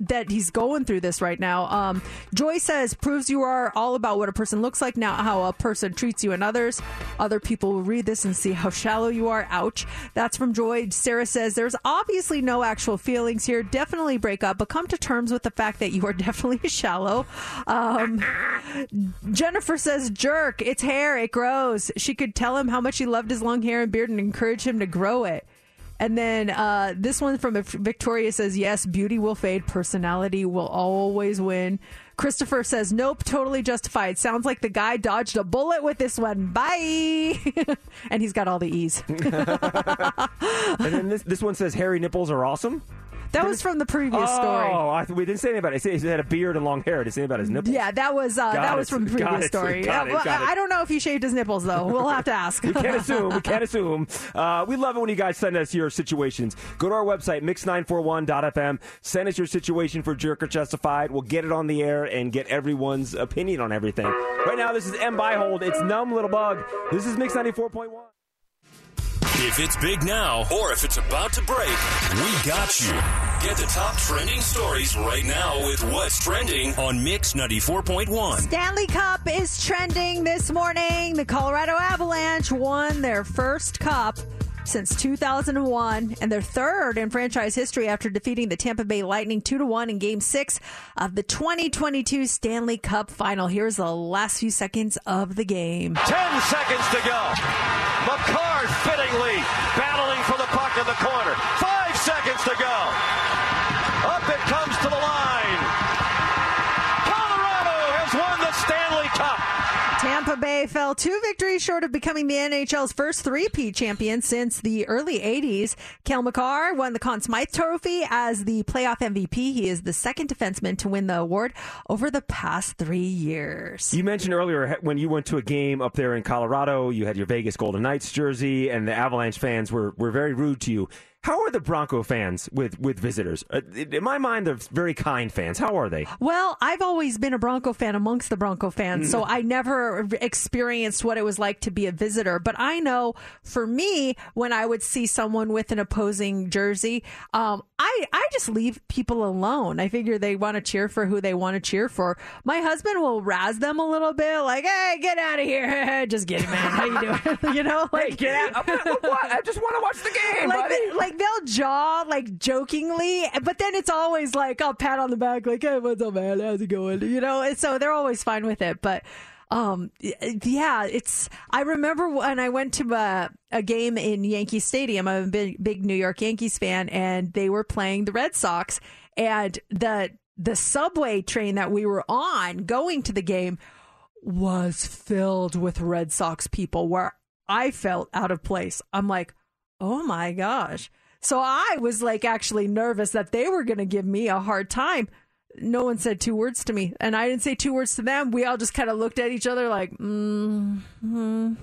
that he's going through this right now. Um, Joy says proves you are all about what a person looks like, not how a person treats you and others. Other people will read this and see how shallow you are. Ouch. That's from Joy. Sarah says there's obviously no actual feelings here. Definitely break up, but come to terms with the fact that you are definitely shallow. Um, Jennifer says jerk. It's hair. It grows. She could tell him how much she loved his long hair and beard and encourage him to grow it. And then uh, this one from Victoria says, yes, beauty will fade, personality will always win. Christopher says, nope, totally justified. Sounds like the guy dodged a bullet with this one. Bye. and he's got all the E's. and then this, this one says, hairy nipples are awesome. That was from the previous oh, story. Oh, I, we didn't say anything about it. It said he had a beard and long hair. Didn't say anything about his nipples. Yeah, that was uh, that it. was from the Got previous it. story. Got Uh, it. Got it. I don't know if he shaved his nipples though. We'll have to ask. We can't assume. We can't assume. Uh, we love it when you guys send us your situations. Go to our website, mix941.fm. Send us your situation for Jerk or Justified. We'll get it on the air and get everyone's opinion on everything. Right now, this is Em Beihold. It's Numb Little Bug. This is Mix 94.1. If it's big now or if it's about to break, we got you. Get the top trending stories right now with what's trending on Mix 94.1. Stanley Cup is trending this morning. The Colorado Avalanche won their first cup since 2001 and their third in franchise history after defeating the Tampa Bay Lightning 2 to 1 in game 6 of the 2022 Stanley Cup final. Here's the last few seconds of the game. 10 seconds to go. Makar fittingly battling for the puck in the corner. Five Bay fell two victories short of becoming the NHL's first three-peat champion since the early 80s. Cale Makar won the Conn Smythe Trophy as the playoff MVP. He is the second defenseman to win the award over the past three years. You mentioned earlier when you went to a game up there in Colorado, you had your Vegas Golden Knights jersey, and the Avalanche fans were, were very rude to you. How are the Bronco fans with, with visitors? Uh, In my mind, they're very kind fans. How are they? Well, I've always been a Bronco fan amongst the Bronco fans, so I never experienced what it was like to be a visitor. But I know for me, when I would see someone with an opposing jersey, um, I I just leave people alone. I figure they want to cheer for who they want to cheer for. My husband will razz them a little bit, like, "Hey, get out of here!" just kidding, man. How you doing? you know, like hey, get out. I just want to watch the game, like, like they'll jaw like jokingly, but then it's always like a pat on the back, like, "Hey, what's up, man? How's it going?" You know, and so they're always fine with it, but. Um. Yeah. It's. I remember when I went to a, a game in Yankee Stadium. I'm a big, big New York Yankees fan, and they were playing the Red Sox. And the the subway train that we were on going to the game was filled with Red Sox people. Where I felt out of place. I'm like, oh my gosh. So I was like actually nervous that they were going to give me a hard time. No one said two words to me, and I didn't say two words to them. We all just kind of looked at each other like, mm, mm.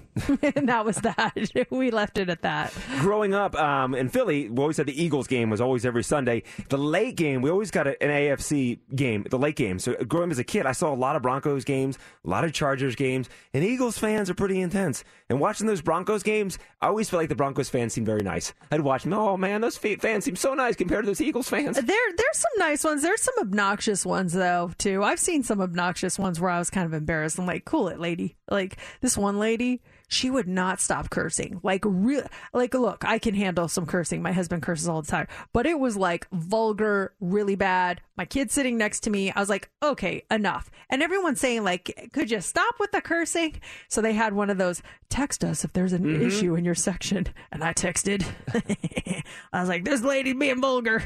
and that was that. we left it at that. Growing up um, in Philly, we always had the Eagles game was always every Sunday. The late game, we always got a, an AFC game, the late game. So growing up as a kid, I saw a lot of Broncos games, a lot of Chargers games, and Eagles fans are pretty intense. And watching those Broncos games, I always felt like the Broncos fans seemed very nice. I'd watch them. Oh man, those fans seem so nice compared to those Eagles fans. There, there's some nice ones. There's some obnoxious ones though too. I've seen some obnoxious ones where I was kind of embarrassed. I'm like, cool it, lady. Like this one lady, she would not stop cursing. Like real, like look, I can handle some cursing. My husband curses all the time, but it was like vulgar, really bad. My kid sitting next to me, I was like, okay, enough. And everyone's saying like, could you stop with the cursing? So they had one of those text us if there's an Mm-hmm. Mhm. issue in your section, and I texted. I was like, "This lady being vulgar,"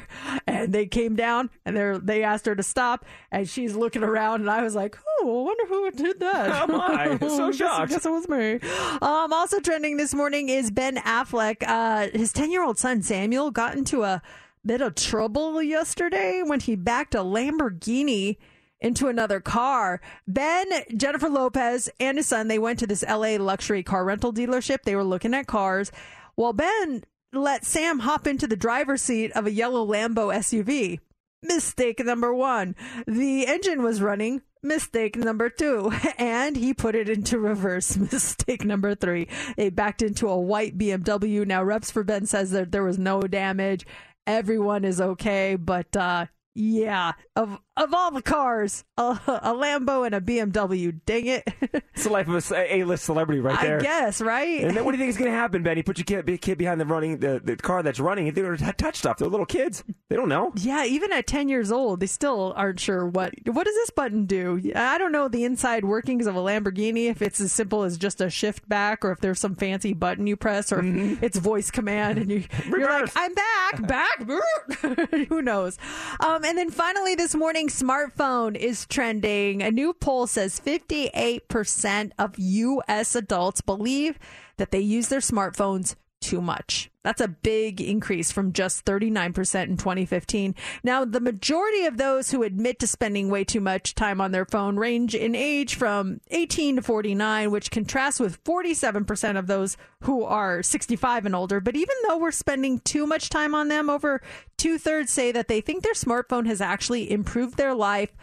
and they came down and they they asked her to stop, and she's looking around, and I was like, "Oh, I wonder who did that." Oh, my. So shocked. Guess it was me. Um, also trending this morning is Ben Affleck. Uh, his ten year old son Samuel got into a bit of trouble yesterday when he backed a Lamborghini into another car. Ben, Jennifer Lopez, and his son, they went to this LA luxury car rental dealership. They were looking at cars. Well, Ben let Sam hop into the driver's seat of a yellow Lambo SUV. Mistake number one. The engine was running. Mistake number two. And he put it into reverse. Mistake number three. It backed into a white BMW. Now, reps for Ben says that there was no damage. Everyone is okay, but uh, yeah, of of all the cars, a, a Lambo and a BMW. Dang it! It's the life of a A-list celebrity right there. I guess, right? And then what do you think is going to happen, Ben? You put your kid, kid behind the running the, the car that's running. They don't touch stuff. They're little kids. They don't know. Yeah, even at 10 years old, they still aren't sure what what does this button do. I don't know the inside workings of a Lamborghini if it's as simple as just a shift back or if there's some fancy button you press or if it's voice command and you you're like I'm back, back. Who knows? Um, and then finally this morning smartphone is trending. A new poll says 58% of US adults believe that they use their smartphones too much. That's a big increase from just 39% in 2015. Now, the majority of those who admit to spending way too much time on their phone range in age from 18 to 49, which contrasts with 47% of those who are 65 and older. But even though we're spending too much time on them, over two thirds say that they think their smartphone has actually improved their life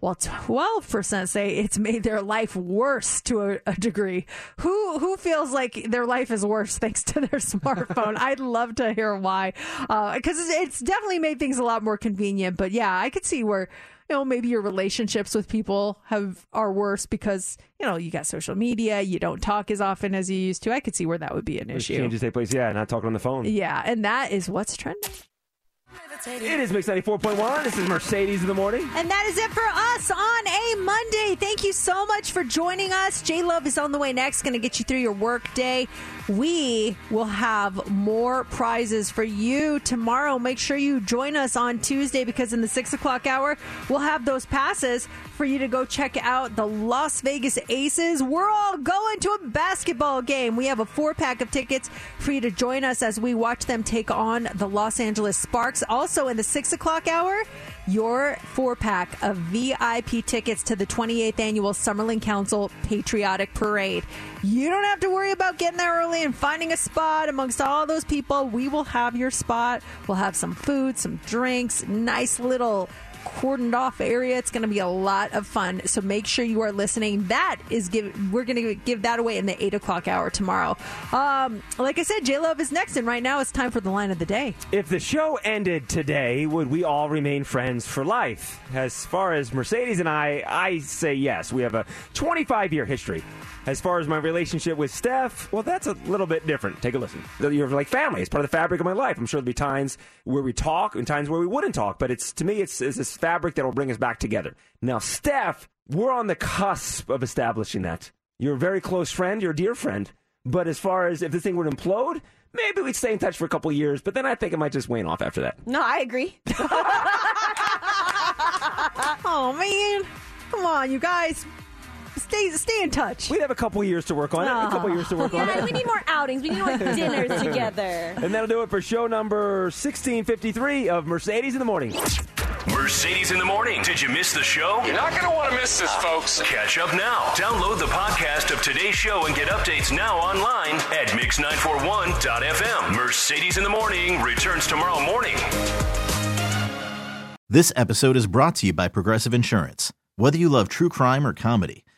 while 12% say it's made their life worse to a, a degree. Who who feels like their life is worse thanks to their smartphone? I'd love to hear why. Uh, because it's, it's definitely made things a lot more convenient. But yeah, I could see where you know maybe your relationships with people have are worse because you know you got social media you don't talk as often as you used to i could see where that would be an issue Changes take place. Yeah, not talking on the phone. yeah and that is what's trending It is Mix 94.1. This is Mercedes in the morning. And that is it for us on a Monday. Thank you so much for joining us. J Love is on the way next, going to get you through your work day. We will have more prizes for you tomorrow. Make sure you join us on Tuesday because in the six o'clock hour, we'll have those passes for you to go check out the Las Vegas Aces. We're all going to a basketball game. We have a four pack of tickets for you to join us as we watch them take on the Los Angeles Sparks. Also, in the six o'clock hour, your four pack of VIP tickets to the 28th annual Summerlin Council Patriotic Parade. You don't have to worry about getting there early and finding a spot amongst all those people. We will have your spot. We'll have some food, some drinks, nice little cordoned off area. It's going to be a lot of fun. So make sure you are listening. That is give we're going to give that away in the eight o'clock hour tomorrow. Um, like I said, J Love is next, and right now it's time for the line of the day. If the show ended today, would we all remain friends for life? As far as Mercedes and I, I say yes. We have a 25 year history. As far as my relationship with Steph, well, that's a little bit different. Take a listen. You're like family. It's part of the fabric of my life. I'm sure there'll be times where we talk and times where we wouldn't talk, but it's to me, it's, it's this fabric that will bring us back together. Now, Steph, we're on the cusp of establishing that. You're a very close friend. You're a dear friend. But as far as if this thing would implode, maybe we'd stay in touch for a couple years. But then I think it might just wane off after that. No, I agree. oh man, come on, you guys. Stay, stay in touch. We'd have a couple years to work on it. A ah. couple years to work on Yeah, it. we need more outings. We need more dinners together. And that'll do it for show number 1653 of Mercedes in the Morning. Mercedes in the morning. Did you miss the show? You're not going to want to miss this, folks. Catch up now. Download the podcast of today's show and get updates now online at mix941.fm. Mercedes in the morning returns tomorrow morning. This episode is brought to you by Progressive Insurance. Whether you love true crime or comedy,